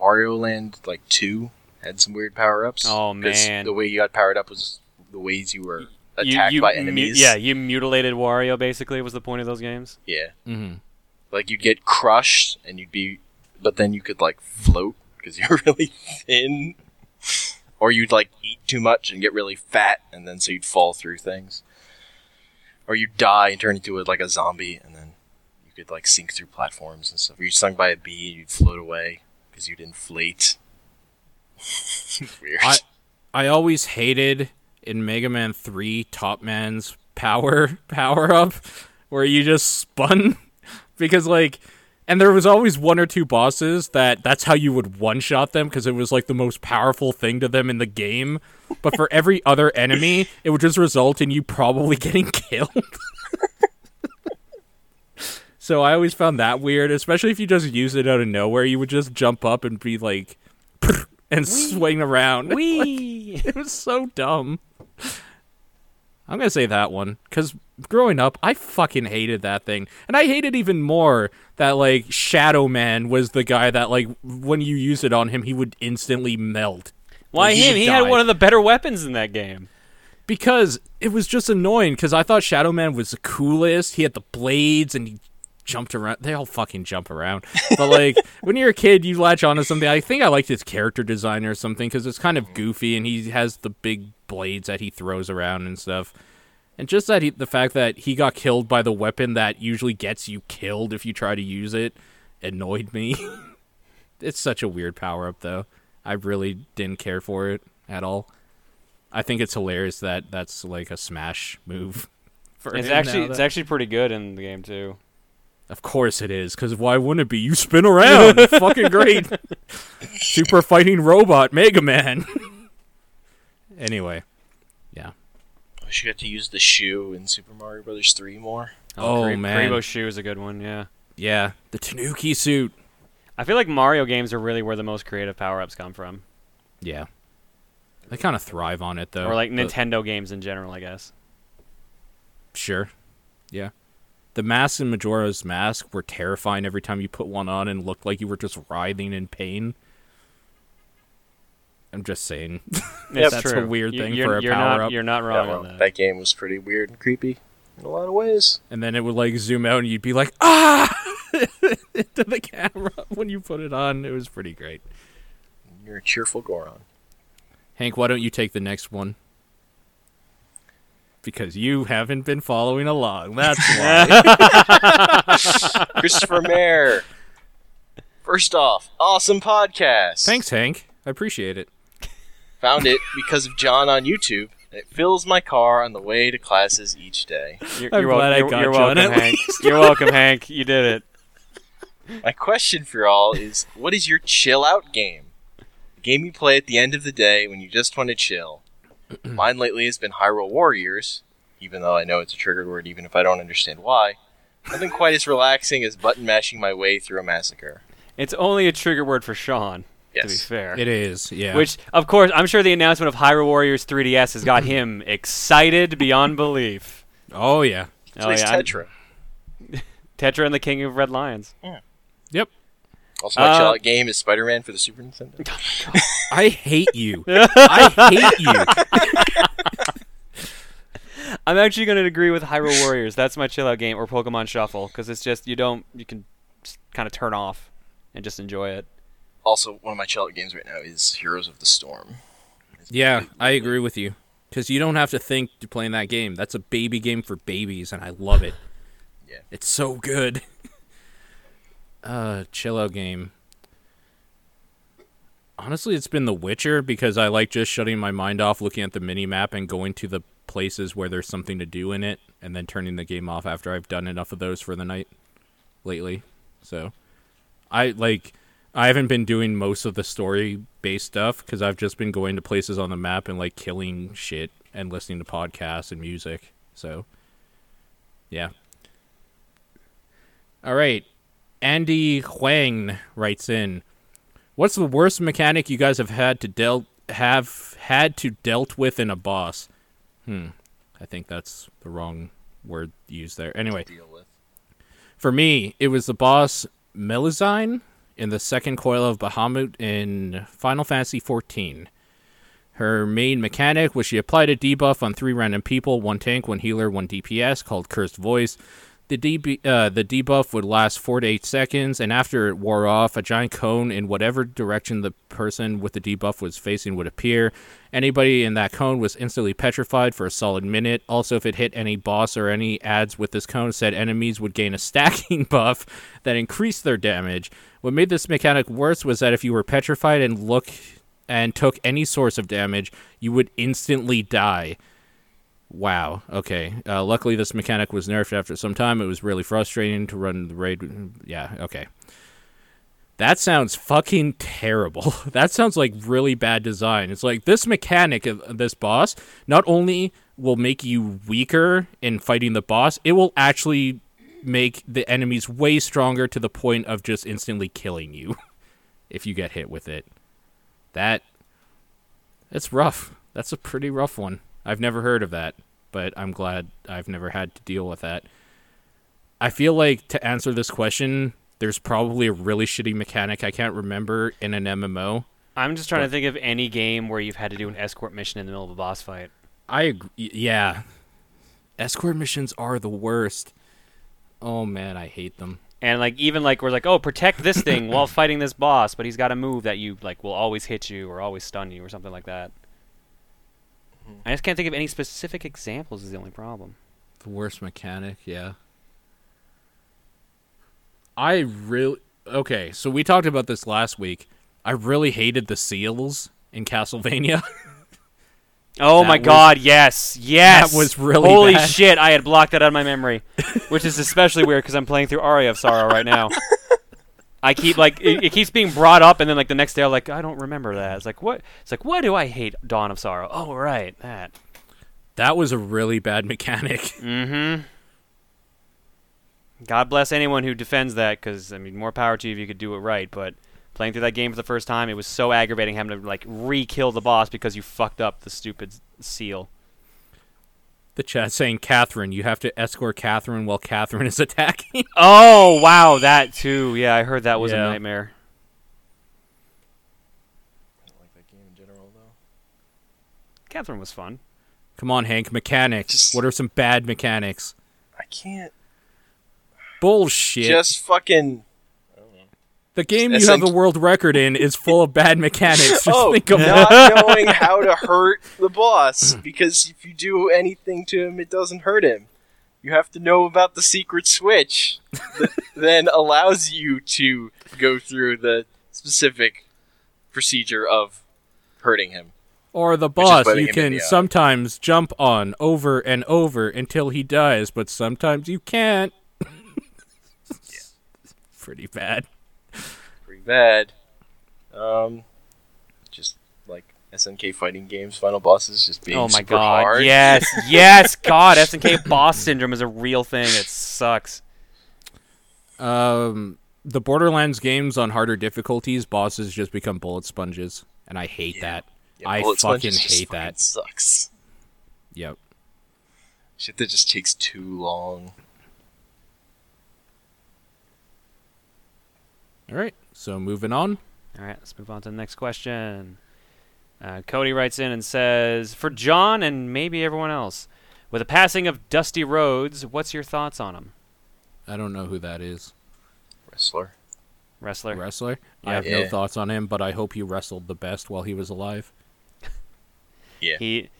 Wario Land like two had some weird power ups. Oh, man. the way you got powered up was the ways you were attacked you by mu- enemies. yeah, you mutilated Wario. Basically, was the point of those games. yeah. hmm Like you'd get crushed and you'd be, but then you could like float because you're really thin, or you'd like eat too much and get really fat, and then so you'd fall through things, or you'd die and turn into a, like a zombie, and then you could like sink through platforms and stuff. Or you're stung by a bee, you'd float away because you'd inflate. Weird. I I always hated in Mega Man 3 Top Man's power power up where you just spun because like and there was always one or two bosses that that's how you would one shot them because it was like the most powerful thing to them in the game. But for every other enemy, it would just result in you probably getting killed. so I always found that weird, especially if you just use it out of nowhere. You would just jump up and be like, and swing around. Wee. It was so dumb. I'm gonna say that one because growing up, I fucking hated that thing, and I hated even more that like Shadow Man was the guy that like when you use it on him, he would instantly melt. Why Like, him? He had one of the better weapons in that game. because it was just annoying because I thought Shadow Man was the coolest. He had the blades and he jumped around. They all fucking jump around. But like when you're a kid, you latch onto something. I think I liked his character design or something because it's kind of goofy and he has the big blades that he throws around and stuff. And just that he, the fact that he got killed by the weapon that usually gets you killed if you try to use it annoyed me. it's such a weird power up though. I really didn't care for it at all. I think it's hilarious that that's like a smash move. For It's actually it's actually pretty good in the game too. of course it is, because why wouldn't it be? You spin around, fucking great. Super fighting robot Mega Man. Anyway, yeah. I wish you got to use the shoe in Super Mario Brothers 3 more. Oh, oh Kari- man. Kuribo's shoe is a good one. Yeah, Yeah, the Tanuki suit. I feel like Mario games are really where the most creative power ups come from, Yeah. They kind of thrive on it, though. or like but- Nintendo games in general, I guess. Sure. Yeah. The masks in Majora's Mask were terrifying every time you put one on and looked like you were just writhing in pain. I'm just saying. It's That's a weird thing you're, for a you're not, power-up. You're not Yeah, wrong well, on that. that game was pretty weird and creepy in a lot of ways. and then it would like zoom out and you'd be like, ah! into the camera when you put it on. It was pretty great. You're a cheerful Goron. Hank, why don't you take the next one? Because you haven't been following along. That's why. Christopher Mayer. First off, awesome podcast. Thanks, Hank. I appreciate it. Found it because of John on YouTube. It fills my car on the way to classes each day. You're, I'm you're, wel- glad I you're- got you're John welcome, at Hank. You're welcome, Hank. You did it. My question for y'all is what is your chill out game? The game you play at the end of the day when you just want to chill. Mine lately has been Hyrule Warriors, even though I know it's a trigger word, even if I don't understand why. Nothing quite as relaxing as button mashing my way through a massacre. It's only a trigger word for Sean, to be fair. It is, yeah. Which, of course, I'm sure the announcement of Hyrule Warriors 3DS has got him excited beyond belief. oh yeah. Oh, Plays yeah, Tetra. Tetra and the King of Red Lions. Yep. Also, my Uh, chill out game is Spider Man for the Super Nintendo. I hate you. I hate you. I'm actually going to agree with Hyrule Warriors. That's my chill out game, or Pokemon Shuffle, because it's just, you don't, you can kind of turn off and just enjoy it. Also, one of my chill out games right now is Heroes of the Storm. Yeah, I agree with you. Because you don't have to think to playing that game. That's a baby game for babies, and I love it. Yeah. It's so good. uh, chill out game. Honestly, it's been The Witcher because I like just shutting my mind off, looking at the mini map, and going to the places where there's something to do in it, and then turning the game off after I've done enough of those for the night lately. So, I like I haven't been doing most of the story based stuff because I've just been going to places on the map and like killing shit and listening to podcasts and music. So, yeah. All right. Andy Huang writes in, "What's the worst mechanic you guys have had to dealt have had to dealt with in a boss?" Hmm. I think that's the wrong word used there. Anyway, Deal with. for me, it was the boss Melusine in the second coil of Bahamut in Final Fantasy XIV. Her main mechanic was she applied a debuff on three random people, one tank, one healer, one DPS, called Cursed Voice. The, uh, the debuff would last four to eight seconds, and after it wore off, a giant cone in whatever direction the person with the debuff was facing would appear. Anybody in that cone was instantly petrified for a solid minute. Also, if it hit any boss or any adds with this cone, said enemies would gain a stacking buff that increased their damage. What made this mechanic worse was that if you were petrified and look and took any source of damage, you would instantly die. Wow. Okay. Uh, luckily, this mechanic was nerfed after some time. It was really frustrating to run the raid. Yeah. Okay. That sounds fucking terrible. that sounds like really bad design. It's like this mechanic this boss not only will make you weaker in fighting the boss, it will actually make the enemies way stronger to the point of just instantly killing you if you get hit with it. That it's rough. That's a pretty rough one. I've never heard of that, but I'm glad I've never had to deal with that. I feel like to answer this question, there's probably a really shitty mechanic I can't remember in an MMO. I'm just trying to think of any game where you've had to do an escort mission in the middle of a boss fight. I agree. Yeah. Escort missions are the worst. Oh man, I hate them. And like even like we're like, oh, protect this thing while fighting this boss, but he's got a move that you like will always hit you or always stun you or something like that. Mm-hmm. I just can't think of any specific examples. Is the only problem. The worst mechanic, yeah. I really okay. So we talked about this last week. I really hated the seals in Castlevania. Oh That my was- god, yes, yes. That was really Holy bad. shit! I had blocked that out of my memory, which is especially weird because I'm playing through Aria of Sorrow right now. I keep like it, it keeps being brought up, and then like the next day, I'm like, I don't remember that. It's like what? It's like why do I hate Dawn of Sorrow? Oh right, that. that was a really bad mechanic. Mm-hmm. God bless anyone who defends that, because I mean, more power to you if you could do it right. But playing through that game for the first time, it was so aggravating having to like re-kill the boss because you fucked up the stupid seal. The chat saying Catherine, you have to escort Catherine while Catherine is attacking. Oh wow, that too. Yeah, I heard that was Yeah. a nightmare. I don't like that game in general, though. Catherine was fun. Come on, Hank. Mechanics. Just- What are some bad mechanics? I can't. Bullshit. Just fucking. The game you have the world record in is full of bad mechanics. Just oh, think of not knowing how to hurt the boss because if you do anything to him, it doesn't hurt him. You have to know about the secret switch that then allows you to go through the specific procedure of hurting him. Or the boss you can eye. Uh, sometimes jump on over and over until he dies, but sometimes you can't. Pretty bad. Pretty bad. Um, just like SNK fighting games, final bosses just being oh my super god. hard. Yes, yes. God, SNK boss syndrome is a real thing. It sucks. Um, the Borderlands games on harder difficulties, bosses just become bullet sponges, and I hate Yeah. that. Yeah, I Bullet Sponge fucking just hate fucking that. Sucks. Yep. Shit that just takes too long. All right. So moving on. All right, let's move on to the next question. Uh, Cody writes in and says, "For John and maybe everyone else, with the passing of Dusty Rhodes, what's your thoughts on him, I don't know who that is. Wrestler. wrestler?" Wrestler. I Yeah. have no thoughts on him, but I hope he wrestled the best while he was alive. Yeah. He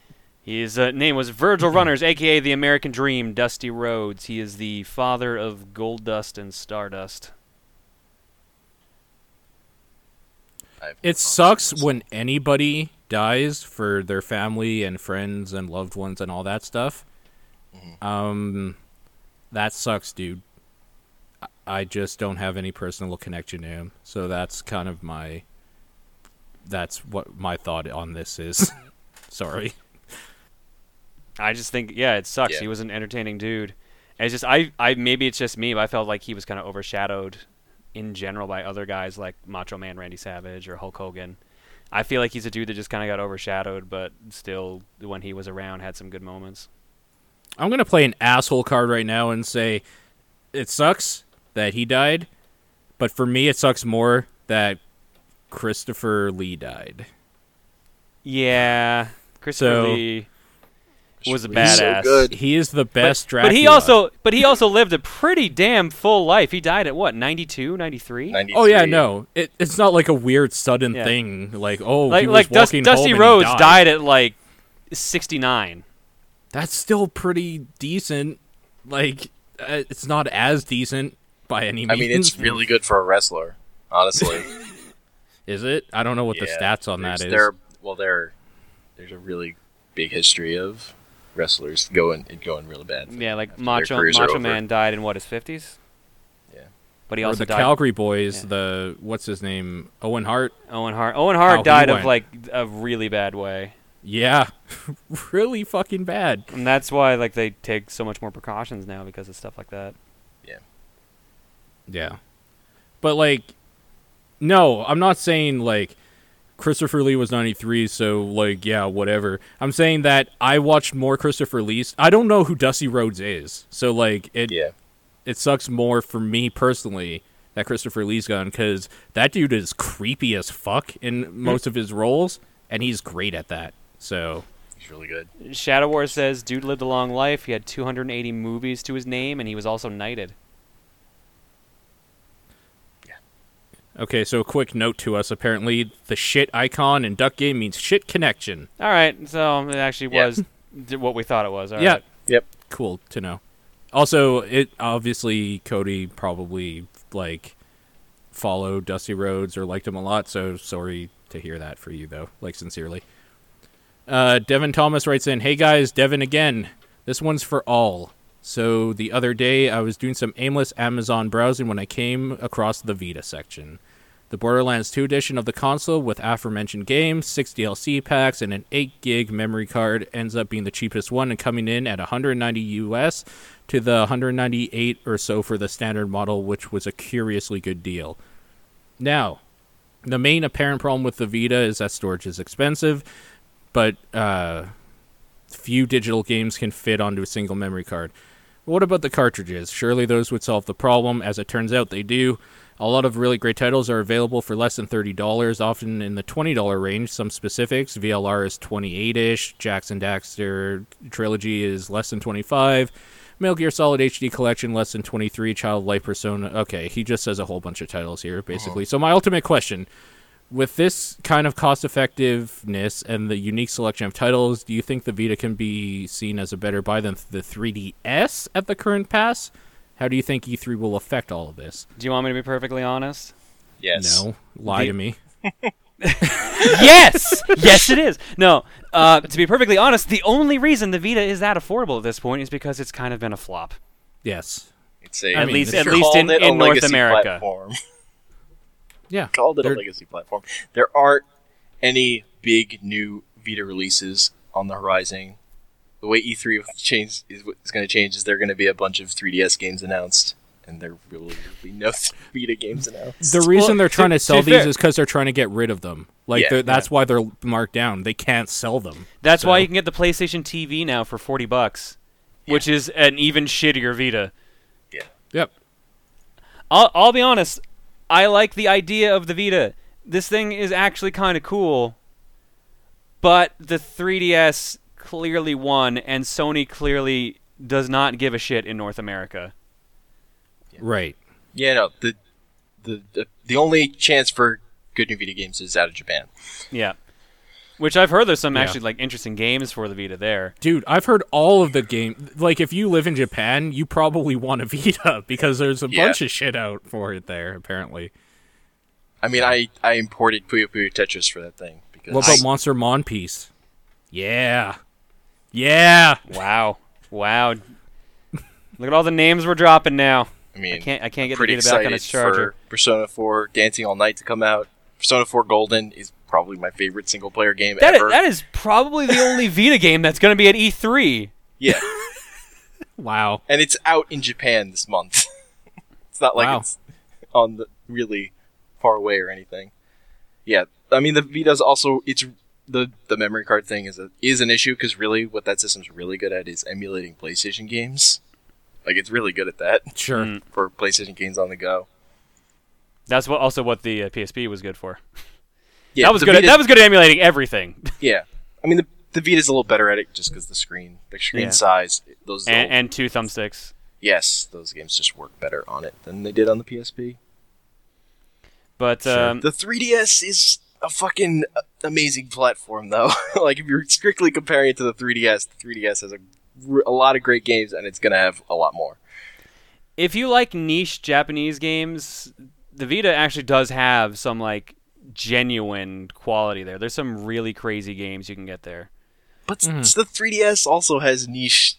his uh, name was Virgil Runnels, aka the American Dream, Dusty Rhodes. He is the father of Goldust and Stardust. I have no It thoughts on sucks when anybody dies for their family and friends and loved ones and all that stuff. Mhm. Um, that sucks, dude. I- I just don't have any personal connection to him. So that's kind of my that's what my thought on this is. Sorry. I just think yeah, it sucks. Yeah. He was an entertaining dude. And It's just I I maybe it's just me, but I felt like he was kind of overshadowed in general by other guys like Macho Man Randy Savage or Hulk Hogan. I feel like he's a dude that just kind of got overshadowed, but still when he was around had some good moments. I'm going to play an asshole card right now and say it sucks that he died, but for me it sucks more that Christopher Lee died. Yeah, Christopher So- Lee was a He's so badass. good. He is the But, best but Dracula. he also but he also lived a pretty damn full life. He died at what, 92, 93? 93. Oh yeah, no. It, it's not like a weird sudden Yeah. thing like oh Like he was like Dust, Dusty home and he Rhodes died. died at like 69. That's still pretty decent. Like uh, it's not as decent by any means. I mean, it's really good for a wrestler, honestly. Is it? I don't know what the stats on that is. There, well, there, there's a really big history of wrestlers going it going really bad. Yeah, like Macho Macho. Man died in what his 50s? Yeah. But he or also the died Calgary boys, yeah. the what's his name? Owen Hart. Owen Hart. Owen Hart oh, he died of like a really bad way. Yeah, really fucking bad. And that's why like they take so much more precautions now because of stuff like that. Yeah. Yeah. But like no, I'm not saying like Christopher Lee was 93 so like yeah, whatever. I'm saying that I watched more Christopher Lee's. I don't know who Dusty Rhodes is. So like it Yeah, it sucks more for me personally that Christopher Lee's gone cuz that dude is creepy as fuck in most of his roles and he's great at that. So he's really good. Shadow War says dude lived a long life. He had 280 movies to his name and he was also knighted. Okay, so a quick note to us. Apparently, the shit icon in Duck Game means shit connection. All right, so it actually Yeah. was d- what we thought it was. All yeah, right. Yep. cool to know. Also, it obviously Cody probably like followed Dusty Rhodes or liked him a lot. So sorry to hear that for you, though. Like sincerely. Uh, Devin Thomas writes in, "Hey guys, Devin again. This one's for all. So the other day, I was doing some aimless Amazon browsing when I came across the Vita section." The Borderlands 2 edition of the console with aforementioned games, 6 DLC packs, and an 8 gig memory card ends up being the cheapest one and coming in at 190 US to the 198 or so for the standard model, which was a curiously good deal. Now, the main apparent problem with the Vita is that storage is expensive, but uh, few digital games can fit onto a single memory card. What about the cartridges? Surely those would solve the problem. As it turns out, they do. A lot of really great titles are available for less than $30, often in the $20 range. Some specifics VLR is 28ish, Jak and Daxter trilogy is less than 25, Metal Gear Solid HD collection less than 23, Child Life Persona. Okay, he just says a whole bunch of titles here uh-huh. basically. So my ultimate question, with this kind of cost effectiveness and the unique selection of titles, do you think the Vita can be seen as a better buy than the 3DS at the current pass? How do you think E3 will affect all of this? Do you want me to be perfectly honest? Yes. No, lie The- to me. yes, yes, it is. No, uh, to be perfectly honest, the only reason the Vita is that affordable at this point is because it's kind of been a flop. Yes. It's a, At they least- at least in- it a in North America. Platform. Yeah. called it a They're- legacy platform. There aren't any big new Vita releases on the horizon. The way E3 change is, is going to change is there are going to be a bunch of 3DS games announced, and there will be no Vita games announced. The reason Well, they're trying to, to sell be these fair- is because they're trying to get rid of them. Like Yeah. they're that's why they're marked down. They can't sell them. That's why you can get the PlayStation TV now for forty bucks, which is an even shittier Vita. Yeah. Yep. I'll, I'll be honest. I like the idea of the Vita. This thing is actually kind of cool, but the 3DS clearly won, and Sony clearly does not give a shit in North America. Right. yeah, no, the, the the the only chance for good new Vita games is out of Japan. Yeah. Which I've heard there's some Yeah. actually like interesting games for the Vita there. Dude, I've heard all of the game. Like, if you live in Japan, you probably want a Vita because there's a Yeah. bunch of shit out for it there. Apparently. I mean, I I imported Puyo Puyo Tetris for that thing because What about Monster Monpiece? Yeah. Yeah. Wow. Wow. Look at all the names we're dropping now. I mean, I can't I can't get the pretty Vita back on excited its charger. for Persona 4 Dancing All Night to come out. Persona 4 Golden is probably my favorite single player game That is, ever. that is probably the only Vita game that's going to be at E E3. yeah, Wow. and it's out in Japan this month. it's not like Wow. it's on the really far away or anything. Yeah, I mean the Vita's also it's the the memory card thing is a, is an issue because really what that system's really good at is emulating PlayStation games. Like it's really good at that Sure. Mm. for PlayStation games on the go. That's what also what the uh, PSP was good for. Yeah, that was the good. At, that was good at emulating everything. Yeah, I mean the the Vita's a little better at it just because the screen, the screen Yeah. size, those and, little- and two thumbsticks. yes, those games just work better on it than they did on the PSP. But um, the 3DS is a fucking amazing platform, though. like if you're strictly comparing it to the 3DS, the 3DS has a, a lot of great games, and it's gonna have a lot more. if you like niche Japanese games, the Vita actually does have some like genuine quality there. There's some really crazy games you can get there. But s- Mhm. the 3DS also has niche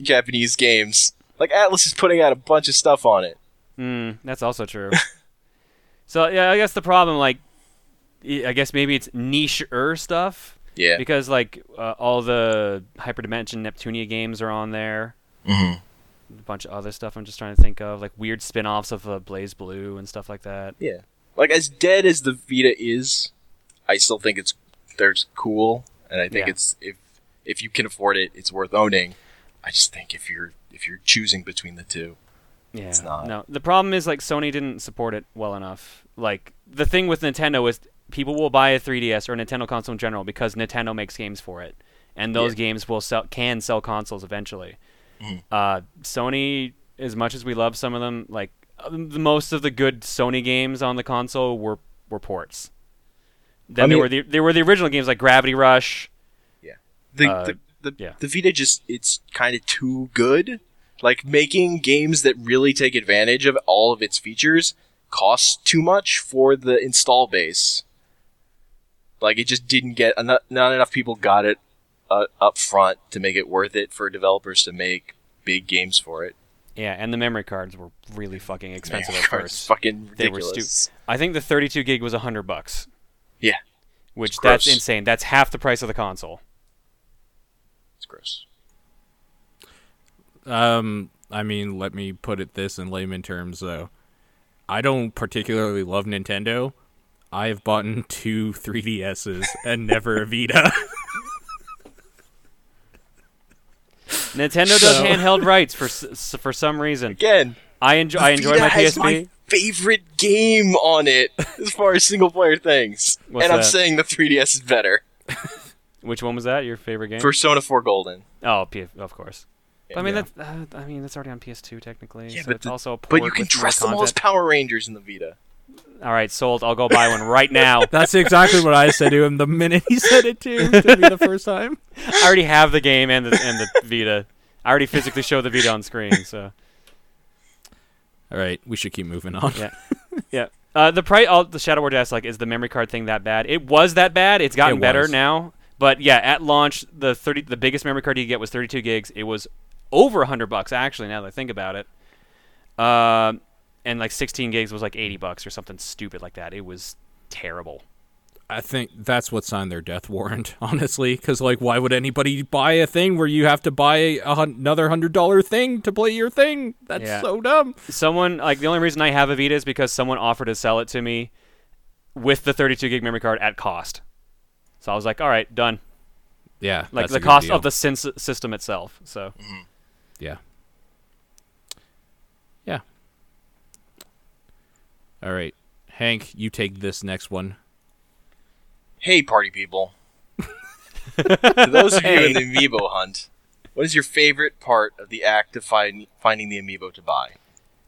Japanese games. Like Atlus is putting out a bunch of stuff on it. Mm, that's also true. so yeah, I guess the problem, like, I I guess maybe it's niche-er stuff Yeah. because like uh, all the Hyperdimension Neptunia games are on there. Mm-hmm. A bunch of other stuff I'm just trying to think of, like weird spin-offs of uh, BlazBlue and stuff like that. Yeah. Like as dead as the Vita is, I still think it's there's cool, and I think Yeah. it's if if you can afford it, it's worth owning. I just think if you're if you're choosing between the two, Yeah. It's not. No, the problem is like Sony didn't support it well enough. Like the thing with Nintendo is people will buy a 3DS or a Nintendo console in general because Nintendo makes games for it, and those Yeah. games will sell can sell consoles eventually. Mhm. Uh, Sony, as much as we love some of them, like most of the good Sony games on the console were were ports. Then I there were the there were the original games like Gravity Rush. the Uh, the, the, yeah. the Vita just it's kind of too good. Like making games that really take advantage of all of its features costs too much for the install base. Like it just didn't get enough, not enough people got it uh, up front to make it worth it for developers to make big games for it. Yeah, and the memory cards were really fucking expensive Man, at it's first. fucking They were ridiculous. I think the 32 gig was 100 bucks. Yeah. Which that's insane. That's half the price of the console. It's gross. Um, I mean, let me put it this in layman terms, though. I don't particularly love Nintendo. I have bought two 3DSs and never a Vita. Nintendo does So- handheld rights for s- s- for some reason. Again, I enjoy I enjoy Vita my PSP. my favorite game on it as far as single player things, What's and I'm saying the 3DS is better. Which one was that? Your favorite game? Persona 4 Golden. oh, P- of course. But I mean Yeah. that's uh, I mean that's already on PS2 technically. Yeah, so but it's the- also a port But you can dress them all as. Power Rangers in the Vita. All right, sold. I'll go buy one right now. That's exactly what I said to him the minute he said it to, to me the first time. I already have the game and the and the Vita. I already physically showed the Vita on screen, so All right, we should keep moving on. Yeah. yeah. Uh, the price, all the Shadow Word asks, like, is the memory card thing that bad? It was that bad. It's gotten It better now. But yeah, at launch, the thirty, the biggest memory card you could get was 32 gigs. It was over 100 bucks actually. Now that I think about it, um, and like 16 gigs was like 80 bucks or something stupid like that. It was terrible. I think that's what signed their death warrant, honestly. Because, like, why would anybody buy a thing where you have to buy a hun- another hundred dollar thing to play your thing? That's Yeah. so dumb. Someone like the only reason I have a Vita is because someone offered to sell it to me with the 32 gig memory card at cost. So I was like, all right, done. Yeah, Like that's the a good cost deal. of the sys- system itself. So mm-hmm. Yeah. Yeah. All right, Hank, you take this next one. Hey, party people. to those of you in the amiibo hunt, what is your favorite part of the act of find, finding the amiibo to buy?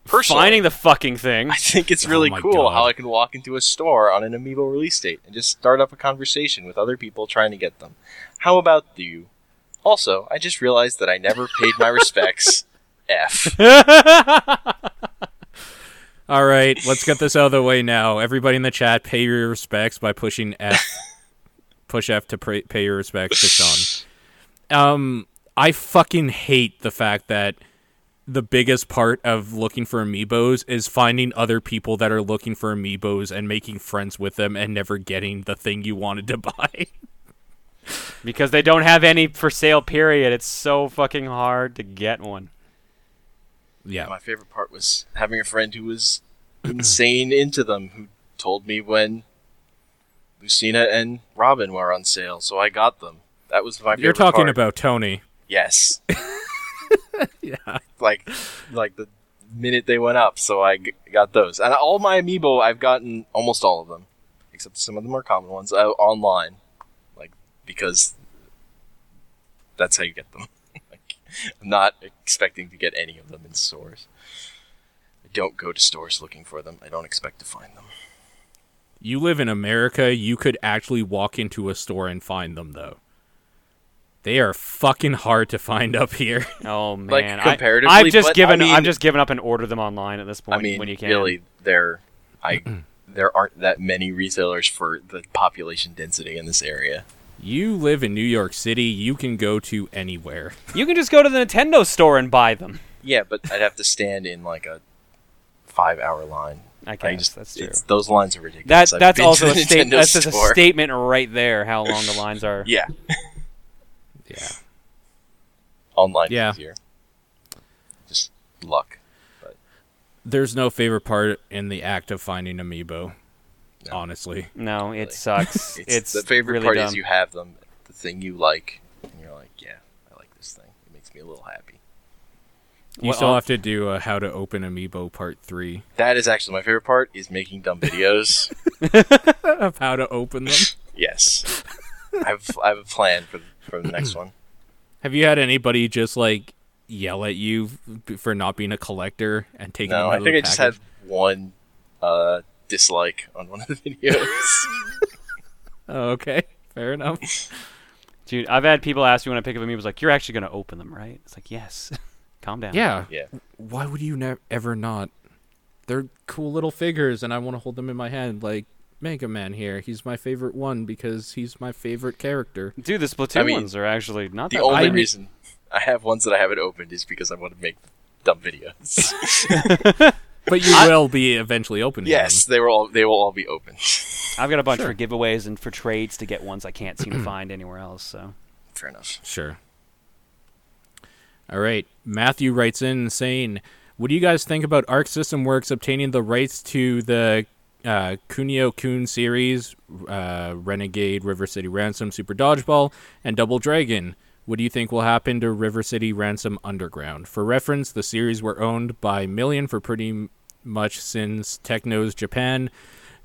Personally, finding the fucking thing. I think it's Oh really my cool God. how I can walk into a store on an amiibo release date and just start up a conversation with other people trying to get them. How about you? Also, I just realized that I never paid my respects. F. All right, let's get this out of the way now. Everybody in the chat, pay your respects by pushing F. Push F to pray, pay your respects to Sean. Um, I fucking hate the fact that the biggest part of looking for amiibos is finding other people that are looking for amiibos and making friends with them and never getting the thing you wanted to buy. because they don't have any for sale. Period. It's so fucking hard to get one. Yeah. My favorite part was having a friend who was insane into them, who told me when Lucina and Robin were on sale, so I got them. That was my favorite part. You're talking part. about Tony. yes, Yeah. like like the minute they went up, so I g- got those. And all my amiibo, I've gotten almost all of them, except some of the more common ones uh, online, like because that's how you get them. Like, I'm not expecting to get any of them in stores. I don't go to stores looking for them. I don't expect to find them. You live in America, you could actually walk into a store and find them though. They are fucking hard to find up here. Oh man, Like, I- comparatively, I've just given. I mean- I've just given up and ordered them online at this point. I mean, when you can. really, there, I there aren't that many retailers for the population density in this area. You live in New York City, you can go to anywhere. you can just go to the Nintendo store and buy them. Yeah, but I'd have to stand in like a five-hour line. I I guess just, that's true. it's- those lines are ridiculous. That I've that's been also a the statement. That's just a statement right there. How long the lines are. Yeah, Yeah. online Yeah. easier. Just luck. But. There's no favorite part in the act of finding amiibo. No. Honestly. No, Really. it sucks. It's, it's the favorite really part dumb. is you have them, the thing you like, and you're like, yeah, I like this thing. It makes me a little happy. You Well, still uh, have to do a how to open amiibo part 3 That is actually my favorite part is making dumb videos. of how to open them. yes, I have I have a plan for for the next one. Have you had anybody just like yell at you for not being a collector and taking them No, out I of think the I just had one uh, dislike on one of the videos. Oh, okay. Fair enough. Dude, I've had people ask me when I pick up amiibos, like, "You're actually gonna open them, right?" It's like, yes. Calm down. Yeah. yeah, Why would you never ever not? They're cool little figures, and I want to hold them in my hand. Like Mega Man here, he's my favorite one because he's my favorite character. Dude, the Splatoon I mean, ones are actually not the that only bad. reason I have ones that I haven't opened is because I want to make dumb videos. But you will be eventually opening yes, them. they will all they will all be open. I've got a bunch Sure. for giveaways and for trades to get ones I can't seem to find anywhere else. So Fair enough. Sure. All right. Matthew writes in saying, "What do you guys think about Arc System Works obtaining the rights to the uh, Kunio Kun series, uh, Renegade, River City Ransom, Super Dodgeball, and Double Dragon? What do you think will happen to River City Ransom Underground? For reference, the series were owned by Million for pretty m- much since Techno's Japan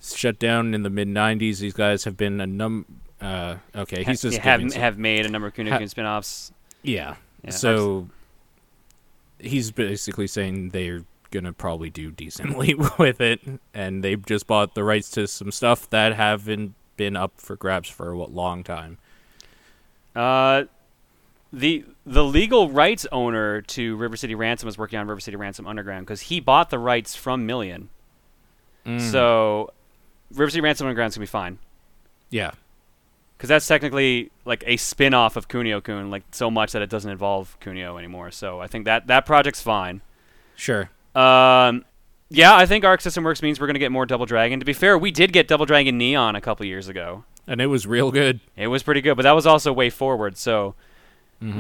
shut down in the mid '90s. These guys have been a num. Uh, okay, he's just have some- have made a number of Ha- Kunio-kun spin-offs. yeah. Yeah, so he's basically saying they're gonna probably do decently with it, and they've just bought the rights to some stuff that haven't been up for grabs for a long time. Uh, the the legal rights owner to River City Ransom was working on River City Ransom Underground because he bought the rights from Million. Mm. So River City Ransom Underground's gonna be fine yeah, because that's technically like a spin-off of Kunio Kun, like so much that it doesn't involve Kunio anymore. So I think that that project's fine. sure. Um, yeah, I think Arc System Works means we're gonna get more Double Dragon. To be fair, we did get Double Dragon Neon a couple years ago. And it was real good. It was pretty good, but that was also way forward. So,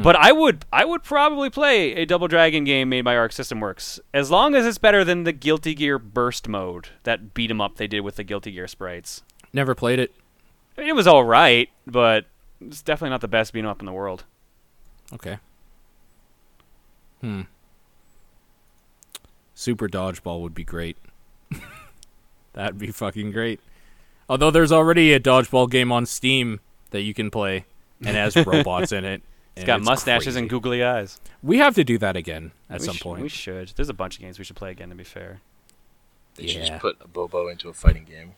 but I would I would probably play a Double Dragon game made by Arc System Works as long as it's better than the Guilty Gear Burst mode that beat 'em up they did with the Guilty Gear sprites. Never played it. I mean, it was all right, but it's definitely not the best beat 'em up in the world. Okay. Hmm. Super dodgeball would be great. That'd be fucking great. Although there's already a dodgeball game on Steam that you can play and has robots in it. It's and got mustaches and googly eyes. We have to do that again at we some sh- point. we should. There's a bunch of games we should play again. To be fair, They should Yeah. just put Abobo into a fighting game.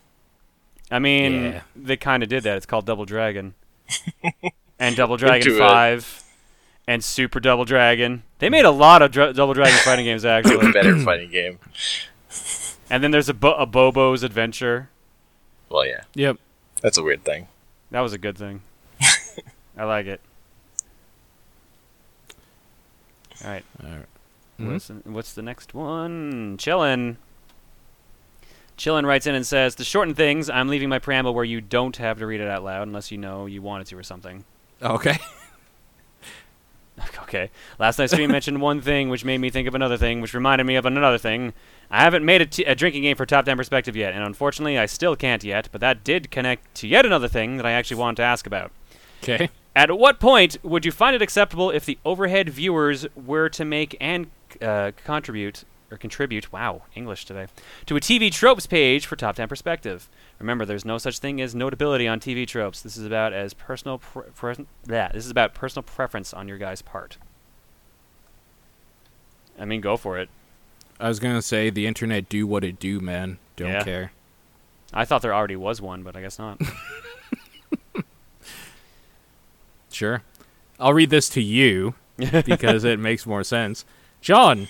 I mean, Yeah. they kind of did that. It's called Double Dragon, and Double Dragon Into it. Five, and Super Double Dragon. They made a lot of dra- Double Dragon fighting games actually. Better fighting game. and then there's a, Bo- Abobo's Adventure. Well, yeah, Yep. that's a weird thing. That was a good thing. I like it. All right. What's, hmm? what's the next one? Chillin. Chillin writes in and says, To shorten things, I'm leaving my preamble where you don't have to read it out loud unless you know you wanted to or something. Okay. Okay. Last night's stream mentioned one thing, which made me think of another thing, which reminded me of another thing. I haven't made a, t- a drinking game for Top Down Perspective yet, and unfortunately, I still can't yet, but that did connect to yet another thing that I actually wanted to ask about. Okay. At what point would you find it acceptable if the overhead viewers were to make and uh, contribute or contribute? Wow, English today. To a TV tropes page for Top Down Perspective. Remember, there's no such thing as notability on TV tropes. This is about as personal. Pre- pre- yeah, this is about personal preference on your guy's part. I mean, go for it. I was gonna say the internet do what it do, man. Don't Yeah. care. I thought there already was one, but I guess not. Sure. I'll read this to you because it makes more sense. John,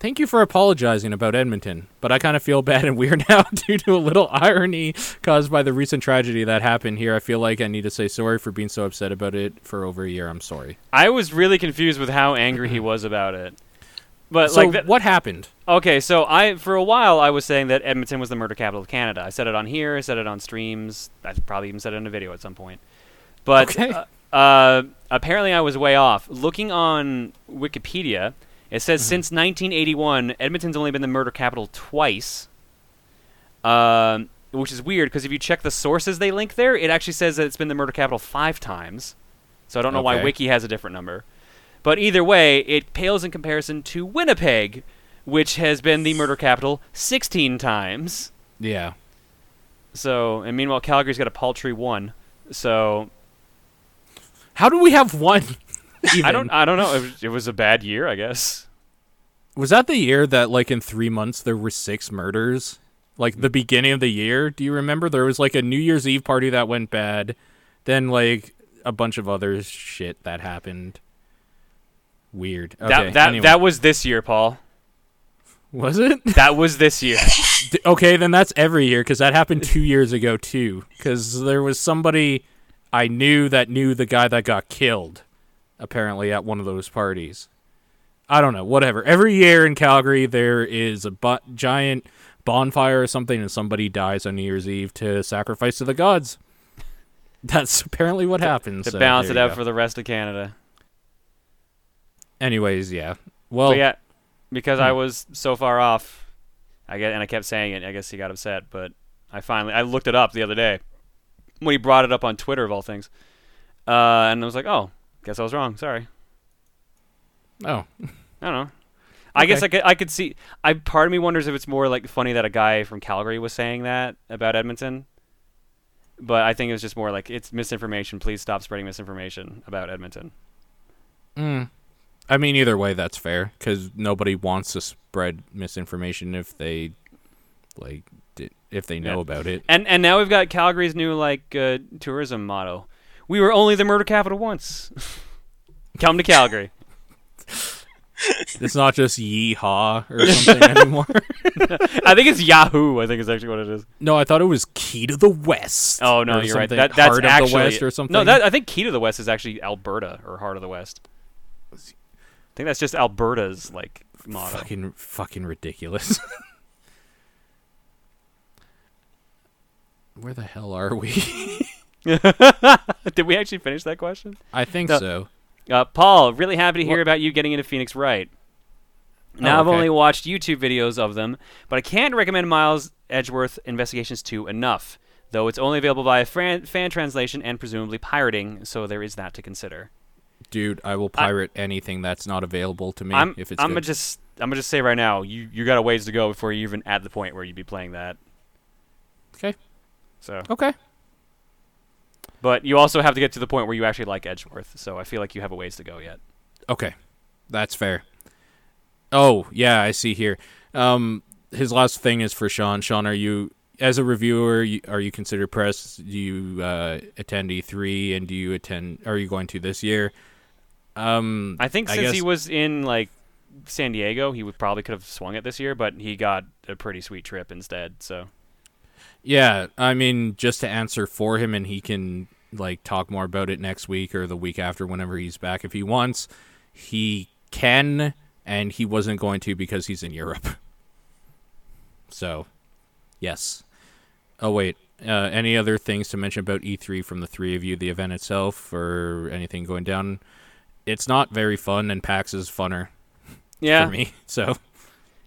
thank you for apologizing about Edmonton, but I kind of feel bad and weird now due to a little irony caused by the recent tragedy that happened here. I feel like I need to say sorry for being so upset about it for over a year. I'm sorry. I was really confused with how angry he was about it. But so like, that, what happened? Okay, so I for a while I was saying that Edmonton was the murder capital of Canada. I said it on here, I said it on streams. I probably even said it in a video at some point. But Okay. uh, uh, apparently I was way off. Looking on Wikipedia, it says since 1981, Edmonton's only been the murder capital twice. Um, which is weird because if you check the sources they link there, it actually says that it's been the murder capital five times. So I don't know why Wiki has a different number. But either way, it pales in comparison to Winnipeg, which has been the murder capital 16 times. Yeah. So, and meanwhile, Calgary's got a paltry one. So, How do we have one? I don't, I don't know. It was, it was a bad year, I guess. Was that the year that, like, in three months there were six murders? Like the beginning of the year? Do you remember? There was like a New Year's Eve party that went bad, then like a bunch of other shit that happened. Weird. Okay, that that anyway. that was this year, Paul. was it. That was this year. Okay, then that's every year because that happened two years ago too. Because there was somebody I knew that knew the guy that got killed, apparently at one of those parties. I don't know. Whatever. Every year in Calgary there is a bu- giant bonfire or something, and somebody dies on New Year's Eve to sacrifice to the gods. That's apparently what happens. to so balance it out go. for the rest of Canada. Anyways, yeah. Well, but yeah, because I hmm. was so far off, I get and I kept saying it. I guess he got upset, but I finally I looked it up the other day when he brought it up on Twitter of all things, uh, and I was like, oh, guess I was wrong. Sorry. oh, I don't know. I guess. I could I could see. I part of me wonders if it's more like funny that a guy from Calgary was saying that about Edmonton. But I think it was just more like it's misinformation. Please stop spreading misinformation about Edmonton. Mm. I mean, either way, that's fair because nobody wants to spread misinformation if they like if they know Yeah. about it. And and now we've got Calgary's new like uh, tourism motto. We were only the murder capital once. Come to Calgary. It's not just yeehaw or something anymore. I think it's Yahoo. I think is actually what it is. No, I thought it was key to the west. Oh no, you're right. That, that's Heart actually of the west or something. No, that I think Key to the West is actually Alberta or Heart of the West. I think that's just Alberta's like motto. fucking fucking ridiculous. Where the hell are we? Did we actually finish that question? I think No. so. Uh, Paul, really happy to hear What- about you getting into Phoenix Wright. Now Oh, I've only watched YouTube videos of them, but I can't recommend Miles Edgeworth Investigations 2 enough, though it's only available via fan, fan translation and presumably pirating, so there is that to consider. Dude, I will pirate anything that's not available to me I'm if it's I'm good. gonna just I'm gonna just say right now, you you got a ways to go before you're even at the point where you'd be playing that. Okay. So, Okay. but you also have to get to the point where you actually like Edgeworth, so I feel like you have a ways to go yet. Okay, that's fair. Oh yeah, I see here. Um, his last thing is for Sean. Sean, are you as a reviewer? You, are you considered press? Do you uh, attend E3 and do you attend? Are you going to this year? Um, I think I since he was in like San Diego, he would probably could have swung it this year, but he got a pretty sweet trip instead. So yeah. I mean, just to answer for him, and he can like talk more about it next week or the week after, whenever he's back, if he wants. He can and he wasn't going to because he's in Europe. So, yes. Oh wait, uh, any other things to mention about E3 from the three of you? The event itself, or anything going down? It's not very fun, and PAX is funner Yeah, for me. So,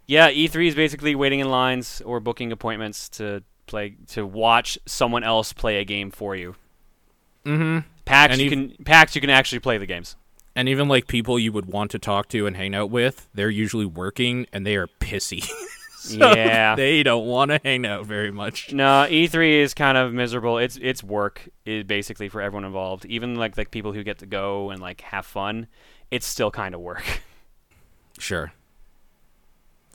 yeah. E3 is basically waiting in lines or booking appointments to play to watch someone else play a game for you. mm-hmm. PAX And you can PAX you can actually play the games. and even like people you would want to talk to and hang out with, they're usually working and they are pissy. So yeah. they don't want to hang out very much. No, E3 is kind of miserable. It's it's work is basically for everyone involved. Even like the people who get to go and like have fun, it's still kind of work. Sure.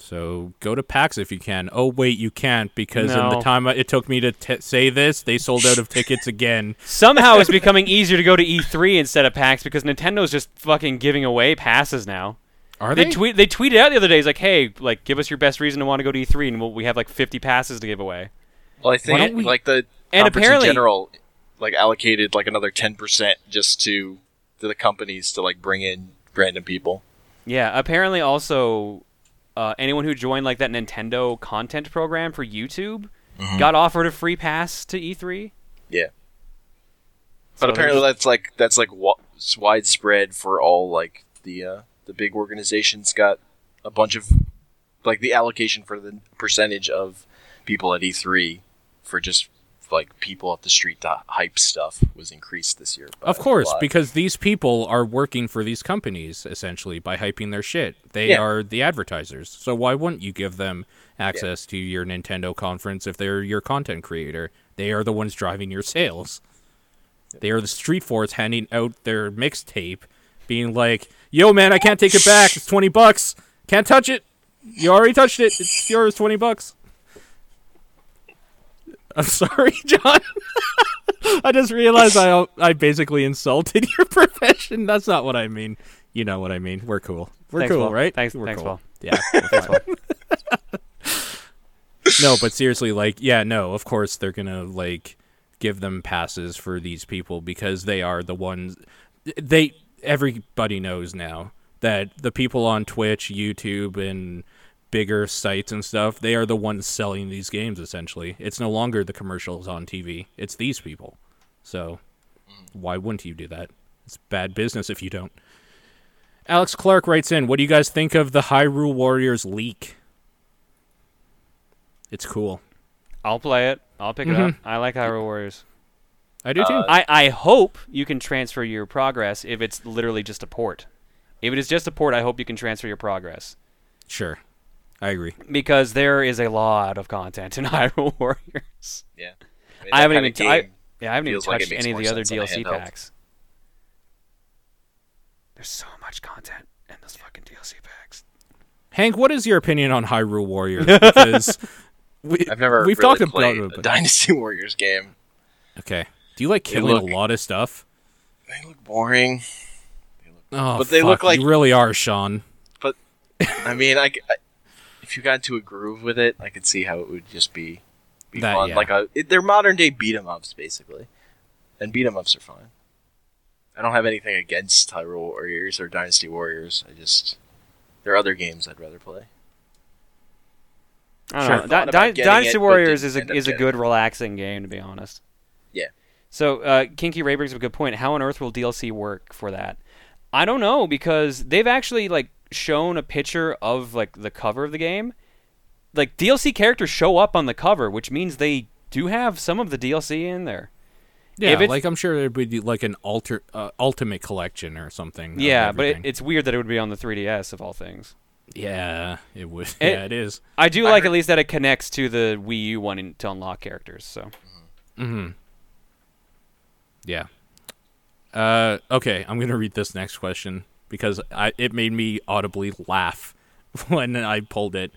So go to PAX if you can. Oh wait, you can't because in the time it took me to t- say this, they sold out of tickets again. Somehow it's becoming easier to go to E3 instead of PAX because Nintendo's just fucking giving away passes now. Are They they? tweet they tweeted out the other day, it's like, hey, like give us your best reason to want to go to E3, and we'll, we have like 50 passes to give away. Well, I don't think we- like the And apparently- in general, like allocated like another ten percent just to to the companies to like bring in random people. Yeah, apparently also uh, anyone who joined like that Nintendo content program for YouTube got offered a free pass to E E3. Yeah, So but apparently that's like that's like wa- widespread for all like the uh, the big organizations got a bunch of like the allocation for the percentage of people at E3 for just like people off the street to hype stuff was increased this year. Of course, because these people are working for these companies essentially by hyping their shit. They Yeah. are the advertisers. So why wouldn't you give them access to your Nintendo conference if they're your content creator? They are the ones driving your sales. They are the street force handing out their mixtape, being like, "Yo, man, I can't take it back. It's twenty bucks. Can't touch it. You already touched it. It's yours. Twenty bucks." I'm sorry, John. I just realized I I basically insulted your profession. That's not what I mean. You know what I mean. We're cool. We're Thanks, cool, Will. right? Thanks- We're thanks, cool. Will. Yeah. we're fine. no, but seriously, like, yeah, no, of course they're gonna like give them passes for these people because they are the ones. They everybody knows now that the people on Twitch, YouTube, and bigger sites and stuff, they are the ones selling these games. Essentially, it's no longer the commercials on TV; it's these people. So, why wouldn't you do that? It's bad business if you don't. Alex Clark writes in, "What do you guys think of the Hyrule Warriors leak?" It's cool. I'll play it. I'll pick it up. I like Hyrule Warriors. I do too. Uh, I, I hope you can transfer your progress if it's literally just a port. If it is just a port, I hope you can transfer your progress. sure, I agree. Because there is a lot of content in Hyrule Warriors. yeah, mean, I haven't even t- I- Yeah, I haven't even Feels like touched any of the other sense on a DLC handheld. packs. There's so much content in those fucking DLC packs. Hank, what is your opinion on Hyrule Warriors? Because we, I've never we've really talked played about a it. But, Dynasty Warriors game. okay, do you like killing look- a lot of stuff? They look boring. They look, Oh, But they fuck, look like- you really are, Sean. But I mean, I, I- if you got into a groove with it, I could see how it would just be, be That- fun. yeah. Like a, it, they're modern day beat 'em ups basically, and beat 'em ups are fine. I don't have anything against Hyrule Warriors or Dynasty Warriors. I just there are other games I'd rather play. I don't Sure. know. Thought Di- Di- Dynasty it, Warriors is a is a good it. relaxing game to be honest. Yeah. So uh, Kinky Ray brings up a good point. How on earth will DLC work for that? I don't know because they've actually like shown a picture of like the cover of the game. Like DLC characters show up on the cover, which means they do have some of the DLC in there. Yeah, like I'm sure there'd be like an alter uh, ultimate collection or something. Yeah, but it, it's weird that it would be on the 3DS of all things. yeah, it would. It- yeah, it is. I do I like heard- at least that it connects to the Wii U one in, to unlock characters. So Mm-hmm. Yeah. Uh, okay, I'm gonna read this next question because I it made me audibly laugh when I pulled it.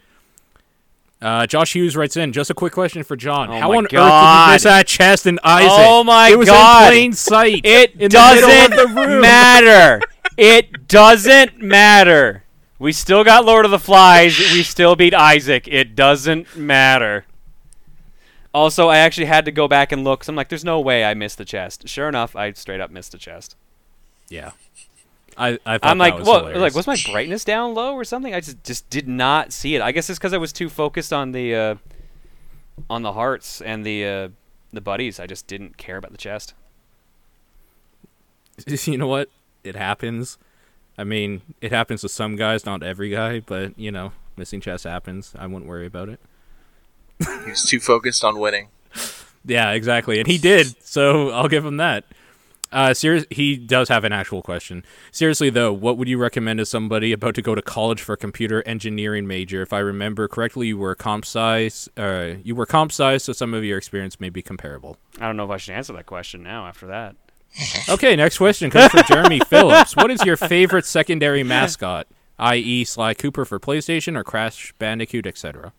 Uh, Josh Hughes writes in. Just a quick question for John. Oh How on earth did God. you miss that chest and Isaac? Oh my God! it was God. in plain sight. It in the of the doesn't matter. It doesn't matter. We still got Lord of the Flies. We still beat Isaac. It doesn't matter. Also, I actually had to go back and look. So I'm like, there's no way I missed the chest. Sure enough, I straight up missed the chest. Yeah. I, I thought I'm that like, was what? hilarious. Like, was my brightness down low or something? I just just did not see it. I guess it's because I was too focused on the uh, on the hearts and the uh, the buddies. I just didn't care about the chest. you know what? It happens. I mean, it happens to some guys, not every guy, but you know, missing chest happens. I wouldn't worry about it. He was too focused on winning. Yeah, exactly, and he did. So I'll give him that. Uh, serious, he does have an actual question. Seriously though, what would you recommend to somebody about to go to college for a computer engineering major? If I remember correctly, you were comp sci. Uh, you were comp sci, so some of your experience may be comparable. I don't know if I should answer that question now. After that, Okay, next question comes from Jeremy Phillips. What is your favorite secondary mascot, i.e., Sly Cooper for PlayStation or Crash Bandicoot, etc.?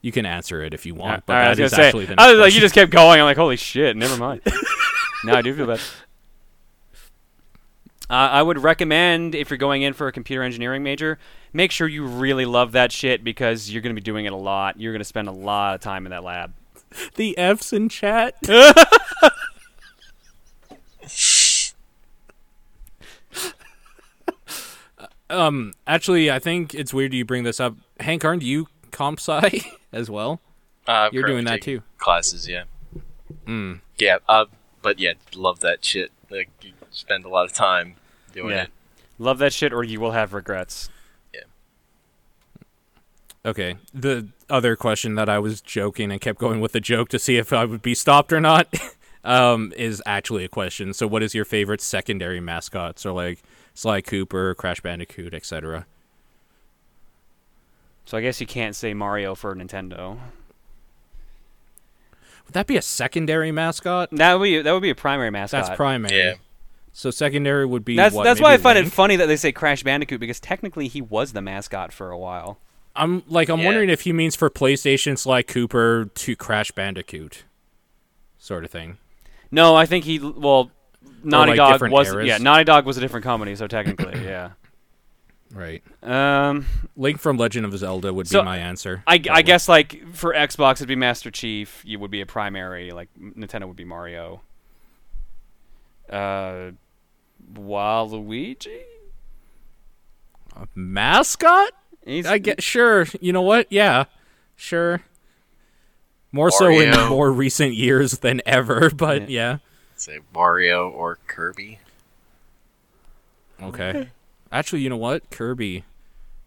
You can answer it if you want, but right, I was say, actually the I was like, you just kept going. I'm like, holy shit, never mind. now I do feel bad. Uh, I would recommend if you're going in for a computer engineering major, make sure you really love that shit because you're going to be doing it a lot. You're going to spend a lot of time in that lab. the F's in chat. um, actually, I think it's weird you bring this up. Hank, aren't you comp sci as well? Uh, You're doing that too. Classes, yeah. Mm. Yeah, uh, but yeah, love that shit. Like, you spend a lot of time doing Yeah. it. Love that shit, or you will have regrets. Yeah. Okay. The other question that I was joking and kept going with the joke to see if I would be stopped or not um, is actually a question. So, what is your favorite secondary mascot? So, like Sly Cooper, Crash Bandicoot, etc. So I guess you can't say Mario for Nintendo. Would that be a secondary mascot? That would be that would be a primary mascot. That's primary. Yeah. So secondary would be That's what, that's why I maybe find it funny that they say Crash Bandicoot because technically he was the mascot for a while. I'm like I'm Yeah. wondering if he means for PlayStation Sly Cooper to Crash Bandicoot, sort of thing. No, I think he well, Naughty like, Dog was eras? yeah, Naughty Dog was a different company, so technically, yeah. Right. Um, Link from Legend of Zelda would So, be my answer. I, I guess like for Xbox it'd be Master Chief. You would be a primary. Like Nintendo would be Mario. Uh, Waluigi. A mascot. He's, I get sure. You know what? Yeah, sure. More so in more recent years than ever, but yeah. Say Mario or Kirby. Okay. Actually, you know what? Kirby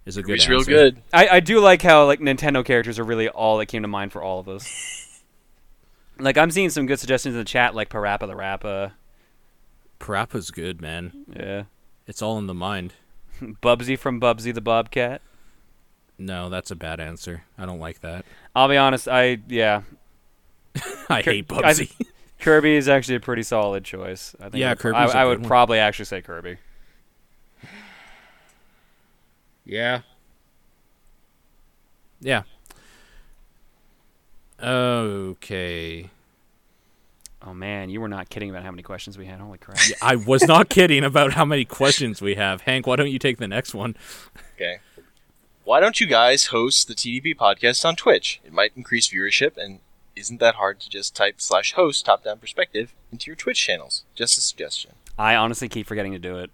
is a good. Kirby's real answer. good. I, I do like how like Nintendo characters are really all that came to mind for all of us. Like I'm seeing some good suggestions in the chat, like Parappa the Rappa. Parappa's good, man. Yeah. It's all in the mind. Bubsy from Bubsy the Bobcat. No, that's a bad answer. I don't like that. I'll be honest, I yeah. I Kir- hate I- Bubsy. Kirby is actually a pretty solid choice. I think Yeah, I would- Kirby's a I, I good would one. probably actually say Kirby. Yeah. Yeah. Okay. Oh man, you were not kidding about how many questions we had. Holy crap! Yeah, I was not kidding about how many questions we have. Hank, why don't you take the next one? Okay. Why don't you guys host the TDP podcast on Twitch? It might increase viewership, and isn't that hard to just type slash host top down perspective into your Twitch channels? Just a suggestion. I honestly keep forgetting to do it.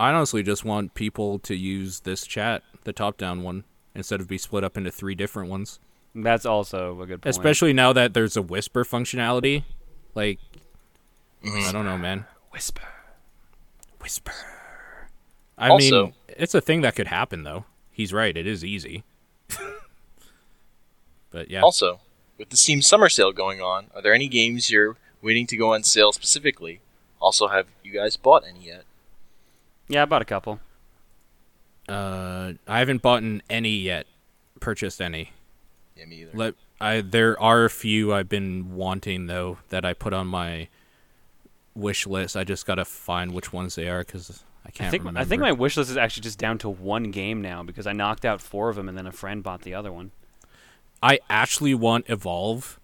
I honestly just want people to use this chat, the top down one, instead of be split up into three different ones. That's also a good point. Especially now that there's a whisper functionality. Like, mm-hmm. I don't know, man. whisper. Whisper. I Also- mean, it's a thing that could happen, though. He's right. It is easy. but yeah. Also, with the Steam Summer Sale going on, are there any games you're waiting to go on sale specifically? Also, have you guys bought any yet? Yeah, I bought a couple. Uh, I haven't bought any yet. Purchased any. Yeah, me either. Let I there are a few I've been wanting though that I put on my wish list. I just gotta find which ones they are because I can't I think remember. I think my wish list is actually just down to one game now because I knocked out four of them and then a friend bought the other one. I actually want Evolve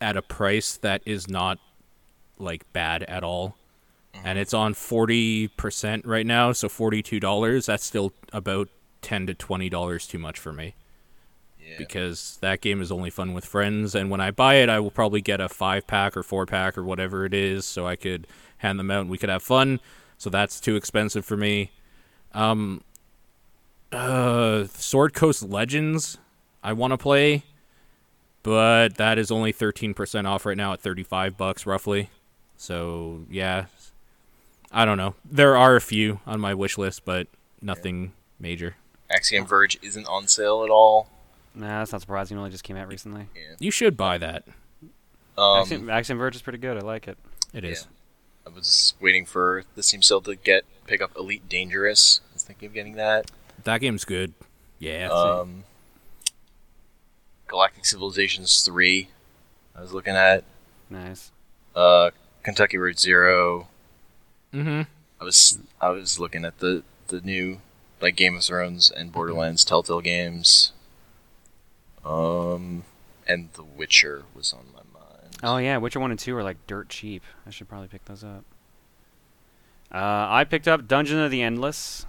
at a price that is not like bad at all. And it's on 40% right now, so $42. That's still about 10 to $20 too much for me Yeah. because that game is only fun with friends and when I buy it I will probably get a 5 pack or 4 pack or whatever it is so I could hand them out and we could have fun. so that's too expensive for me. Um, uh, Sword Coast Legends, I want to play, but that is only thirteen percent off right now at thirty-five bucks roughly. So yeah, I don't know. There are a few on my wish list, but nothing major. Axiom Verge isn't on sale at all. Nah, that's not surprising. It only just came out recently. Yeah. You should buy that. Um, Axiom, Axiom Verge is pretty good. I like it. It is. I was waiting for the Steam sale to get pick up Elite Dangerous. I was thinking of getting that. That game's good. Yeah. Um, Galactic Civilizations three. I was looking at Nice. uh, Kentucky Route Zero. Mm-hmm. I was I was looking at the the new like Game of Thrones and Borderlands Telltale games. Um, and The Witcher was on my mind. Oh yeah, Witcher one and two are like dirt cheap. I should probably pick those up. Uh, I picked up Dungeon of the Endless,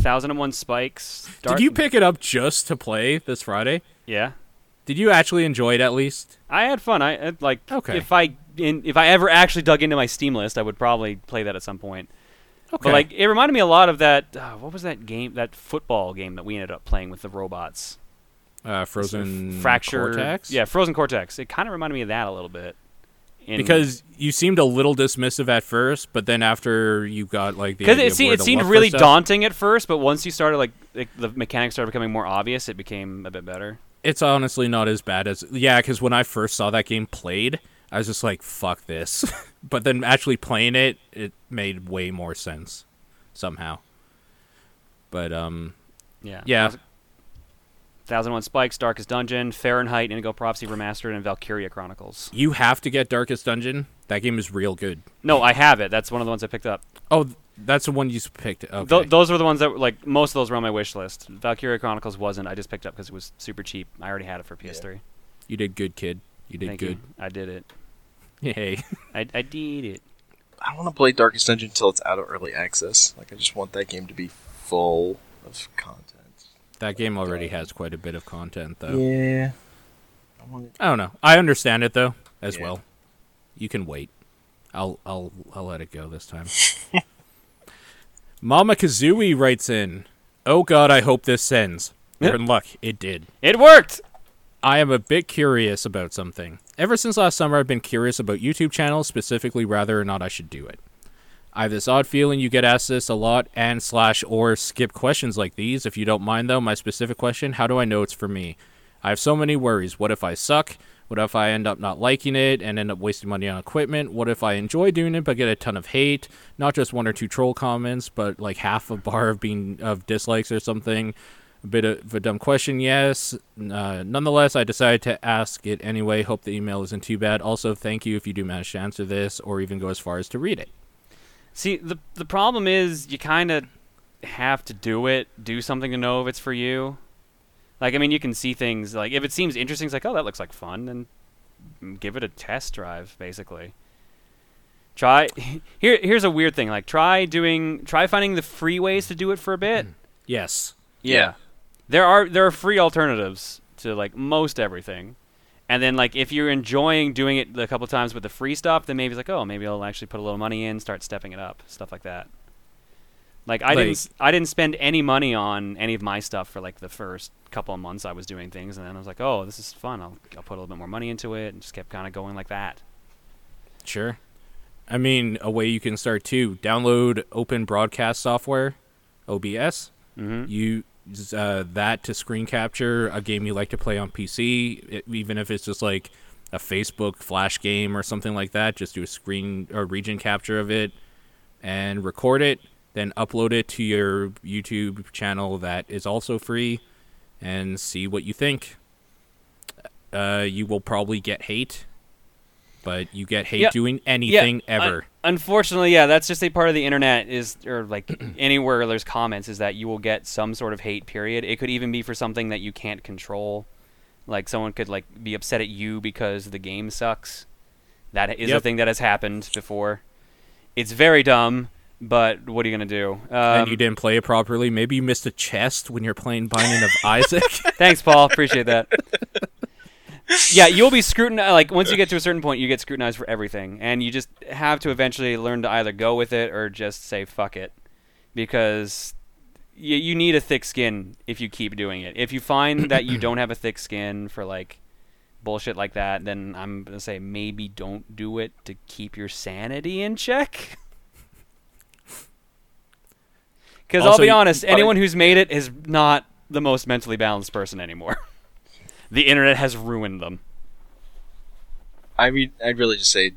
Thousand and One Spikes. Dark- Did you pick it up just to play this Friday? Yeah, Did you actually enjoy it at least? I had fun. I I- like. Okay. If I in, if I ever actually dug into my Steam list, I would probably play that at some point. Okay. But like, it reminded me a lot of that. Uh, what was that game? That football game that we ended up playing with the robots. uh, Frozen fracture. Cortex. Yeah, Frozen Cortex. It kind of reminded me of that a little bit. In- Because you seemed a little dismissive at first, but then after you got like the because it, se- it seemed really daunting at first, but once you started like, like the mechanics started becoming more obvious, it became a bit better. It's honestly not as bad as yeah. Because when I first saw that game played, I was just like, "Fuck this," but then actually playing it, it made way more sense somehow. But um, Yeah. yeah, Thousand One Spikes, Darkest Dungeon, Fahrenheit, Indigo Prophecy Remastered, and Valkyria Chronicles. you have to get Darkest Dungeon. That game is real good. No, I have it. That's one of the ones I picked up. Oh, that's the one you picked. Okay. Th- those were the ones that were like most of those were on my wish list. Valkyria Chronicles wasn't. I just picked up because it was super cheap. I already had it for PS3. you did good, kid. You did Thank good. you. I did it. Yay. I, I did it. I don't want to play Darkest Dungeon until it's out of early access. Like I just want that game to be full of content. that game already has quite a bit of content, though. Yeah. I want it. I don't know. I understand it though, as Yeah. well. You can wait. I'll I'll I'll let it go this time. Mama Kazooie writes in, "Oh God, I hope this sends." You're in luck. It did. It worked. I am a bit curious about something. Ever since last summer, I've been curious about YouTube channels, specifically whether or not I should do it. I have this odd feeling you get asked this a lot and slash or skip questions like these. If you don't mind, though, my specific question: How do I know it's for me? I have so many worries. What if I suck? What if I end up not liking it and end up wasting money on equipment? What if I enjoy doing it but get a ton of hate? Not just one or two troll comments, but like half a bar of being of dislikes or something. A bit of a dumb question, yes. Uh, nonetheless, I decided to ask it anyway. Hope the email isn't too bad. Also, thank you if you do manage to answer this or even go as far as to read it. See, the the problem is you kind of have to do it, do something to know if it's for you. Like, I mean, you can see things like if it seems interesting, it's like, oh, that looks like fun, then give it a test drive, basically. Try here. Here's a weird thing. Like, try doing, try finding the free ways to do it for a bit. Yes. Yeah. There are there are free alternatives to like most everything. And then like if you're enjoying doing it a couple times with the free stuff, then maybe it's like, oh, maybe I'll actually put a little money in, start stepping it up, stuff like that. Like I Like- didn't I didn't spend any money on any of my stuff for like the first couple of months I was doing things and then I was like, "Oh, this is fun. I'll I'll put a little bit more money into it." And just kept kind of going like that. Sure. I mean, a way you can start too. Download open broadcast software, OBS. Mhm. You uh, that to screen capture a game you like to play on PC, it, even if it's just like a Facebook Flash game or something like that. Just do a screen or region capture of it and record it, then upload it to your YouTube channel that is also free, and see what you think. Uh, you will probably get hate, but you get hate Yeah, doing anything un- ever. Unfortunately, yeah, that's just a part of the internet is or like anywhere there's comments is that you will get some sort of hate period. It could even be for something that you can't control. Like someone could like be upset at you because the game sucks. That is a thing that has happened before. It's very dumb, but what are you gonna do? Um, and you didn't play it properly. Maybe you missed a chest when you're playing Binding of Isaac. Thanks, Paul. Appreciate that. yeah, you'll be scrutinized. Uh, like once you get to a certain point, you get scrutinized for everything, and you just have to eventually learn to either go with it or just say fuck it, because you you need a thick skin if you keep doing it. If you find that you don't have a thick skin for like bullshit like that, then I'm gonna say maybe don't do it to keep your sanity in check. Because I'll be honest, anyone who's made it is not the most mentally balanced person anymore. the internet has ruined them. I mean, I'd really just say,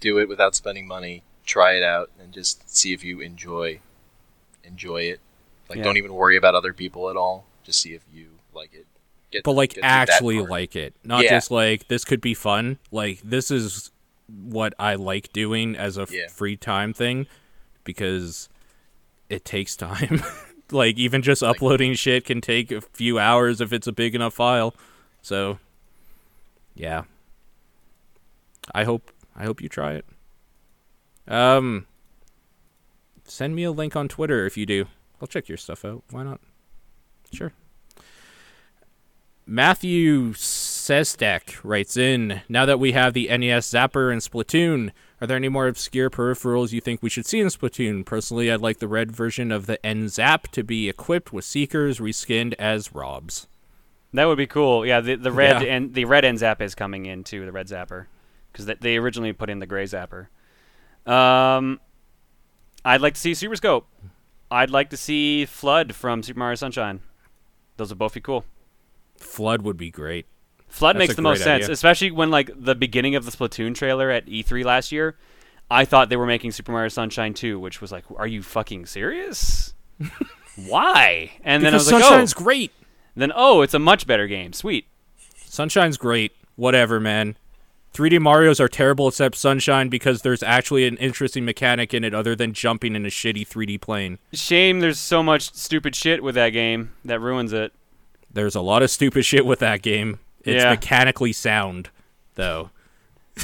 do it without spending money. Try it out and just see if you enjoy, enjoy it. Like, Yeah. don't even worry about other people at all. Just see if you like it. Get, but like get actually like it not Yeah. just like this could be fun like this is what i like doing as a f- Yeah. free time thing because it takes time like even just uploading shit can take a few hours if it's a big enough file. So yeah. I hope i hope you try it. Um send me a link on twitter if you do. I'll check your stuff out. Why not? Sure. Matthew Sestek writes in Now that we have the NES Zapper and Splatoon, are there any more obscure peripherals you think we should see in Splatoon? Personally, I'd like the red version of the N Zap to be equipped with Seekers reskinned as Robs. That would be cool. Yeah, the the red Yeah. and the red N Zap is coming in too. The red zapper, because they originally put in the gray zapper. Um, I'd like to see Super Scope. I'd like to see FLUDD from Super Mario Sunshine. Those would both be cool. FLUDD would be great. FLUDD That's makes the most great sense, especially when like the beginning of the Splatoon trailer at E3 last year. I thought they were making Super Mario Sunshine 2, which was like, are you fucking serious? Why? And then I because was like, Sunshine's oh, great. then oh, it's a much better game. Sweet. Sunshine's great. Whatever, man. 3D Marios are terrible except Sunshine because there's actually an interesting mechanic in it other than jumping in a shitty 3D plane. Shame there's so much stupid shit with that game that ruins it. There's a lot of stupid shit with that game. It's Yeah. mechanically sound, though.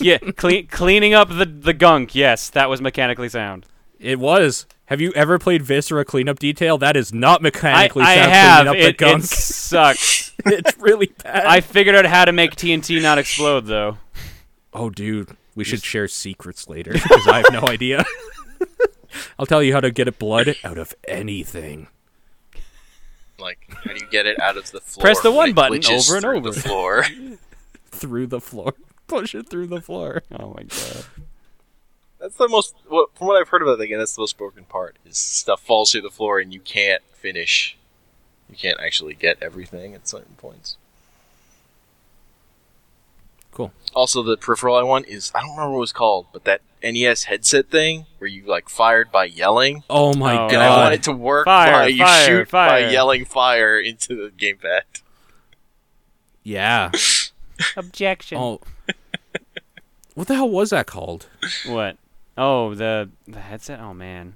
Yeah, clean, cleaning up the the gunk. Yes, that was mechanically sound. It was. Have you ever played Viscera Cleanup Detail? That is not I, mechanically I sound have. cleaning up It, the it sucks. it's really bad. I figured out how to make TNT not explode though. oh, dude, we should share secrets later because I have no idea. I'll tell you how to get it blood out of anything. Like, how do you get it out of the floor? Press the one it button over and over. The floor. Through the floor. Push it through the floor. Oh my god. That's the most. What, from what I've heard about the game, that's the most broken part. Is stuff falls through the floor and you can't finish. You can't actually get everything at certain points. Cool. Also, the peripheral I want is I don't remember what it was called, but that NES headset thing where you like fired by yelling. Oh my Oh, And I want it to work Fire, by you fire, shoot fire. by yelling fire into the gamepad. Yeah. Objection. Oh. What the hell was that called? What? Oh, the the headset. Oh man.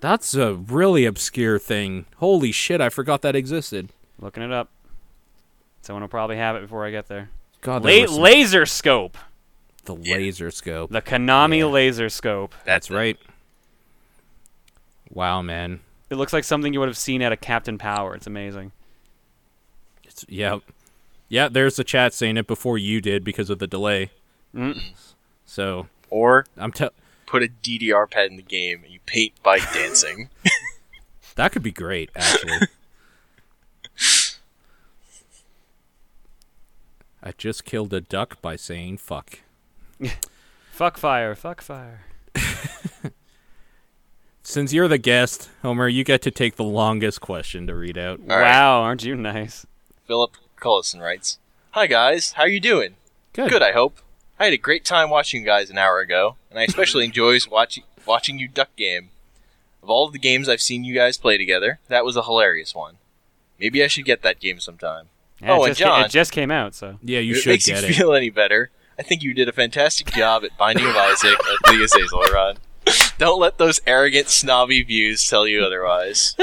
That's a really obscure thing. Holy shit, I forgot that existed. Looking it up. Someone will probably have it before I get there. God, La- some- laser scope. the Yeah. laser scope. The Konami Yeah. laser scope. That's right. Wow, man. It looks like something you would have seen at a Captain Power. It's amazing. It's yeah. Yeah, there's the chat saying it before you did because of the delay. Mm. So, Or I'm te- put a DDR pad in the game and you paint by dancing. that could be great actually. I just killed a duck by saying fuck. Fuck fire. Fuck fire. Since you're the guest, Homer, you get to take the longest question to read out. All right. wow, aren't you nice? Philip Cullison writes, "Hi guys, how are you doing? Good. Good, I hope. I had a great time watching you guys an hour ago, and I especially enjoys watching watching you duck game. Of all of the games I've seen you guys play together, that was a hilarious one. Maybe I should get that game sometime. Yeah, Oh, it, and just ca- John. it just came out, so Yeah, you if it should makes get you it. feel any better, I think you did a fantastic job at Binding of Isaac at League of Azazel Don't let those arrogant, snobby views tell you otherwise.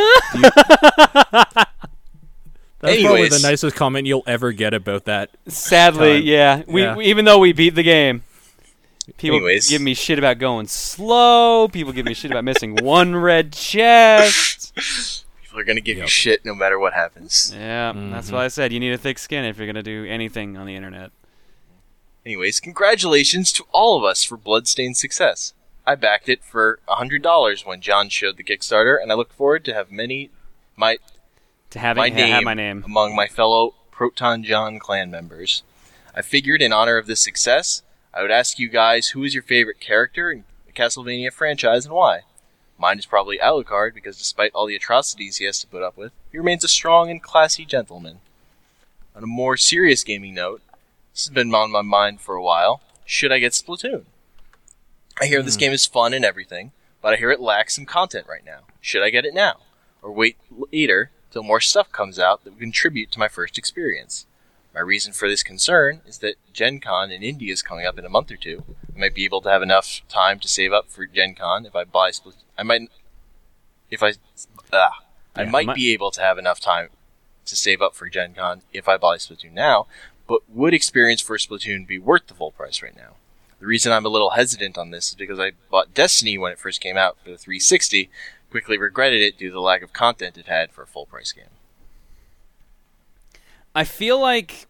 That's probably the nicest comment you'll ever get about that. sadly, Time. yeah. We, Yeah. we- even though we beat the game, people Anyways. give me shit about going slow. People give me shit about missing one red chest. People People are gonna give you shit no matter what happens. Yeah, that's Mhm. why I said you need a thick skin if you're gonna do anything on the internet. Anyways, congratulations to all of us for Bloodstained's success. I backed it for $100 when John showed the Kickstarter, and I look forward to have many my To have my it, name, have my name. among my fellow Proton John clan members. I figured in honor of this success, I would ask you guys who is your favorite character in the Castlevania franchise and why. Mine is probably Alucard because despite all the atrocities he has to put up with, he remains a strong and classy gentleman. On a more serious gaming note, this has been on my mind for a while. Should I get Splatoon? I hear this hmm. game is fun and everything, but I hear it lacks some content right now. Should I get it now? Or wait later till more stuff comes out that would contribute to my first experience? My reason for this concern is that Gen Con in Indy is coming up in a month or two. I might be able to have enough time to save up for Gen Con if I buy Splatoon. I might, if I, ah, I Yeah, might mi- be able to have enough time to save up for Gen Con if I buy Splatoon now, but would experience for Splatoon be worth the full price right now? The reason I'm a little hesitant on this is because I bought Destiny when it first came out for the 360, quickly regretted it due to the lack of content it had for a full price game. I feel like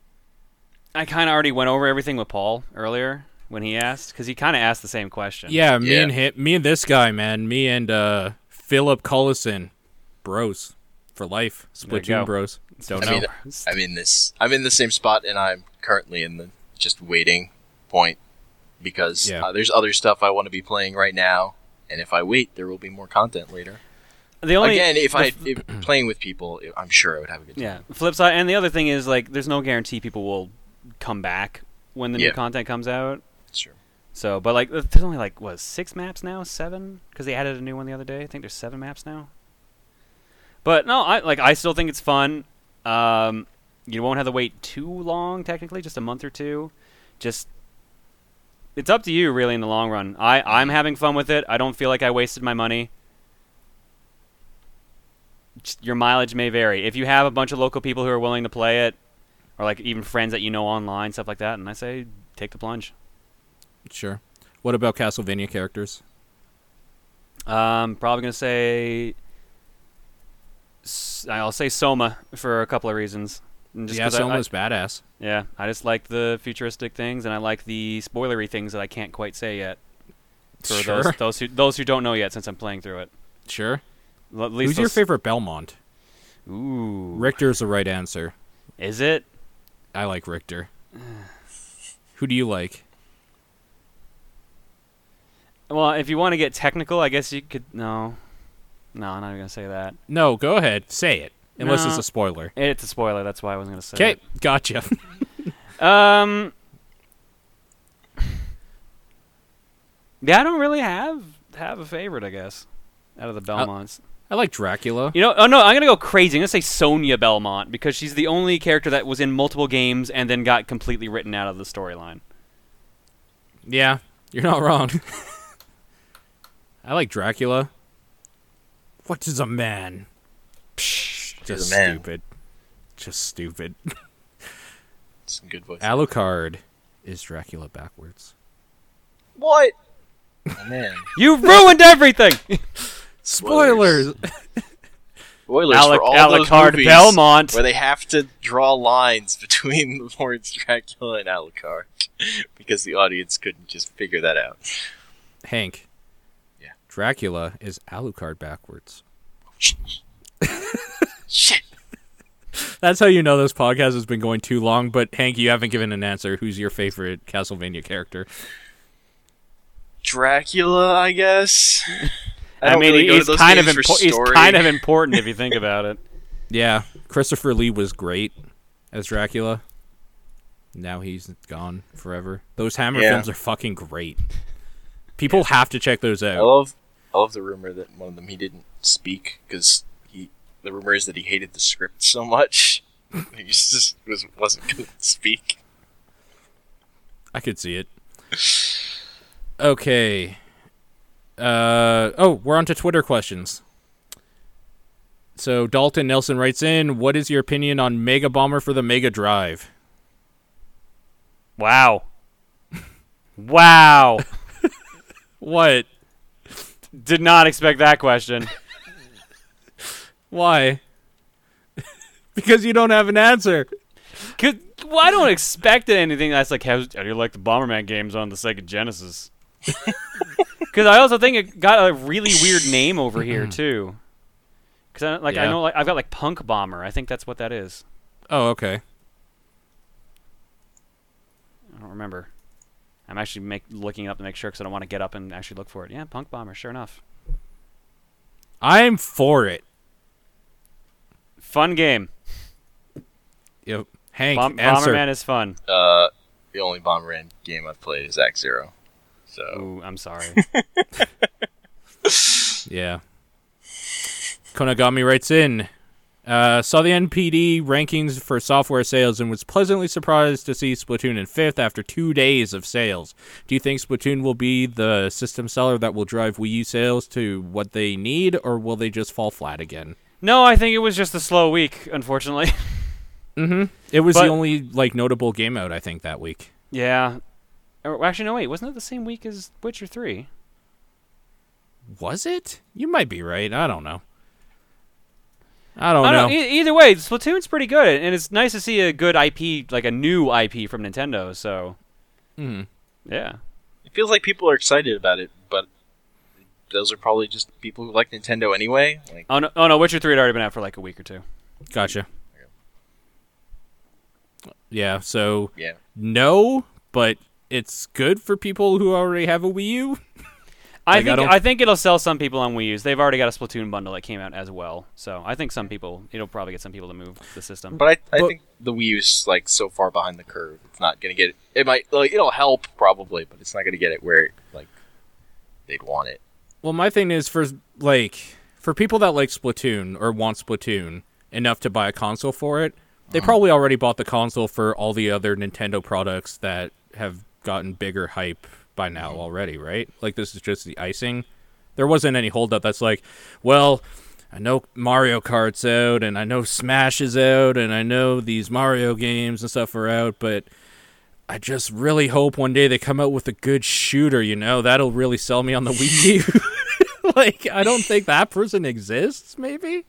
I kind of already went over everything with Paul earlier when he asked, because he kind of asked the same question. Yeah, me Yeah. and him, me and this guy, man, me and uh, Philip Collison, bros for life, There you Splatoon bros. Don't I know. mean, I'm in this. I'm in the same spot, and I'm currently in the just waiting point because Yeah. uh, there's other stuff I want to be playing right now, and if I wait, there will be more content later. The only Again, if I f- if playing with people, I'm sure I would have a good time. yeah, flip side, and the other thing is like, there's no guarantee people will come back when the new Yeah. content comes out. True. So, but like, there's only like what six maps now, seven, because they added a new one the other day. I think there's seven maps now. But no, I like. I still think it's fun. Um, you won't have to wait too long, technically, just a month or two. Just, it's up to you, really, in the long run. I I'm having fun with it. I don't feel like I wasted my money. Your mileage may vary. If you have a bunch of local people who are willing to play it, or like even friends that you know online, stuff like that, and I say take the plunge. Sure. What about Castlevania characters? Um, probably gonna say. I'll say Soma for a couple of reasons. And just yeah, 'cause I- I- badass. yeah, I just like the futuristic things, and I like the spoilery things that I can't quite say yet. For Sure. those those who those who don't know yet, since I'm playing through it. Sure. L- at least Who's your favorite Belmont? Ooh, Richter's the right answer. is it? I like Richter. Who do you like? Well, if you want to get technical, I guess you could. No, no, I'm not even gonna say that. No, go ahead. Say it. Unless it's a spoiler. It's a spoiler. That's why I wasn't gonna say. It. Okay, gotcha. Um. Yeah, I don't really have have a favorite. I guess out of the Belmonts. I like Dracula. You know, oh no, I'm gonna go crazy. I'm gonna say Sonia Belmont because she's the only character that was in multiple games and then got completely written out of the storyline. Yeah, you're not wrong. I like Dracula. What is a man? Psh, just a man. stupid. Just stupid. Some good voice. Alucard is Dracula backwards. what? Oh, man. You ruined everything. Spoilers. Spoilers Alec- for all those Alucard movies Belmont. where they have to draw lines between the words Dracula and Alucard because the audience couldn't just figure that out. Hank. Yeah. Dracula is Alucard backwards. Shit. That's how you know this podcast has been going too long. But Hank, you haven't given an answer. Who's your favorite Castlevania character? Dracula, I guess. I, I, mean, really he's kind of games impo- he's kind of important if you think about it. Yeah, Christopher Lee was great as Dracula. Now he's gone forever. Those Hammer Yeah. films are fucking great. People have to check those out. I out. love, I love the rumor that one of them he didn't speak because he. The rumor is that he hated the script so much he just was wasn't going to speak. I could see it. Okay. Uh oh, we're on to Twitter questions. So Dalton Nelson writes in, "What is your opinion on Mega Bomber for the Mega Drive?" Wow. Wow. What? Did not expect that question. Why? because you don't have an answer. Cause, well, I don't expect anything that's like, how, how do you like the Bomberman games on the Sega Genesis? Because I also think it got a really weird name over here too. Because I, like I know like I've got like Punk Bomber. I think that's what that is. Oh, okay. I don't remember. I'm actually make, looking it up to make sure because I don't want to get up and actually look for it. Yeah, Punk Bomber. Sure enough, I'm for it. fun game. Yep. Hank, Bom- answer. Bomberman is fun. Uh, the only Bomberman game I've played is Act Zero. So Ooh, I'm sorry. Yeah. Konagami writes in. Uh, saw the NPD rankings for software sales and was pleasantly surprised to see Splatoon in fifth after two days of sales. Do you think Splatoon will be the system seller that will drive Wii U sales to what they need, or will they just fall flat again? no, I think it was just a slow week, unfortunately. Mm-hmm. It was But- the only like notable game out I think that week. yeah. Or, actually, no. Wait, wasn't it the same week as Witcher Three? Was it? You might be right. I don't know. I don't I know. don't, e- either way, Splatoon's pretty good, and it's nice to see a good IP, like a new IP from Nintendo. So, Mhm. yeah. it feels like people are excited about it, but those are probably just people who like Nintendo anyway. Like, Oh no, oh no, Witcher Three had already been out for like a week or two. Gotcha. Yeah, so yeah, no, but it's good for people who already have a Wii U. I Like, I think don't- I, think it'll sell some people on Wii U's. They've already got a Splatoon bundle that came out as well, so I think some people it'll probably get some people to move the system. but I, I But- think the Wii U's like so far behind the curve. It's not gonna get it. It might like it'll help probably, but it's not gonna get it where like they'd want it. Well, my thing is for like for people that like Splatoon or want Splatoon enough to buy a console for it, they uh-huh. probably already bought the console for all the other Nintendo products that have gotten bigger hype by now mm-hmm. already, right? Like this is just the icing. There wasn't any holdup that's like, well, I know Mario Kart's out and I know Smash is out and I know these Mario games and stuff are out, but I just really hope one day they come out with a good shooter, you know? That'll really sell me on the Wii U. like I don't think that person exists, maybe?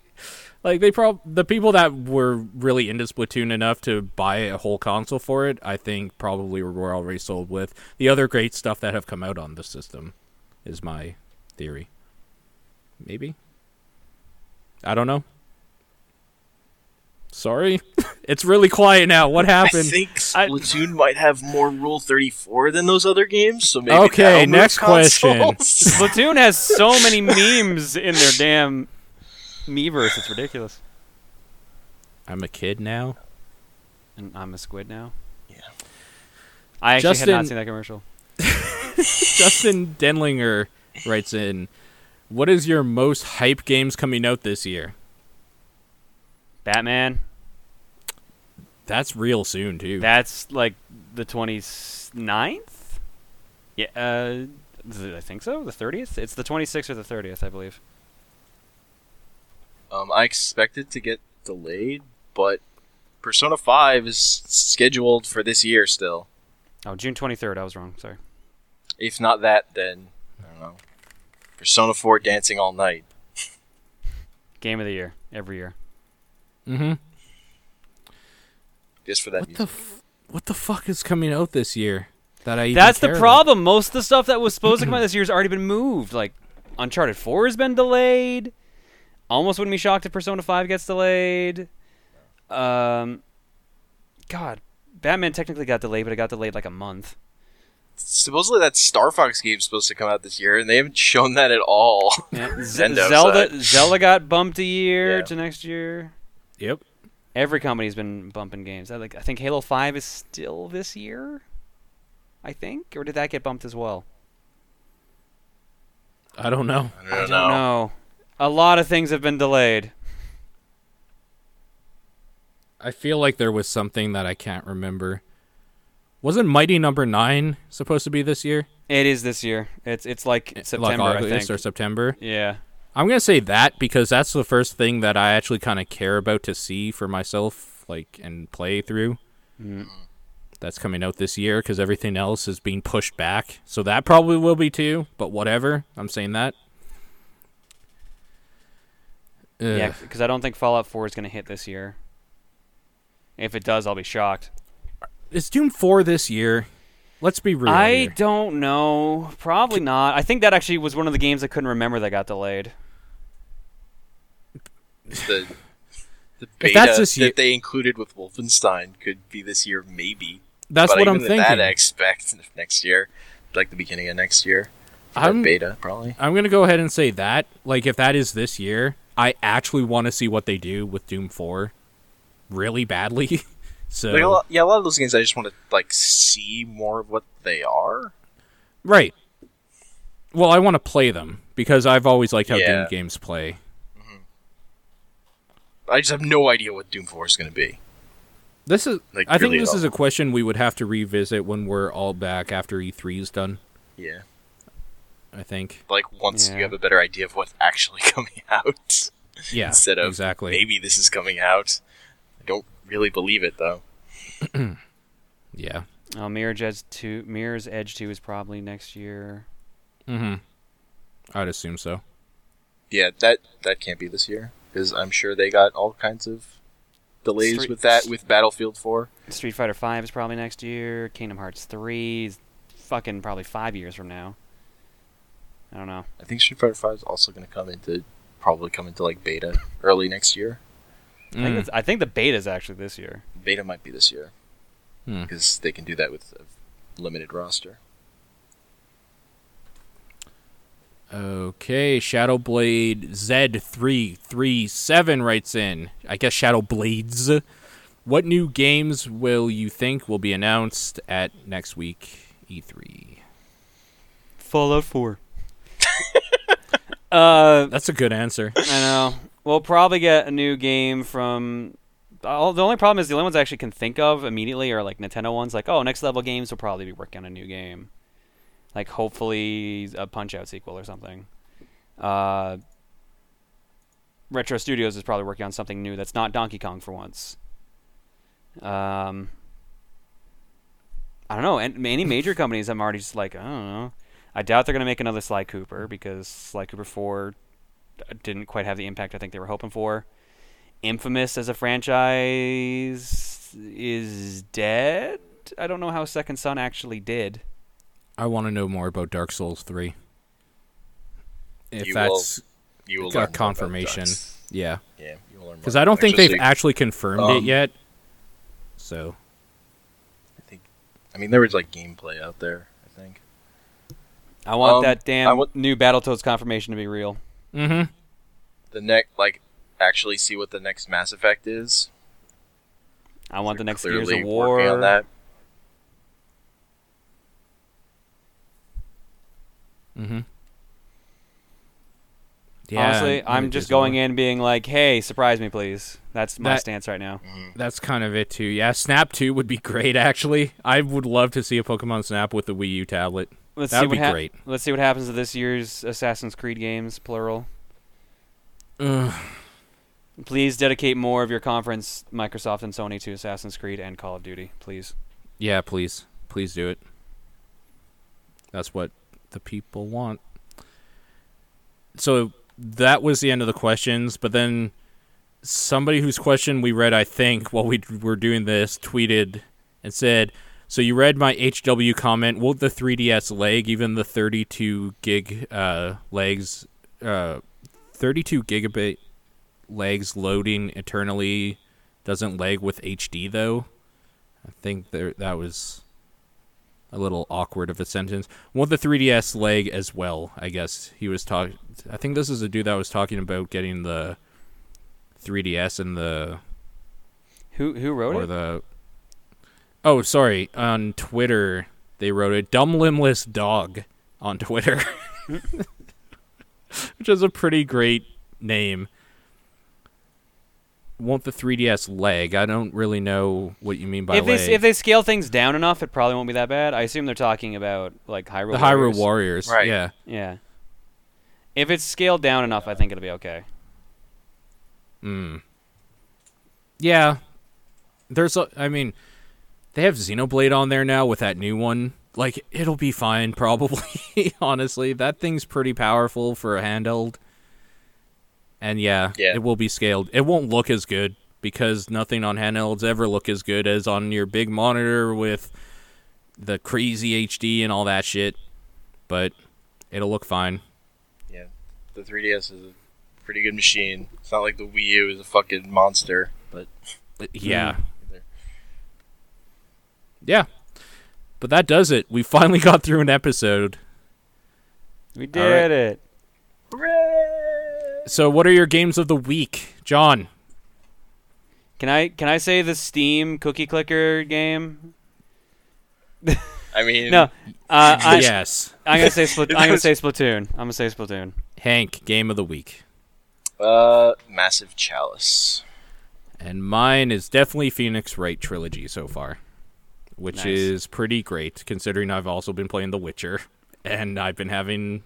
Like they prob the people that were really into Splatoon enough to buy a whole console for it, I think probably were already sold with the other great stuff that have come out on the system is my theory. Maybe. I don't know. Sorry. it's really quiet now. What happened? I happened? think I- Splatoon might have more Rule Thirty Four than those other games. So maybe Okay, that'll next question. Splatoon has so many memes in their damn Miiverse. It's ridiculous. I'm a kid now. And I'm a squid now. Yeah. I actually had not seen that commercial. Justin Denlinger writes in, "What is your most hype games coming out this year?" Batman. That's real soon too. That's like the 29th? Yeah, uh, I think so. The 30th? It's the 26th or the 30th, I believe. Um, I expect it to get delayed, but Persona Five is scheduled for this year still. Oh, June 23rd. I was wrong. Sorry. If not that, then I don't know. Persona Four Dancing All Night. Game of the year. Every year. mm-hmm. Just for that What music. the f- what the fuck is coming out this year that I even That's the care about? problem. Most of the stuff that was supposed to come out this year has already been moved. Like, Uncharted 4 has been delayed. Almost wouldn't be shocked if Persona 5 gets delayed. Um, God, Batman technically got delayed, but it got delayed like a month. Supposedly that Star Fox game's supposed to come out this year, and they haven't shown that at all. Yeah, Z- Zelda side. Zelda got bumped a year Yeah. to next year. Yep. Every company's been bumping games. I like I think Halo 5 is still this year. I think or did that get bumped as well? I don't know. I I don't don't know. know. A lot of things have been delayed. I feel like there was something that I can't remember. Wasn't Mighty Number Nine supposed to be this year? It is this year. It's it's like September, like I August think. or September. yeah. I'm gonna say that because that's the first thing that I actually kind of care about to see for myself, like and play through. Mm. That's coming out this year because everything else is being pushed back. So that probably will be too. But whatever, I'm saying that. Yeah, because I don't think Fallout 4 is going to hit this year. If it does, I'll be shocked. Is Doom 4 this year? Let's be real. I here. don't know. Probably not. I think that actually was one of the games I couldn't remember that got delayed. The the If beta that's this year- that they included with Wolfenstein could be this year, maybe. That's but what even I'm thinking. That I expect next year, like the beginning of next year. For I'm- beta probably. I'm gonna go ahead and say that. Like, if that is this year, I actually want to see what they do with Doom 4, really badly. so Like a lot, yeah, a lot of those games I just want to like see more of what they are. right. Well, I want to play them because I've always liked how Yeah. Doom games play. Mm-hmm. I just have no idea what Doom Four is going to be. This is. Like, I think this is a question we would have to revisit when we're all back after E3 is done. Yeah, I think. like once Yeah. you have a better idea of what's actually coming out, Yeah. instead of exactly. maybe this is coming out. I don't really believe it though. Yeah. Oh, Mirror's Edge 2, Mirror's Edge 2 is probably next year. Mm-hmm. I'd assume so. Yeah, that that can't be this year because I'm sure they got all kinds of delays Street- with that with Battlefield Four. Street Fighter 5 is probably next year. Kingdom Hearts 3 is fucking probably five years from now. I don't know. I think Street Fighter Five is also going to come into probably come into like beta early next year. I, think Mm. I think the beta is actually this year. Beta might be this year Hmm. because they can do that with a limited roster. Okay, Shadowblade Z337 writes in. I guess Shadowblades. What new games will you think will be announced at next week E E3? Fallout 4. uh, That's a good answer. I know. We'll probably get a new game from. all- The only problem is the only ones I actually can think of immediately are like Nintendo ones. Like, oh, next level games will probably be working on a new game. Like, hopefully, a Punch Out sequel or something. Uh, Retro Studios is probably working on something new that's not Donkey Kong for once. Um, I don't know. And any major companies, I'm already just like, I don't know. I doubt they're going to make another Sly Cooper because Sly Cooper 4 didn't quite have the impact I think they were hoping for. Infamous as a franchise is dead. I don't know how Second Son actually did. I want to know more about Dark Souls 3. If You will that's You will got learn more about confirmation. Yeah. Yeah, you will learn Because. I don't think they've actually confirmed it um, yet. So, I think. I mean, there was like gameplay out there. I want Um, that damn I want- new Battletoads confirmation to be real. mm-hmm. The next, like, actually see what the next Mass Effect is. I want the They're next Gears of War. on that. Mm-hmm. Yeah, Honestly, I'm just Gears of War. going in being like, "Hey, surprise me, please." That's my That- stance right now. That's kind of it too. Yeah, Snap 2 would be great actually. I would love to see a Pokemon Snap with the Wii U tablet. Let's That see what be hap- great. Let's see what happens to this year's Assassin's Creed games, plural. Ugh. Please dedicate more of your conference, Microsoft and Sony, to Assassin's Creed and Call of Duty, please. Yeah, please. Please do it. That's what the people want. So that was the end of the questions, but then somebody whose question we read, I think, while we were doing this, tweeted and said, "So you read my HW comment? Will the 3DS lag, even the 32 gig uh, legs, uh, 32 gigabit legs loading eternally doesn't lag with HD though?" I think there that was a little awkward of a sentence. Well, the 3DS leg as well. I guess he was talking. I think this is a dude that was talking about getting the 3DS and the Who who wrote or it? the. Oh, sorry. On Twitter, they wrote a "dumb limbless dog" on Twitter, which is a pretty great name. Want the 3DS leg? I don't really know what you mean by if leg. they if they scale things down enough, it probably won't be that bad. I assume they're talking about like Hyrule the Hyrule Warriors. Warriors, Right. Yeah, Yeah. If it's scaled down enough, I think it'll be okay. Mm. Yeah. There's a I mean they have Xenoblade on there now with that new one. Like it'll be fine probably, honestly. That thing's pretty powerful for a handheld. And yeah, Yeah. it will be scaled. It won't look as good because nothing on handhelds ever look as good as on your big monitor with the crazy HD and all that shit. But it'll look fine. Yeah, the 3DS is a pretty good machine. It's not like the Wii U is a fucking monster, but But yeah. Either. Yeah. But that does it. We finally got through an episode. We did All right. it. hooray! So what are your games of the week? John. Can I can I say the Steam cookie clicker game? I mean, No. Uh, I, yes. I'm gonna say Split. That I'm gonna say Splatoon. I'm gonna say Splatoon. Hank, game of the week. uh, massive chalice. And mine is definitely Phoenix Wright trilogy so far, which Nice. is pretty great considering I've also been playing The Witcher and I've been having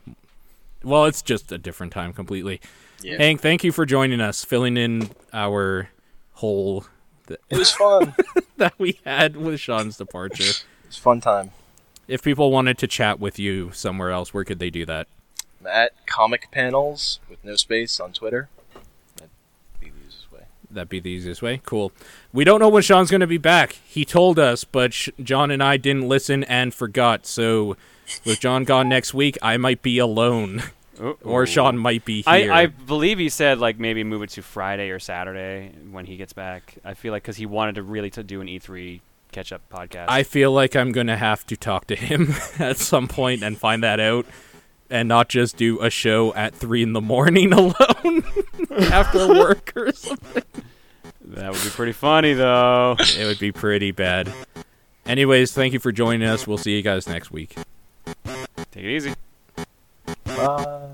well, it's just a different time completely. Yeah, Hank, thank you for joining us, filling in our hole th- it was fun. that we had with Sean's departure. was a fun time. If people wanted to chat with you somewhere else, where could they do that? At comic panels with no space on Twitter. That'd be the easiest way. That'd be the easiest way. Cool. We don't know when Sean's going to be back. He told us, but Sh- John and I didn't listen and forgot. So, with John gone next week, I might be alone, or Sean might be I, here. I believe he said like maybe move it to Friday or Saturday when he gets back. I feel like because he wanted to really to do an E3 catch up podcast. I feel like I'm going to have to talk to him at some point and find that out, and not just do a show at three in the morning alone after work or something. that would be pretty funny though. It would be pretty bad. Anyways, thank you for joining us. We'll see you guys next week. Take it easy. Bye.